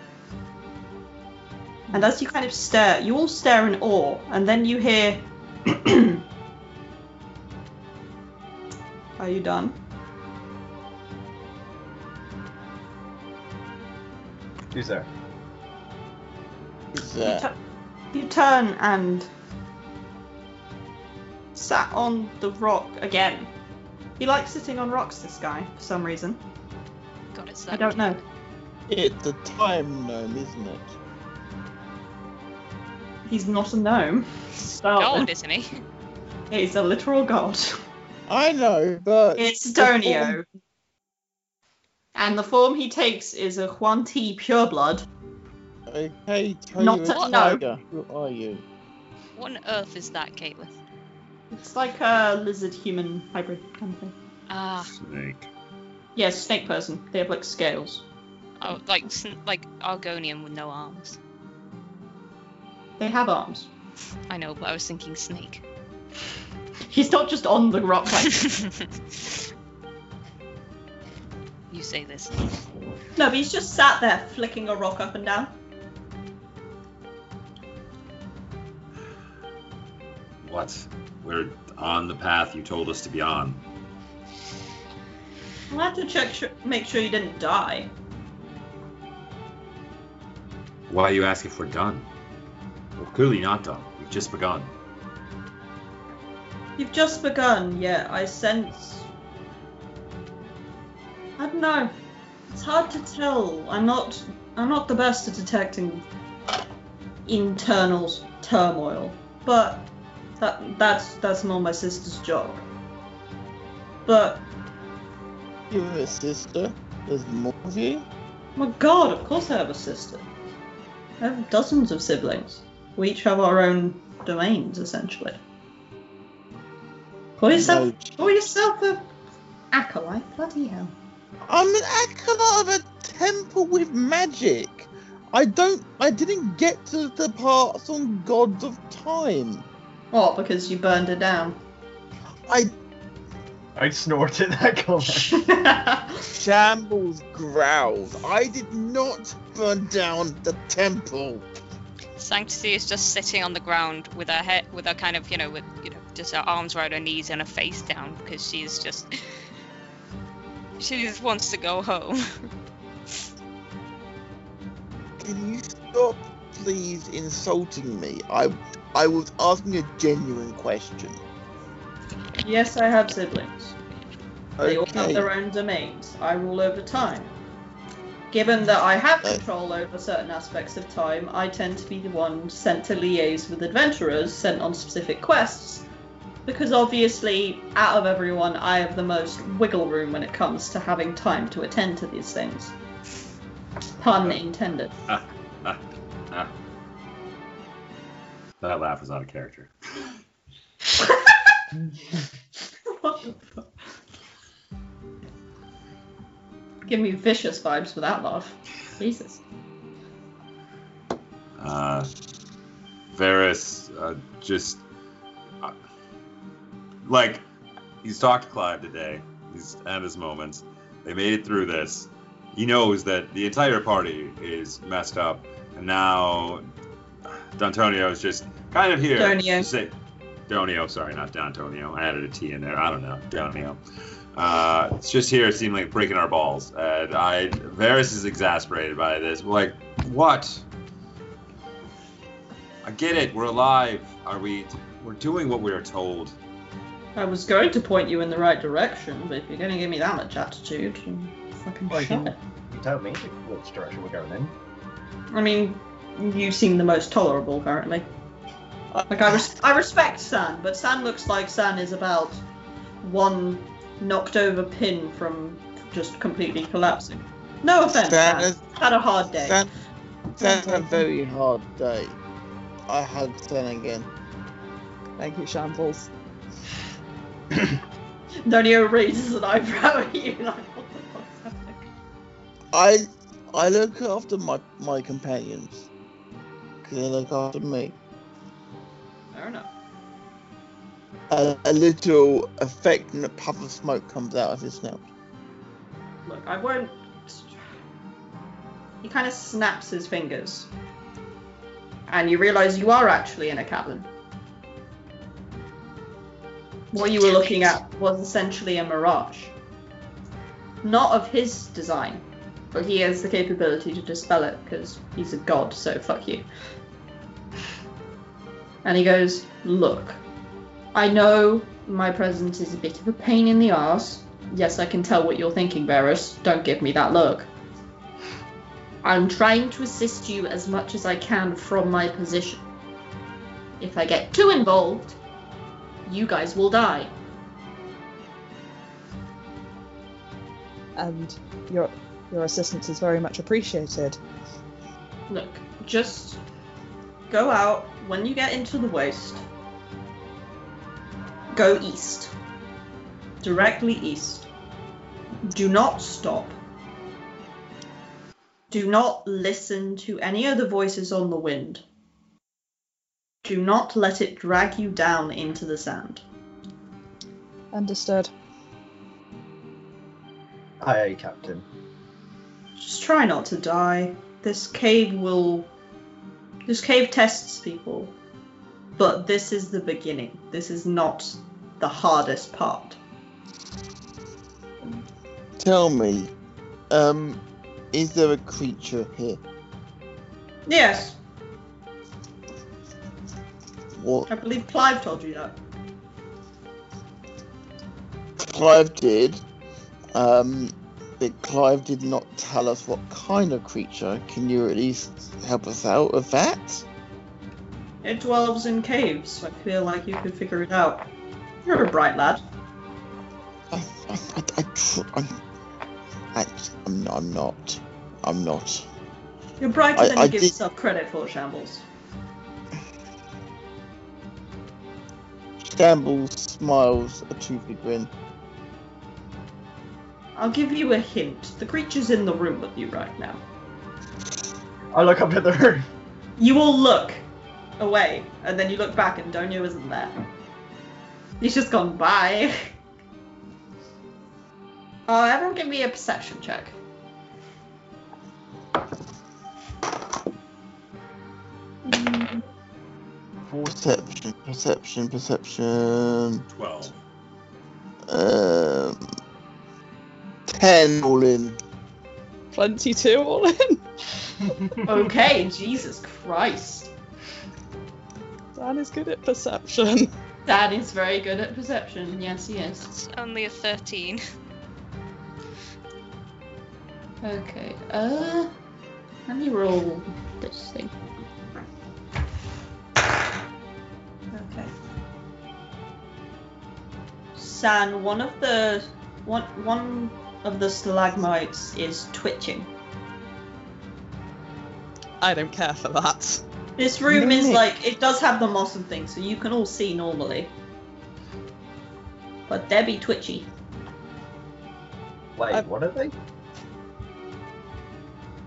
[SPEAKER 4] And as you kind of stare, you all stare in awe, and then you hear. Are you done?
[SPEAKER 3] Who's there?
[SPEAKER 4] You,
[SPEAKER 10] that
[SPEAKER 4] tu- you turn and sat on the rock again. He likes sitting on rocks, this guy, for some reason.
[SPEAKER 5] God, it's
[SPEAKER 4] I don't know.
[SPEAKER 10] it's a time gnome, isn't it?
[SPEAKER 4] He's not a gnome. Start
[SPEAKER 5] God,
[SPEAKER 4] with.
[SPEAKER 5] isn't he?
[SPEAKER 4] He's a literal god.
[SPEAKER 10] I know, but
[SPEAKER 4] It's Stonio. And the form he takes is a Yuan-ti pureblood.
[SPEAKER 10] okay, tell
[SPEAKER 4] Not
[SPEAKER 10] you a
[SPEAKER 4] no.
[SPEAKER 10] tiger. Who are you?
[SPEAKER 5] What on earth is that, Caitlin?
[SPEAKER 4] It's like a lizard human hybrid kind of thing.
[SPEAKER 5] Ah,
[SPEAKER 7] Snake.
[SPEAKER 4] Yeah, snake person. They have like scales.
[SPEAKER 5] oh, like like Argonian with no arms.
[SPEAKER 4] They have arms.
[SPEAKER 5] I know, but I was thinking snake.
[SPEAKER 4] He's not just on the rock like.
[SPEAKER 5] you say this.
[SPEAKER 4] no, but he's just sat there flicking a rock up and down.
[SPEAKER 7] What? We're on the path you told us to be on.
[SPEAKER 4] I had to check, sh- make sure you didn't die.
[SPEAKER 7] Why you ask if we're done? We're clearly not done. We've just begun.
[SPEAKER 4] You've just begun, yeah. I sense. I don't know. It's hard to tell. I'm not. I'm not the best at detecting internal turmoil, but that that's that's more my sister's job. But
[SPEAKER 10] You have a sister? There's more of you?
[SPEAKER 4] my God, of course I have a sister. I have dozens of siblings. We each have our own domains, essentially. Call yourself,
[SPEAKER 10] No.
[SPEAKER 4] call yourself a acolyte. Bloody hell.
[SPEAKER 10] I'm an acolyte of a temple with magic. I don't. I didn't get to the parts on gods of time.
[SPEAKER 4] What? Because you burned it down.
[SPEAKER 10] I
[SPEAKER 3] I snorted that comment.
[SPEAKER 10] shambles growled. I did not burn down the temple.
[SPEAKER 5] Sanctity is just sitting on the ground with her head, with her kind of, you know, with you know, just her arms around her knees and her face down because she's just, she just wants to go home.
[SPEAKER 10] Can you stop, please, insulting me? I I was asking a genuine question.
[SPEAKER 4] yes, I have siblings. They all have their own domains. I rule over time. Given that I have
[SPEAKER 10] Uh.
[SPEAKER 4] control over certain aspects of time, I tend to be the one sent to liaise with adventurers sent on specific quests. Because obviously, out of everyone, I have the most wiggle room when it comes to having time to attend to these things. Pun intended.
[SPEAKER 7] Ah, ah. That laugh was out of character.
[SPEAKER 4] What the fuck? Give me vicious vibes with that laugh. Jesus.
[SPEAKER 7] Uh, Veras uh, just uh, like he's talked to Clive today. He's at his moments. They made it through this. He knows that the entire party is messed up, and now D'Antonio is just kind of here.
[SPEAKER 4] Donio.
[SPEAKER 7] to say- Donio, sorry, not D'Antonio. I added a T in there. I don't know. Donio. Uh, it's just here, seeming like breaking our balls, and I Veras is exasperated by this. Like, what? I get it. We're alive. Are we? We're doing what we are told.
[SPEAKER 4] I was going to point you in the right direction, but if you're going to give me that much attitude, fucking
[SPEAKER 3] Well, you
[SPEAKER 4] shut
[SPEAKER 3] can-
[SPEAKER 4] it.
[SPEAKER 3] You tell me which direction we're going in.
[SPEAKER 4] I mean, you seem the most tolerable currently. Like I, res- I respect San, but San looks like San is about one knocked over pin from just completely collapsing. No offense,
[SPEAKER 2] San
[SPEAKER 4] San.
[SPEAKER 2] has-
[SPEAKER 4] Had a hard day.
[SPEAKER 2] San, San had a very hard day. I hug San again.
[SPEAKER 6] Thank you, Shambles.
[SPEAKER 4] Donio raises an eyebrow at you like, what the fuck's?
[SPEAKER 2] I I look after my my companions. They look after me.
[SPEAKER 4] Fair enough.
[SPEAKER 2] A, a little effect and a puff of smoke comes out of his snout.
[SPEAKER 4] Look, I won't. He kind of snaps his fingers. And you realise you are actually in a cabin. What you were looking at was essentially a mirage. Not of his design, but he has the capability to dispel it because he's a god, so fuck you. And he goes, Look, I know my presence is a bit of a pain in the arse. Yes, I can tell what you're thinking, Veras. Don't give me that look. I'm trying to assist you as much as I can from my position. If I get too involved, you guys will die.
[SPEAKER 6] And your your assistance is very much appreciated.
[SPEAKER 4] Look, just go out when you get into the waste. Go east. Directly east. Do not stop. Do not listen to any of the voices on the wind. Do not let it drag you down into the sand.
[SPEAKER 6] Understood.
[SPEAKER 3] Aye, aye, Captain.
[SPEAKER 4] Just try not to die. This cave will. This cave tests people. But this is the beginning. This is not the hardest part.
[SPEAKER 2] Tell me, um, is there a creature here?
[SPEAKER 4] Yes,
[SPEAKER 2] What
[SPEAKER 4] I believe Clive told you that.
[SPEAKER 2] Clive did, um, but Clive did not tell us what kind of creature. Can you at least help us out with that?
[SPEAKER 4] It dwells in caves. I feel like you could figure it out. You're a bright lad.
[SPEAKER 2] I, I, I, I tr- I'm, I, I'm, not, I'm not. I'm not.
[SPEAKER 4] You're brighter
[SPEAKER 2] I-
[SPEAKER 4] than
[SPEAKER 2] I
[SPEAKER 4] you give
[SPEAKER 2] did-
[SPEAKER 4] yourself credit for, Shambles.
[SPEAKER 2] Shambles smiles a toothy grin.
[SPEAKER 4] I'll give you a hint. The creature's in the room with you right now.
[SPEAKER 3] I look up at the room.
[SPEAKER 4] You all look away, and then you look back, and Donio isn't there. He's just gone by. Uh, everyone give me a perception check.
[SPEAKER 2] Perception, perception, perception.
[SPEAKER 7] Twelve.
[SPEAKER 2] Uh. 10 all in.
[SPEAKER 6] 22 all in.
[SPEAKER 4] okay, Jesus Christ.
[SPEAKER 6] Dan is good at perception.
[SPEAKER 4] Dan is very good at perception. Yes, he is.
[SPEAKER 5] It's only a 13.
[SPEAKER 4] Okay, uh. Let me roll this thing. Okay. San, one of the one one of the stalagmites is twitching.
[SPEAKER 6] I don't care for that.
[SPEAKER 4] This room is like it does have the moss and things, so you can all see normally. But they'll be twitchy.
[SPEAKER 3] Wait,
[SPEAKER 6] I-
[SPEAKER 3] what are they?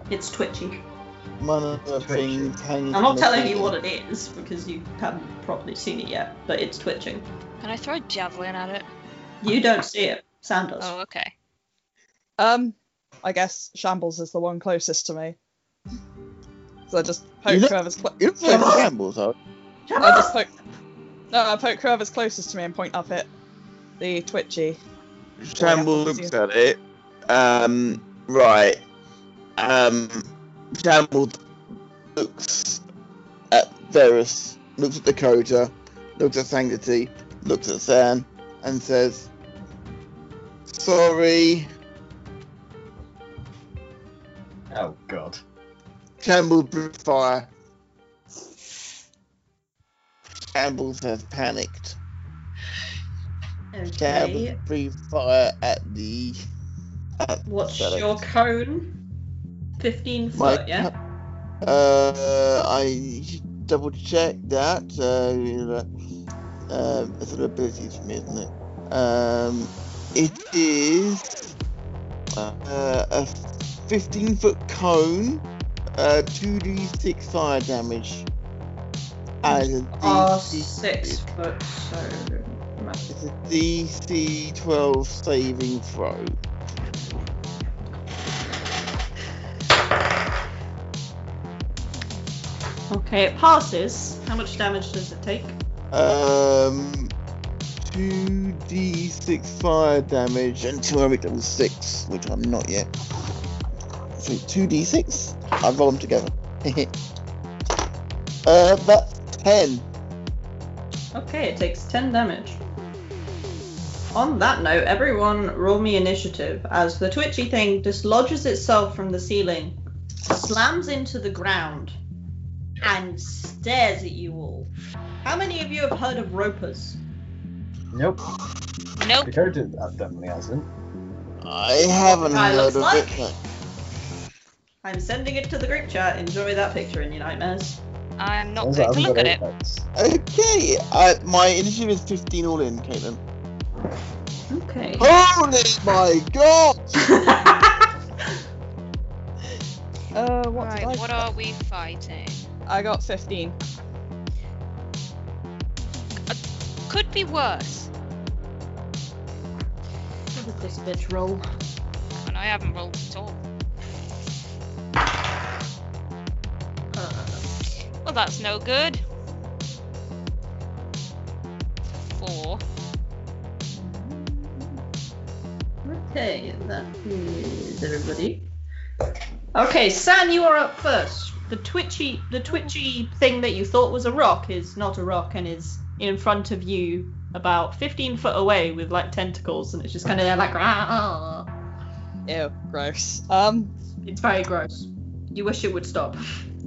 [SPEAKER 4] It's twitchy.
[SPEAKER 2] One of the
[SPEAKER 3] Twitchy.
[SPEAKER 4] I'm not telling you what it is because you haven't properly seen it yet, but it's twitching.
[SPEAKER 5] Can I throw a javelin at it?
[SPEAKER 4] You don't see it. Sam does.
[SPEAKER 5] Oh, okay.
[SPEAKER 6] Um, I guess Shambles is the one closest to me. So I just poke
[SPEAKER 2] You
[SPEAKER 6] whoever's clo-
[SPEAKER 2] You like shambles.
[SPEAKER 6] I just poke. No, I poke whoever's closest to me and point up at the twitchy.
[SPEAKER 2] Shambles
[SPEAKER 6] Yeah.
[SPEAKER 2] looks at it. Um, right. Um, Shambles looks at Veras, looks at Dakota, looks at Sanctity, looks at San, and says, Sorry.
[SPEAKER 3] Oh god.
[SPEAKER 2] Shambles breathes fire. Shambles has panicked.
[SPEAKER 4] Okay.
[SPEAKER 2] Shambles breathes fire at the. At
[SPEAKER 4] What's
[SPEAKER 2] Select.
[SPEAKER 4] your cone? 15
[SPEAKER 2] My
[SPEAKER 4] foot, yeah?
[SPEAKER 2] Uh, I double check that. Uh, um, it's an ability for me, isn't it? Um, it is uh, a 15 foot cone, uh, 2d6 fire damage. And a DC
[SPEAKER 4] six foot, so.
[SPEAKER 2] It's a DC 12 saving throw.
[SPEAKER 4] Okay, it passes. How much damage does it take?
[SPEAKER 2] Um, 2d6 fire damage until I make level 6, which I'm not yet. So 2d6? I roll them together. uh, that's 10.
[SPEAKER 4] Okay, it takes 10 damage. On that note, everyone roll me initiative as the twitchy thing dislodges itself from the ceiling, slams into the ground, and stares at you all. How many of you have heard of ropers?
[SPEAKER 3] Nope.
[SPEAKER 5] Nope.
[SPEAKER 3] Dakota uh, definitely hasn't.
[SPEAKER 2] I haven't
[SPEAKER 4] Guy
[SPEAKER 2] heard
[SPEAKER 4] looks
[SPEAKER 2] of
[SPEAKER 4] like?
[SPEAKER 2] it.
[SPEAKER 4] I'm sending it to the group chat. Enjoy that picture in your nightmares.
[SPEAKER 5] I'm not going to look at it.
[SPEAKER 2] Okay, uh, my initiative is 15 all in, Caitlin.
[SPEAKER 4] Okay.
[SPEAKER 2] Holy my god!
[SPEAKER 6] Uh, what
[SPEAKER 5] Right,
[SPEAKER 6] did I
[SPEAKER 5] what are we fighting?
[SPEAKER 6] I got 15.
[SPEAKER 5] Could be worse.
[SPEAKER 11] Look at this bitch roll.
[SPEAKER 5] And I haven't rolled at all. Well, that's no good. Four.
[SPEAKER 4] okay, that is everybody. Okay, San, you are up first. The twitchy, the twitchy thing that you thought was a rock is not a rock and is in front of you, about 15 foot away, with like tentacles, and it's just kind of there like. "Ah."
[SPEAKER 6] Ew, gross. Um,
[SPEAKER 4] It's very gross. You wish it would stop.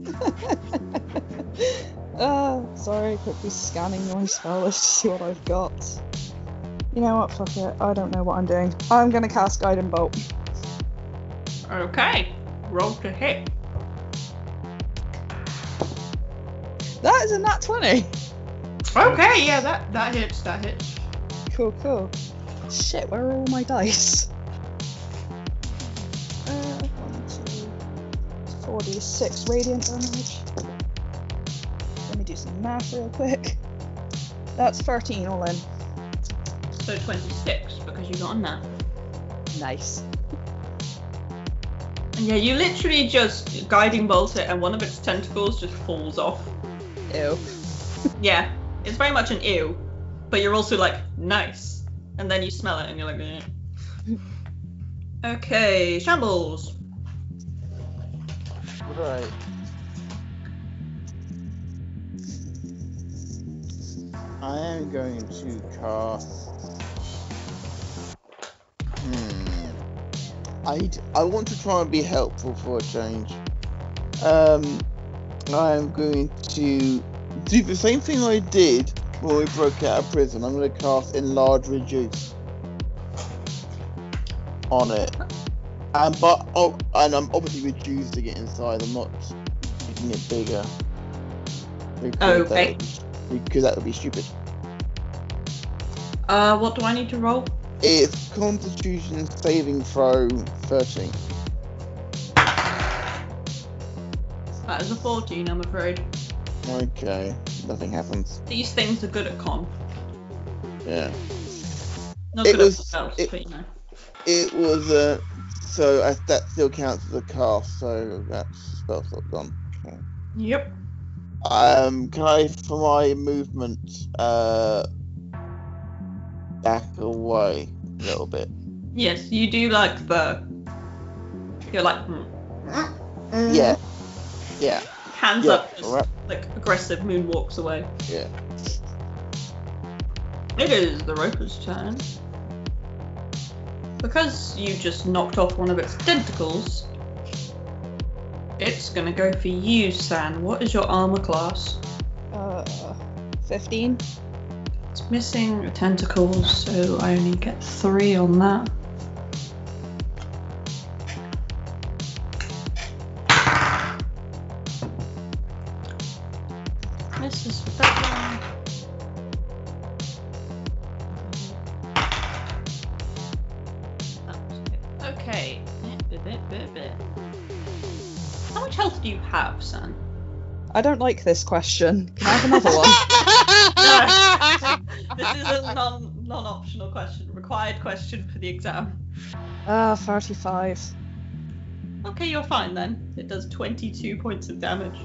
[SPEAKER 6] uh, sorry, quickly scanning my spell list to see what I've got. You know what, fuck it, I don't know what I'm doing. I'm gonna cast Guiding Bolt.
[SPEAKER 4] Okay, roll to hit.
[SPEAKER 6] That is a nat 20!
[SPEAKER 4] Okay, yeah, that that hits. That hits.
[SPEAKER 6] Cool, cool. Shit, where are all my dice? 46 radiant damage. Let me do some math real quick. That's 13 all in.
[SPEAKER 4] So 26 because you got a nat.
[SPEAKER 6] Nice.
[SPEAKER 4] And yeah, you literally just guiding bolt it, and one of its tentacles just falls off.
[SPEAKER 6] Ew.
[SPEAKER 4] Yeah, it's very much an ew, but you're also like nice, and then you smell it and you're like. "Eh." Okay, shambles.
[SPEAKER 2] Right. I am going to cast. Hmm. I I want to try and be helpful for a change. Um, I am going to do the same thing I did when we broke out of prison. I'm going to cast enlarge reduce on it. And but oh, and I'm obviously reduced to get inside. I'm not making it bigger. Because
[SPEAKER 4] Okay.
[SPEAKER 2] That would be, because that would be stupid.
[SPEAKER 4] Uh, what do I need to roll?
[SPEAKER 2] It's Constitution saving throw 13.
[SPEAKER 4] That is a 14, I'm afraid.
[SPEAKER 2] Okay, nothing happens.
[SPEAKER 4] These things are good at con.
[SPEAKER 2] Yeah.
[SPEAKER 4] Not
[SPEAKER 2] It
[SPEAKER 4] good
[SPEAKER 2] was-
[SPEAKER 4] at spells,
[SPEAKER 2] it-
[SPEAKER 4] but you know.
[SPEAKER 2] It was uh, so uh, that still counts as a cast, so that's spell slot gone.
[SPEAKER 4] Yep.
[SPEAKER 2] Um, can I, for my movement, uh, back away a little bit?
[SPEAKER 4] Yes, you do like the. You're like. hmm.
[SPEAKER 2] Yeah. Yeah.
[SPEAKER 4] Hands
[SPEAKER 2] Yeah.
[SPEAKER 4] up, just
[SPEAKER 2] Alright.
[SPEAKER 4] like aggressive moonwalks away.
[SPEAKER 2] Yeah.
[SPEAKER 4] It is the Roper's turn. Because you just knocked off one of its tentacles, it's gonna go for you, San. What is your armor class?
[SPEAKER 6] Uh, 15.
[SPEAKER 4] It's missing a tentacle, so I only get three on that.
[SPEAKER 6] I don't like this question. Can I have another one?
[SPEAKER 4] this is a non non-optional question, required question for the exam.
[SPEAKER 6] Ah, 35.
[SPEAKER 4] Okay, you're fine then. It does 22 points of damage.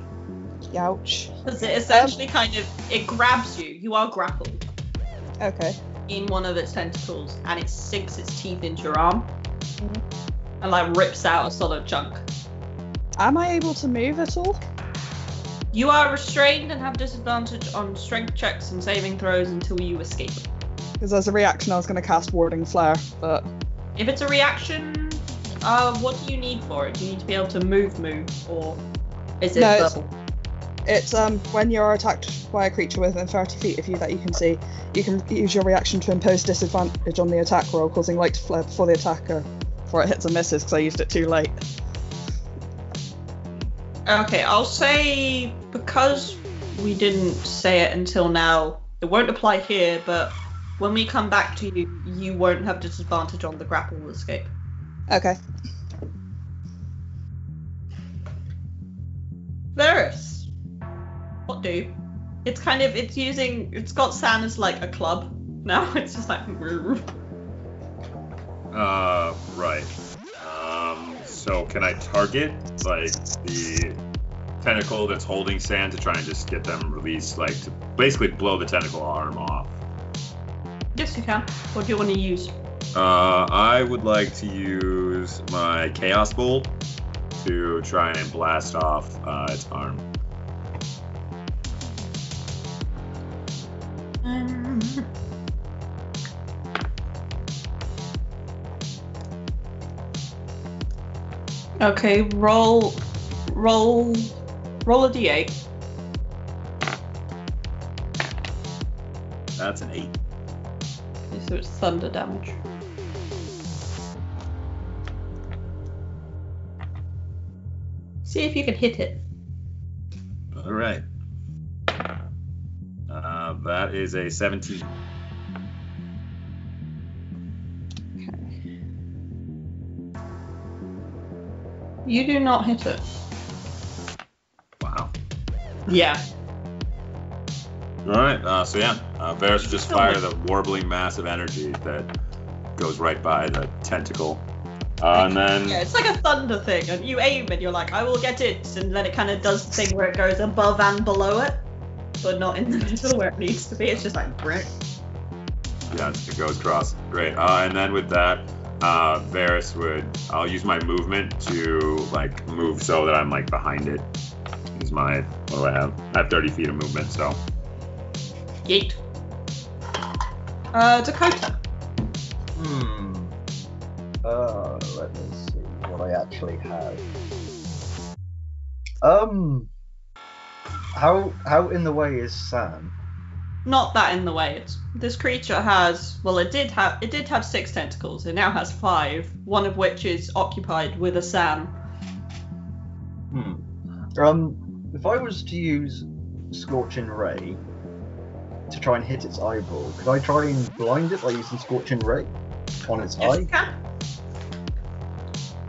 [SPEAKER 6] Ouch.
[SPEAKER 4] Because it essentially kind of it grabs you. You are grappled
[SPEAKER 6] Okay.
[SPEAKER 4] in one of its tentacles, and it sinks its teeth into your arm
[SPEAKER 6] Mhm.
[SPEAKER 4] and like rips out a solid chunk.
[SPEAKER 6] Am I able to move at all?
[SPEAKER 4] You are restrained and have disadvantage on strength checks and saving throws until you escape.
[SPEAKER 6] Because as a reaction, I was going to cast Warding Flare, but
[SPEAKER 4] If it's a reaction, uh, what do you need for it? Do you need to be able to move, move, or is it
[SPEAKER 6] No, it's-
[SPEAKER 4] verbal?
[SPEAKER 6] it's um when you're attacked by a creature within 30 feet of you that you can see, you can use your reaction to impose disadvantage on the attack roll, causing light to flare before the attacker before it hits and misses because I used it too late.
[SPEAKER 4] Okay, I'll say because we didn't say it until now, it won't apply here, but when we come back to you, you won't have disadvantage on the grapple escape.
[SPEAKER 6] Okay.
[SPEAKER 4] Veras, what do? It's kind of it's using it's got San as like a club now. It's just like
[SPEAKER 7] Uh, right. So can I target like the tentacle that's holding sand to try and just get them released, like to basically blow the tentacle arm off?
[SPEAKER 4] yes, you can. What do you want to use?
[SPEAKER 7] Uh, I would like to use my chaos bolt to try and blast off uh, its arm.
[SPEAKER 4] Okay, roll, roll, roll a d8.
[SPEAKER 7] That's an eight.
[SPEAKER 4] Okay, so it's thunder damage. See if you can hit it.
[SPEAKER 7] All right. Uh, that is a 17.
[SPEAKER 4] You do not hit it.
[SPEAKER 7] Wow.
[SPEAKER 4] Yeah.
[SPEAKER 7] All right. Uh, so yeah, uh, will just fire the warbling mass of energy that goes right by the tentacle, uh, and then
[SPEAKER 4] Yeah, it's like a thunder thing, and you aim and you're like, I will get it, and then it kind of does the thing where it goes above and below it, but not in the middle where it needs to be. It's just like, brick.
[SPEAKER 7] yeah, it goes across. Great. Uh, and then with that, uh, Veras would I'll use my movement to like move so that I'm like behind it. Is my what do I have? I have 30 feet of movement, so
[SPEAKER 4] Yeet. Uh, Dakota.
[SPEAKER 3] Hmm. Uh, let me see what I actually have. Um. How how in the way is Sam?
[SPEAKER 4] Not that in the way. It's this creature has well, it did have it did have six tentacles. It now has five. One of which is occupied with a Sam.
[SPEAKER 3] Hmm. Um. if I was to use Scorching Ray to try and hit its eyeball, could I try and blind it by using Scorching Ray on its
[SPEAKER 4] Yes,
[SPEAKER 3] eye?
[SPEAKER 4] you can.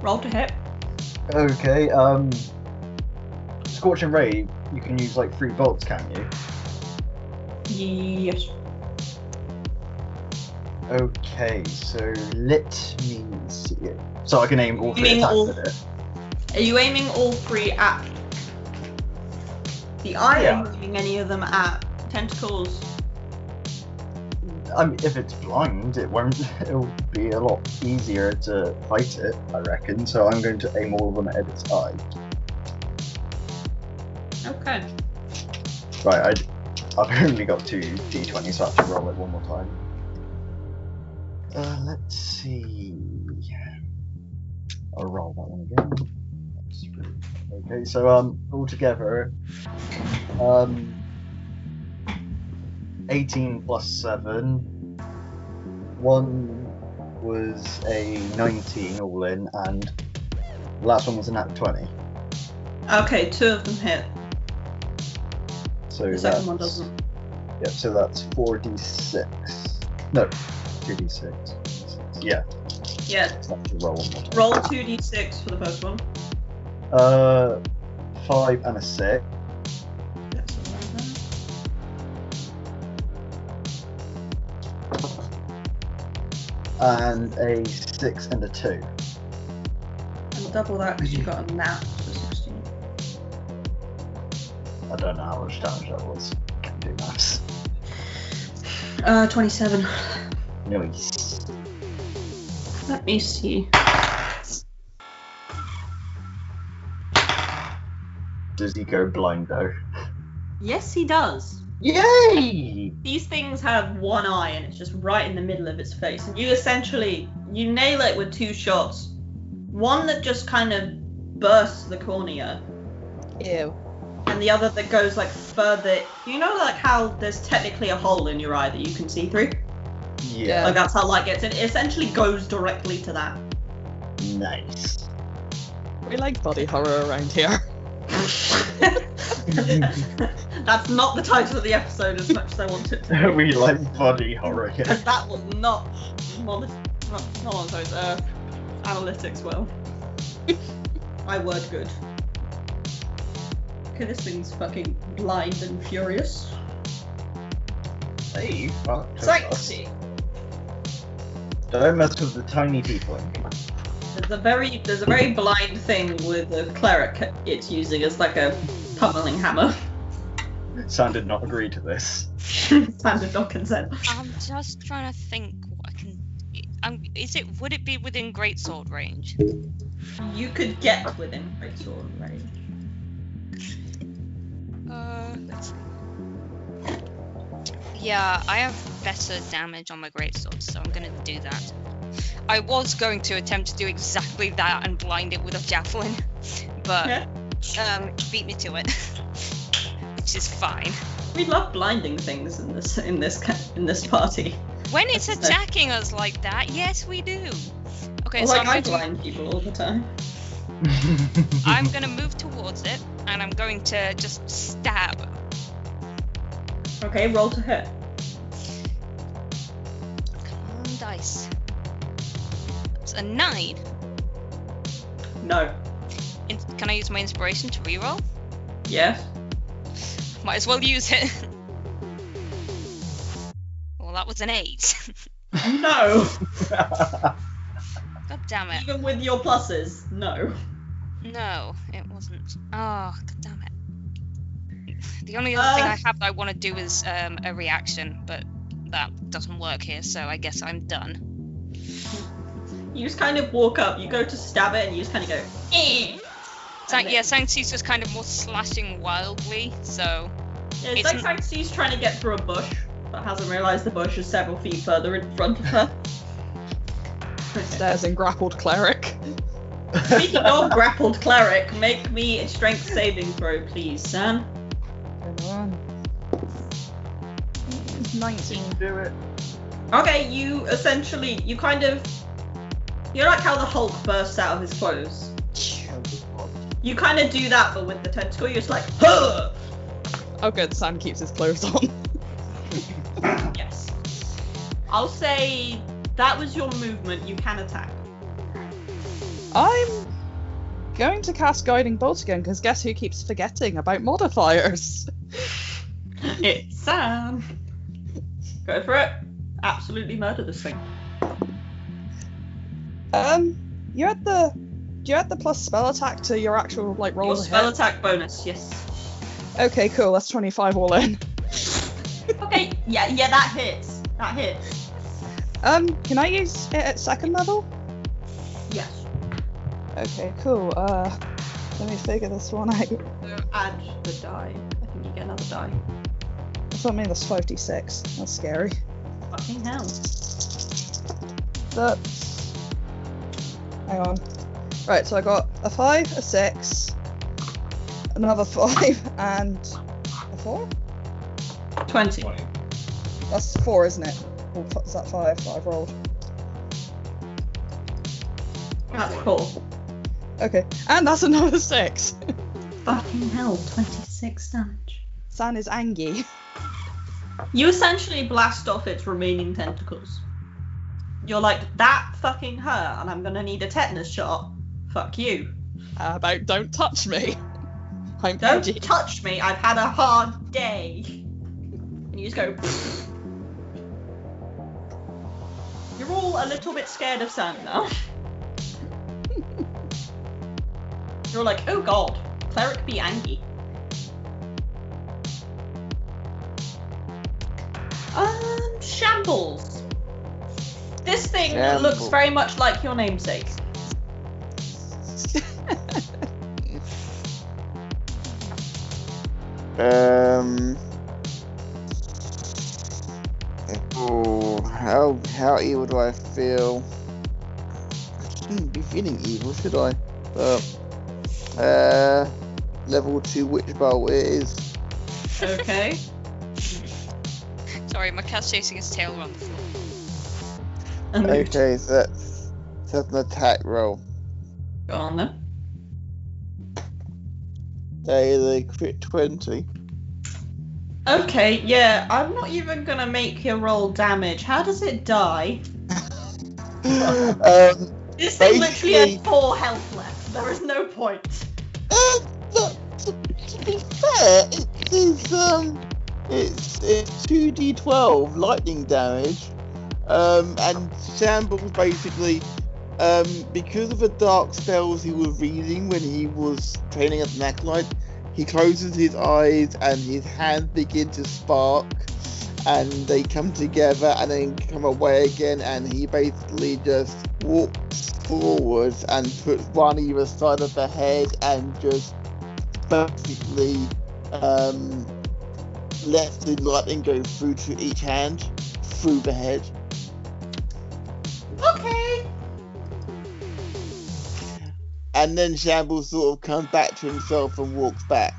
[SPEAKER 4] Roll to hit.
[SPEAKER 3] Okay, um. Scorching Ray, you can use like three bolts, can you?
[SPEAKER 4] Yes.
[SPEAKER 3] Okay, so let me see. So I can aim all three attacks
[SPEAKER 4] all-
[SPEAKER 3] at it.
[SPEAKER 4] Are you aiming all three at the eye?
[SPEAKER 3] Yeah.
[SPEAKER 4] Are you aiming any of them at tentacles?
[SPEAKER 3] I mean, if it's blind, it won't. It'll be a lot easier to fight it, I reckon. So I'm going to aim all of them at its eye.
[SPEAKER 4] Okay.
[SPEAKER 3] Right, I, I've only got two d20s, so I have to roll it one more time. Uh, let's see. I'll roll that one again. Okay, so um, altogether, um, 18 plus 7. One was a 19 all in, and the last one was a nat 20.
[SPEAKER 4] Okay, two of them hit.
[SPEAKER 3] So
[SPEAKER 4] The
[SPEAKER 3] that's,
[SPEAKER 4] second one doesn't.
[SPEAKER 3] Yep, so that's 4d6. No, 2d6. Yeah,
[SPEAKER 4] Yeah.
[SPEAKER 3] so I have to roll one more time.
[SPEAKER 4] Roll two d6 for the first one.
[SPEAKER 3] Uh, 5 and a 6.
[SPEAKER 4] That's all right then.
[SPEAKER 3] And a 6 and a 2.
[SPEAKER 4] And double that because you've got a nat. So 16.
[SPEAKER 3] I don't know how much damage that was. Can't do maths.
[SPEAKER 4] Uh, 27.
[SPEAKER 3] Nice.
[SPEAKER 4] Let me see.
[SPEAKER 3] Does he go blind though?
[SPEAKER 4] Yes, he does.
[SPEAKER 3] Yay!
[SPEAKER 4] These things have one eye and it's just right in the middle of its face. And you essentially you nail it with two shots. One that just kind of bursts the cornea,
[SPEAKER 6] Ew.
[SPEAKER 4] and the other that goes like further. You know, like how there's technically a hole in your eye that you can see through.
[SPEAKER 3] Yeah.
[SPEAKER 4] Like that's how light gets in. It essentially goes directly to that.
[SPEAKER 3] Nice.
[SPEAKER 6] We like body horror around here.
[SPEAKER 4] that's not the title of the episode as much as I want it to. be.
[SPEAKER 3] we like body horror.
[SPEAKER 4] Because that was not mon- not, not on those uh, analytics well. My word good. Okay, this thing's fucking blind and furious.
[SPEAKER 3] Hey, you fucked with us.
[SPEAKER 4] Sexy.
[SPEAKER 3] Don't mess with the tiny people.
[SPEAKER 4] There's a very there's a very blind thing with a cleric it's using as like a pummeling hammer.
[SPEAKER 3] Sam did not agree to this.
[SPEAKER 4] Standard not consent.
[SPEAKER 5] I'm just trying to think what I can. Um, is it? Would it be within greatsword range?
[SPEAKER 4] You could get within greatsword range.
[SPEAKER 5] Uh, let's see. Yeah, I have better damage on my greatsword, so I'm gonna do that. I was going to attempt to do exactly that and blind it with a javelin, but um, beat me to it, which is fine.
[SPEAKER 4] We love blinding things in this in this in this party.
[SPEAKER 5] When it's
[SPEAKER 4] That's nice.
[SPEAKER 5] attacking us like that, yes, we do. Okay, so
[SPEAKER 4] like I
[SPEAKER 5] I'm, going to,
[SPEAKER 4] blind people all the time.
[SPEAKER 5] I'm gonna move towards it, and I'm going to just stab.
[SPEAKER 4] Okay, roll to hit.
[SPEAKER 5] Come on, dice. It's a nine.
[SPEAKER 4] No.
[SPEAKER 5] In- can I use my inspiration to reroll?
[SPEAKER 4] Yes.
[SPEAKER 5] Might as well use it. well, that was an eight.
[SPEAKER 4] No.
[SPEAKER 5] God damn it.
[SPEAKER 4] Even with your pluses, no.
[SPEAKER 5] No, it wasn't. Oh, god damn it. The only other thing
[SPEAKER 4] Uh.
[SPEAKER 5] I have that I want to do is um, a reaction, but that doesn't work here, so I guess I'm done.
[SPEAKER 4] You just kind of walk up, you go to stab it, and you just kind of go, eh.
[SPEAKER 5] Sang-
[SPEAKER 4] And
[SPEAKER 5] yeah,
[SPEAKER 4] then-
[SPEAKER 5] Sanctu's just kind of more slashing wildly, so
[SPEAKER 4] Yeah, it's
[SPEAKER 5] It's
[SPEAKER 4] like
[SPEAKER 5] n-
[SPEAKER 4] Sanctu's trying to get through a bush, but hasn't realised the bush is several feet further in front of her.
[SPEAKER 6] There's in grappled cleric.
[SPEAKER 4] Speaking of grappled cleric, make me a strength saving throw, please, Sam.
[SPEAKER 6] Come on. 19.
[SPEAKER 3] do it.
[SPEAKER 4] Okay, you essentially, you kind of, you're like how the Hulk bursts out of his clothes? You kind of do that, but with the tentacle, you're just like, huh!
[SPEAKER 6] Oh, good. Sam keeps his clothes on.
[SPEAKER 4] Yes. I'll say that was your movement. You can attack.
[SPEAKER 6] I'm going to cast Guiding Bolt again because guess who keeps forgetting about modifiers?
[SPEAKER 4] It's Sam. Go for it. Absolutely murder this thing.
[SPEAKER 6] Um, you had the. Do you add the plus spell attack to your actual like
[SPEAKER 4] Your
[SPEAKER 6] rolls?
[SPEAKER 4] spell
[SPEAKER 6] ahead?
[SPEAKER 4] attack bonus, yes.
[SPEAKER 6] Okay, cool. That's 25 all in.
[SPEAKER 4] Okay, yeah, yeah, that hits. That hits.
[SPEAKER 6] Um, can I use it at second level?
[SPEAKER 4] Yes.
[SPEAKER 6] Okay, cool. Uh, let me figure this one out.
[SPEAKER 4] So add the die. I think you get another die.
[SPEAKER 6] That's not me. That's 5d6. That's scary.
[SPEAKER 4] Fucking hell.
[SPEAKER 6] That's. Hang on. Right, so I got a 5, a 6, another 5, and a 4?
[SPEAKER 4] 20.
[SPEAKER 6] That's 4, isn't it? Or is that 5 that I've rolled?
[SPEAKER 4] That's cool.
[SPEAKER 6] Okay, and that's another 6.
[SPEAKER 12] Fucking hell, 26 damage.
[SPEAKER 6] San is angry.
[SPEAKER 4] You essentially blast off its remaining tentacles. You're like, that fucking hurt, and I'm gonna need a tetanus shot. Fuck you.
[SPEAKER 6] How about don't touch me? I'm
[SPEAKER 4] Don't
[SPEAKER 6] edgy.
[SPEAKER 4] touch me, I've had a hard day. And you just go. You're all a little bit scared of Sam now. You're like, oh god, cleric be angry. Um, shambles. This thing looks very much like your namesake.
[SPEAKER 2] Um. Oh, how how evil do I feel? I shouldn't be feeling evil, should I? But uh, level two witch bolt it is.
[SPEAKER 4] Okay.
[SPEAKER 5] Sorry, my cat's chasing his tail around the floor.
[SPEAKER 2] Okay, so that's so that's an attack roll.
[SPEAKER 4] Go on then.
[SPEAKER 2] They a crit twenty.
[SPEAKER 4] Okay, yeah, I'm not even gonna make you roll damage. How does it die?
[SPEAKER 2] um,
[SPEAKER 4] This thing literally
[SPEAKER 2] Basically-
[SPEAKER 4] has four health left. There is no point.
[SPEAKER 2] Be fair, it is um, it's two d twelve lightning damage, um, and shambles basically, um, because of the dark spells he was reading when he was training as an acolyte, he closes his eyes and his hands begin to spark, and they come together and then come away again, and he basically just walks forwards and puts one either side of the head and just basically um, lets the lightning go through to each hand, through the head.
[SPEAKER 4] Okay.
[SPEAKER 2] And then Shambles sort of comes back to himself and walks back.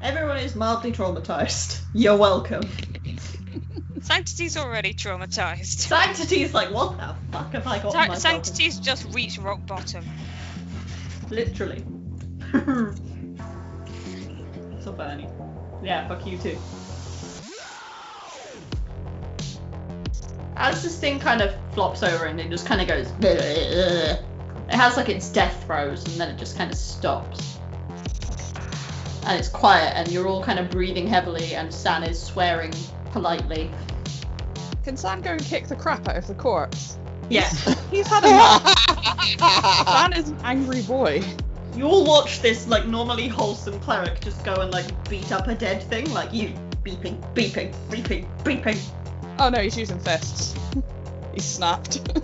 [SPEAKER 4] Everyone is mildly traumatized. You're welcome.
[SPEAKER 5] Sanctity's already traumatized.
[SPEAKER 4] Sanctity's like, what the fuck have I got
[SPEAKER 5] Sa-
[SPEAKER 4] myself
[SPEAKER 5] Sanctity's just reached rock bottom.
[SPEAKER 4] Literally. so Bernie. Yeah, fuck you too. As this thing kind of flops over and it just kind of goes, it has like its death throes and then it just kind of stops. And it's quiet and you're all kind of breathing heavily and San is swearing politely.
[SPEAKER 6] Can San go and kick the crap out of the corpse?
[SPEAKER 4] Yeah.
[SPEAKER 6] He's had enough. San is an angry boy.
[SPEAKER 4] You all watch this like normally wholesome cleric just go and like beat up a dead thing, like you beeping, beeping, beeping, beeping.
[SPEAKER 6] Oh no, he's using fists. he snapped.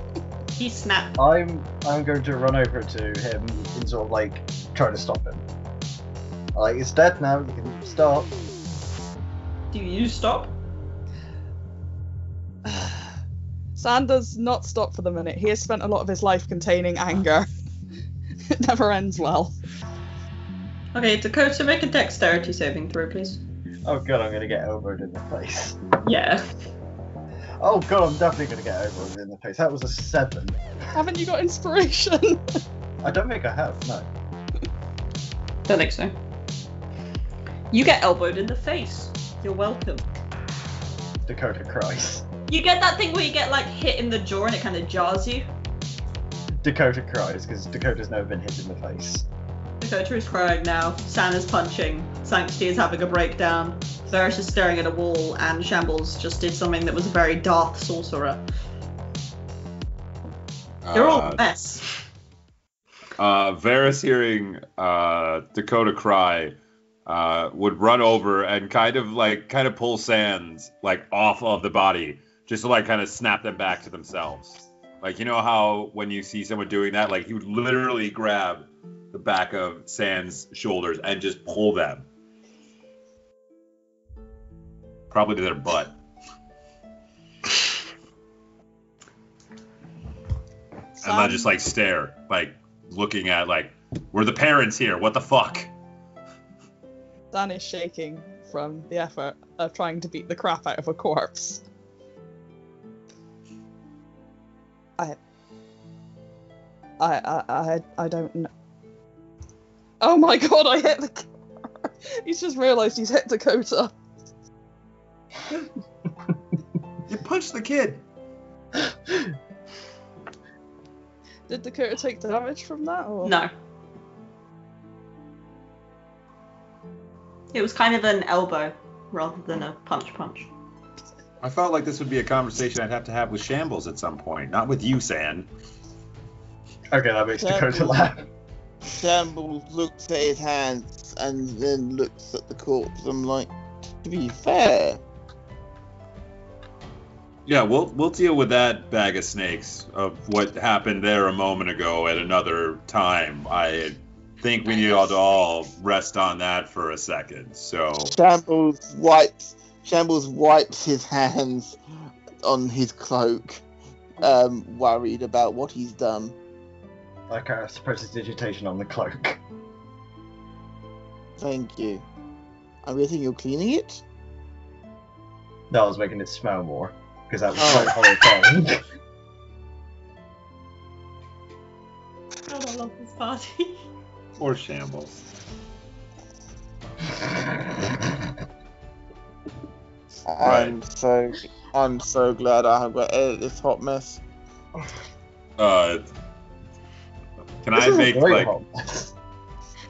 [SPEAKER 4] He snapped.
[SPEAKER 3] I'm I'm going to run over to him and sort of like try to stop him. Like it's dead now. You can stop.
[SPEAKER 4] Do you stop?
[SPEAKER 6] San does not stop for the minute. He has spent a lot of his life containing anger. it never ends well.
[SPEAKER 4] Okay, Dakota, make a dexterity saving throw, please.
[SPEAKER 3] Oh god, I'm gonna get elbowed in the face.
[SPEAKER 4] Yeah.
[SPEAKER 3] Oh god, I'm definitely gonna get elbowed in the face. That was a seven.
[SPEAKER 6] Haven't you got inspiration?
[SPEAKER 3] I don't think I have. No.
[SPEAKER 4] Don't think so. You get elbowed in the face. You're welcome.
[SPEAKER 3] Dakota cries.
[SPEAKER 4] You get that thing where you get like hit in the jaw and it kind of jars you.
[SPEAKER 3] Dakota cries because Dakota's never been hit in the face.
[SPEAKER 4] Dakota is crying now. San is punching. Sanctity is having a breakdown. Veras is staring at a wall, and Shambles just did something that was a very Darth sorcerer. You're all
[SPEAKER 7] Uh,
[SPEAKER 4] a mess.
[SPEAKER 7] uh, Veras hearing uh, Dakota cry uh, would run over and kind of like kind of pull sands like off of the body just to like kind of snap them back to themselves. Like you know how when you see someone doing that, like he would literally grab the back of Sand's shoulders and just pull them. Probably to their butt. And then just like stare, like looking at like, we're the parents here. What the fuck?
[SPEAKER 6] Dan is shaking from the effort of trying to beat the crap out of a corpse. I, I, I, I, I don't know. Oh my god! I hit the. he's just realised he's hit Dakota.
[SPEAKER 7] You punched the kid.
[SPEAKER 6] Did Dakota take damage from that? Or?
[SPEAKER 4] No. It was kind of an elbow rather than a punch punch.
[SPEAKER 7] I felt like this would be a conversation I'd have to have with Shambles at some point, not with you, Sand.
[SPEAKER 3] Okay, that makes
[SPEAKER 2] Yeah,
[SPEAKER 3] Dakota
[SPEAKER 2] well-
[SPEAKER 3] laugh.
[SPEAKER 2] Shambles looks at his hands and then looks at the corpse. I'm like, to be fair,
[SPEAKER 7] Yeah, we'll we'll deal with that bag of snakes of what happened there a moment ago at another time. I think we need to all rest on that for a second. So
[SPEAKER 2] Shambles wipes Shambles wipes his hands on his cloak, um, worried about what he's done.
[SPEAKER 3] Like, I cast prestidigitation on the cloak.
[SPEAKER 2] Thank you. I'm guessing you're cleaning it?
[SPEAKER 3] No, I was making it smell more because that was
[SPEAKER 2] Oh.
[SPEAKER 3] quite horrifying.
[SPEAKER 4] God, I love this party.
[SPEAKER 7] or Shambles.
[SPEAKER 2] I'm so I'm so glad I have got to edit this hot mess.
[SPEAKER 7] Uh, can
[SPEAKER 3] This
[SPEAKER 7] I make like.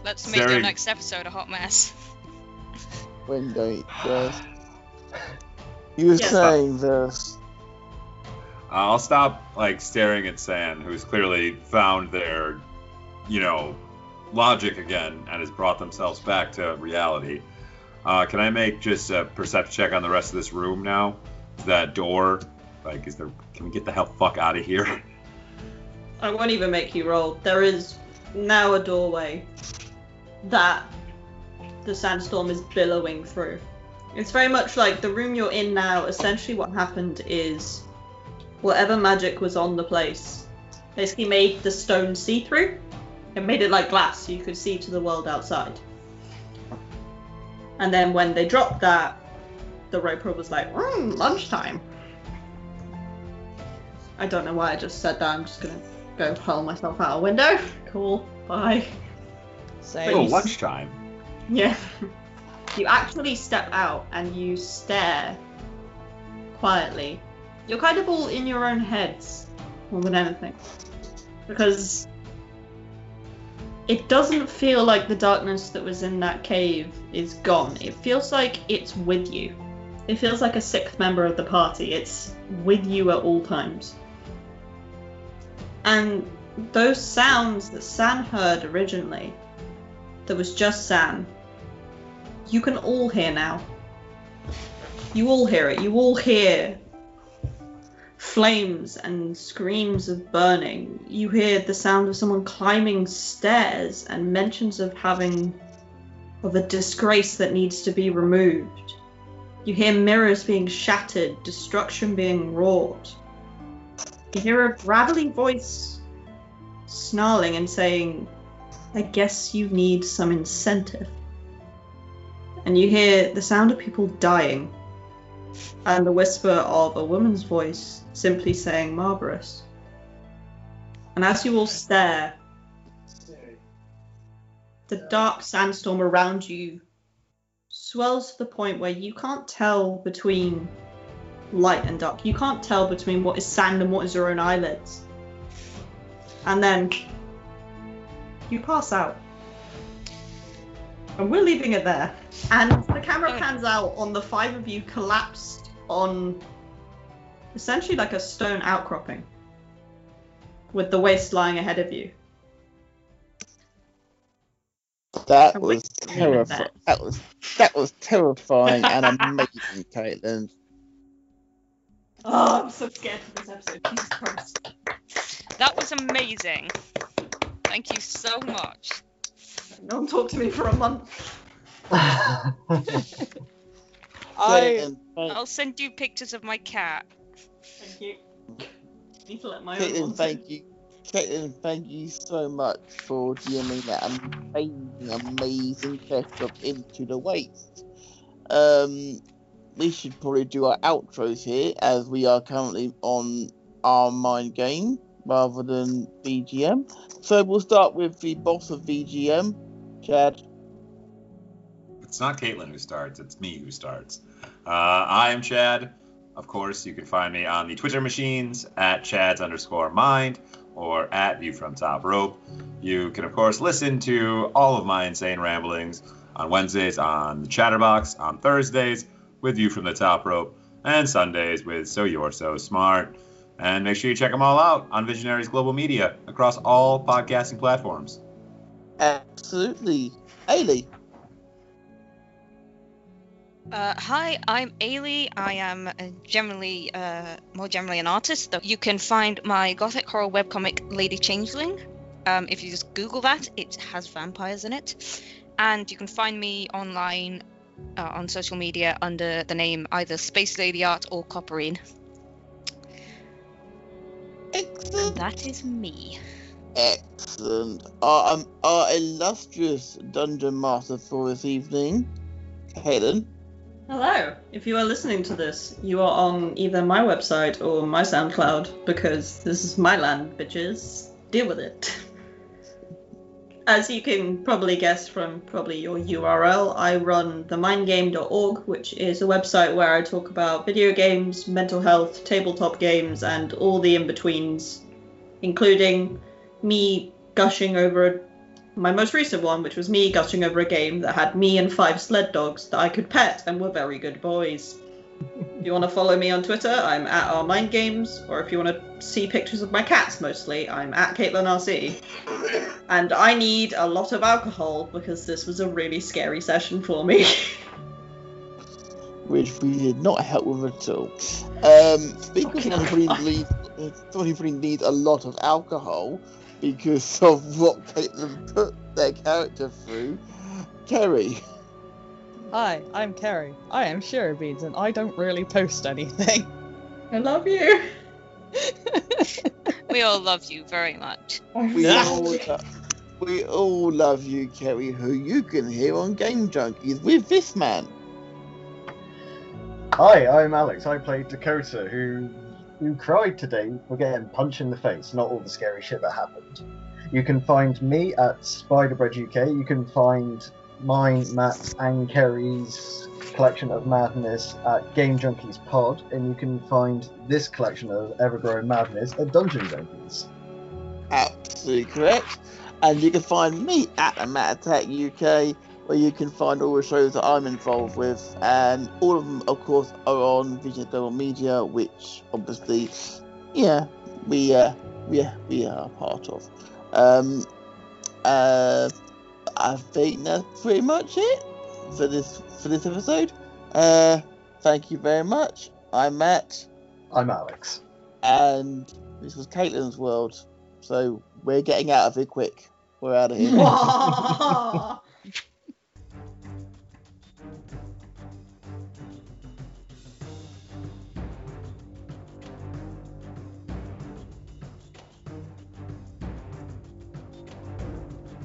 [SPEAKER 5] Let's make
[SPEAKER 7] Very-
[SPEAKER 5] the next episode a hot mess.
[SPEAKER 2] When don't guys. You were
[SPEAKER 4] Yes.
[SPEAKER 2] saying this.
[SPEAKER 7] I'll stop like staring at Sand, who's clearly found their, you know, logic again and has brought themselves back to reality. Uh, can I make just a perception check on the rest of this room now? That door like is there? Can we get the hell fuck out of here?
[SPEAKER 4] I won't even make you roll. There is now a doorway that the sandstorm is billowing through. It's very much like the room you're in now. Essentially, what happened is whatever magic was on the place basically made the stone see through. It made it like glass, so you could see to the world outside. And then when they dropped that, the roper was like, mm, lunchtime. I don't know why I just said that. I'm just gonna go hurl myself out a window. Cool. Bye.
[SPEAKER 6] Same.
[SPEAKER 7] oh,
[SPEAKER 4] you
[SPEAKER 7] lunchtime.
[SPEAKER 4] Yeah. You actually step out and you stare quietly. You're kind of all in your own heads more than anything. Because it doesn't feel like the darkness that was in that cave is gone. It feels like it's with you. It feels like a sixth member of the party. It's with you at all times. And those sounds that San heard originally, that was just San, you can all hear now. You all hear it. You all hear flames and screams of burning. You hear the sound of someone climbing stairs and mentions of having of a disgrace that needs to be removed. You hear mirrors being shattered, destruction being wrought. You hear a gravelly voice snarling and saying, I guess you need some incentive. And you hear the sound of people dying and the whisper of a woman's voice simply saying Marbarus. And as you all stare, the dark sandstorm around you swells to the point where you can't tell between light and dark. You can't tell between what is sand and what is your own eyelids. And then you pass out. And we're leaving it there. And the camera pans out on the five of you collapsed on essentially like a stone outcropping with the waste lying ahead of you.
[SPEAKER 2] That
[SPEAKER 4] I
[SPEAKER 2] was
[SPEAKER 4] wish you knew
[SPEAKER 2] terrifying.
[SPEAKER 4] that.
[SPEAKER 2] That was that was terrifying and amazing, Caitlin.
[SPEAKER 4] Oh, I'm so scared for this episode. Jesus Christ.
[SPEAKER 5] That was amazing. Thank you so much.
[SPEAKER 4] No one talked to me for a month.
[SPEAKER 6] I
[SPEAKER 5] I'll send you pictures of my cat.
[SPEAKER 4] Thank you. Need to let my
[SPEAKER 2] Caitlin, thank you. Caitlin, thank you so much for DMing that amazing, amazing test of Into the Waste. Um, we should probably do our outros here as we are currently on our mind game rather than VGM. So we'll start with the boss of VGM, Chad.
[SPEAKER 7] It's not Caitlin who starts, it's me who starts. Uh, I am Chad. Of course, you can find me on the Twitter machines at Chad's underscore mind or at View from Top Rope. You can, of course, listen to all of my insane ramblings on Wednesdays on the Chatterbox, on Thursdays with View from the Top Rope, and Sundays with So You're So Smart. And make sure you check them all out on Visionaries Global Media across all podcasting platforms.
[SPEAKER 2] Absolutely. Eilidh.
[SPEAKER 5] Uh, hi, I'm Eilidh. I am uh, generally, uh, more generally, an artist. Though you can find my gothic horror webcomic Lady Changeling. Um, if you just Google that, it has vampires in it. And you can find me online uh, on social media under the name either Space Lady Art or Copperine.
[SPEAKER 2] Excellent.
[SPEAKER 5] That is me.
[SPEAKER 2] Excellent. Our, um, our illustrious dungeon master for this evening, Helen.
[SPEAKER 4] Hello. If you are listening to this, you are on either my website or my SoundCloud because this is my land, bitches. Deal with it. As you can probably guess from probably your URL, I run themindgame.org, which is a website where I talk about video games, mental health, tabletop games, and all the in betweens, including me gushing over my most recent one, which was me gushing over a game that had me and five sled dogs that I could pet and were very good boys. if you want to follow me on Twitter, I'm at our mind games, or if you want to see pictures of my cats mostly, I'm at Caitlin RC. And I need a lot of alcohol because this was a really scary session for me.
[SPEAKER 2] which we did not help with at all. Um, speaking of somebody
[SPEAKER 4] Christ.
[SPEAKER 2] somebody who needs a lot of alcohol because of what Caitlin put their character through, Kerry.
[SPEAKER 6] Hi, I'm Kerry. I am Shirobeans and I don't really post anything.
[SPEAKER 4] I love you.
[SPEAKER 5] We all love you very much.
[SPEAKER 2] We all, lo- we all love you, Kerry, who you can hear on Game Junkiez with this man.
[SPEAKER 3] Hi, I'm Alex. I played Dakota, who who cried today for getting punched in the face, not all the scary shit that happened. You can find me at Spiderbread UK. You can find mine, Matt, and Kerry's collection of madness at Game Junkiez Pod, and you can find this collection of ever-growing Madness at Dungeon Junkiez.
[SPEAKER 2] Absolutely correct. And you can find me at Matt Attack UK, where you can find all the shows that I'm involved with, and all of them, of course, are on Vision Global Media, which obviously, yeah, we uh, we we are part of. Um, uh, I think that's pretty much it for this for this episode. Uh, thank you very much. I'm Matt,
[SPEAKER 3] I'm Alex.
[SPEAKER 2] and this was Caitlin's world. So we're getting out of here quick. We're out of here.
[SPEAKER 4] Mwah.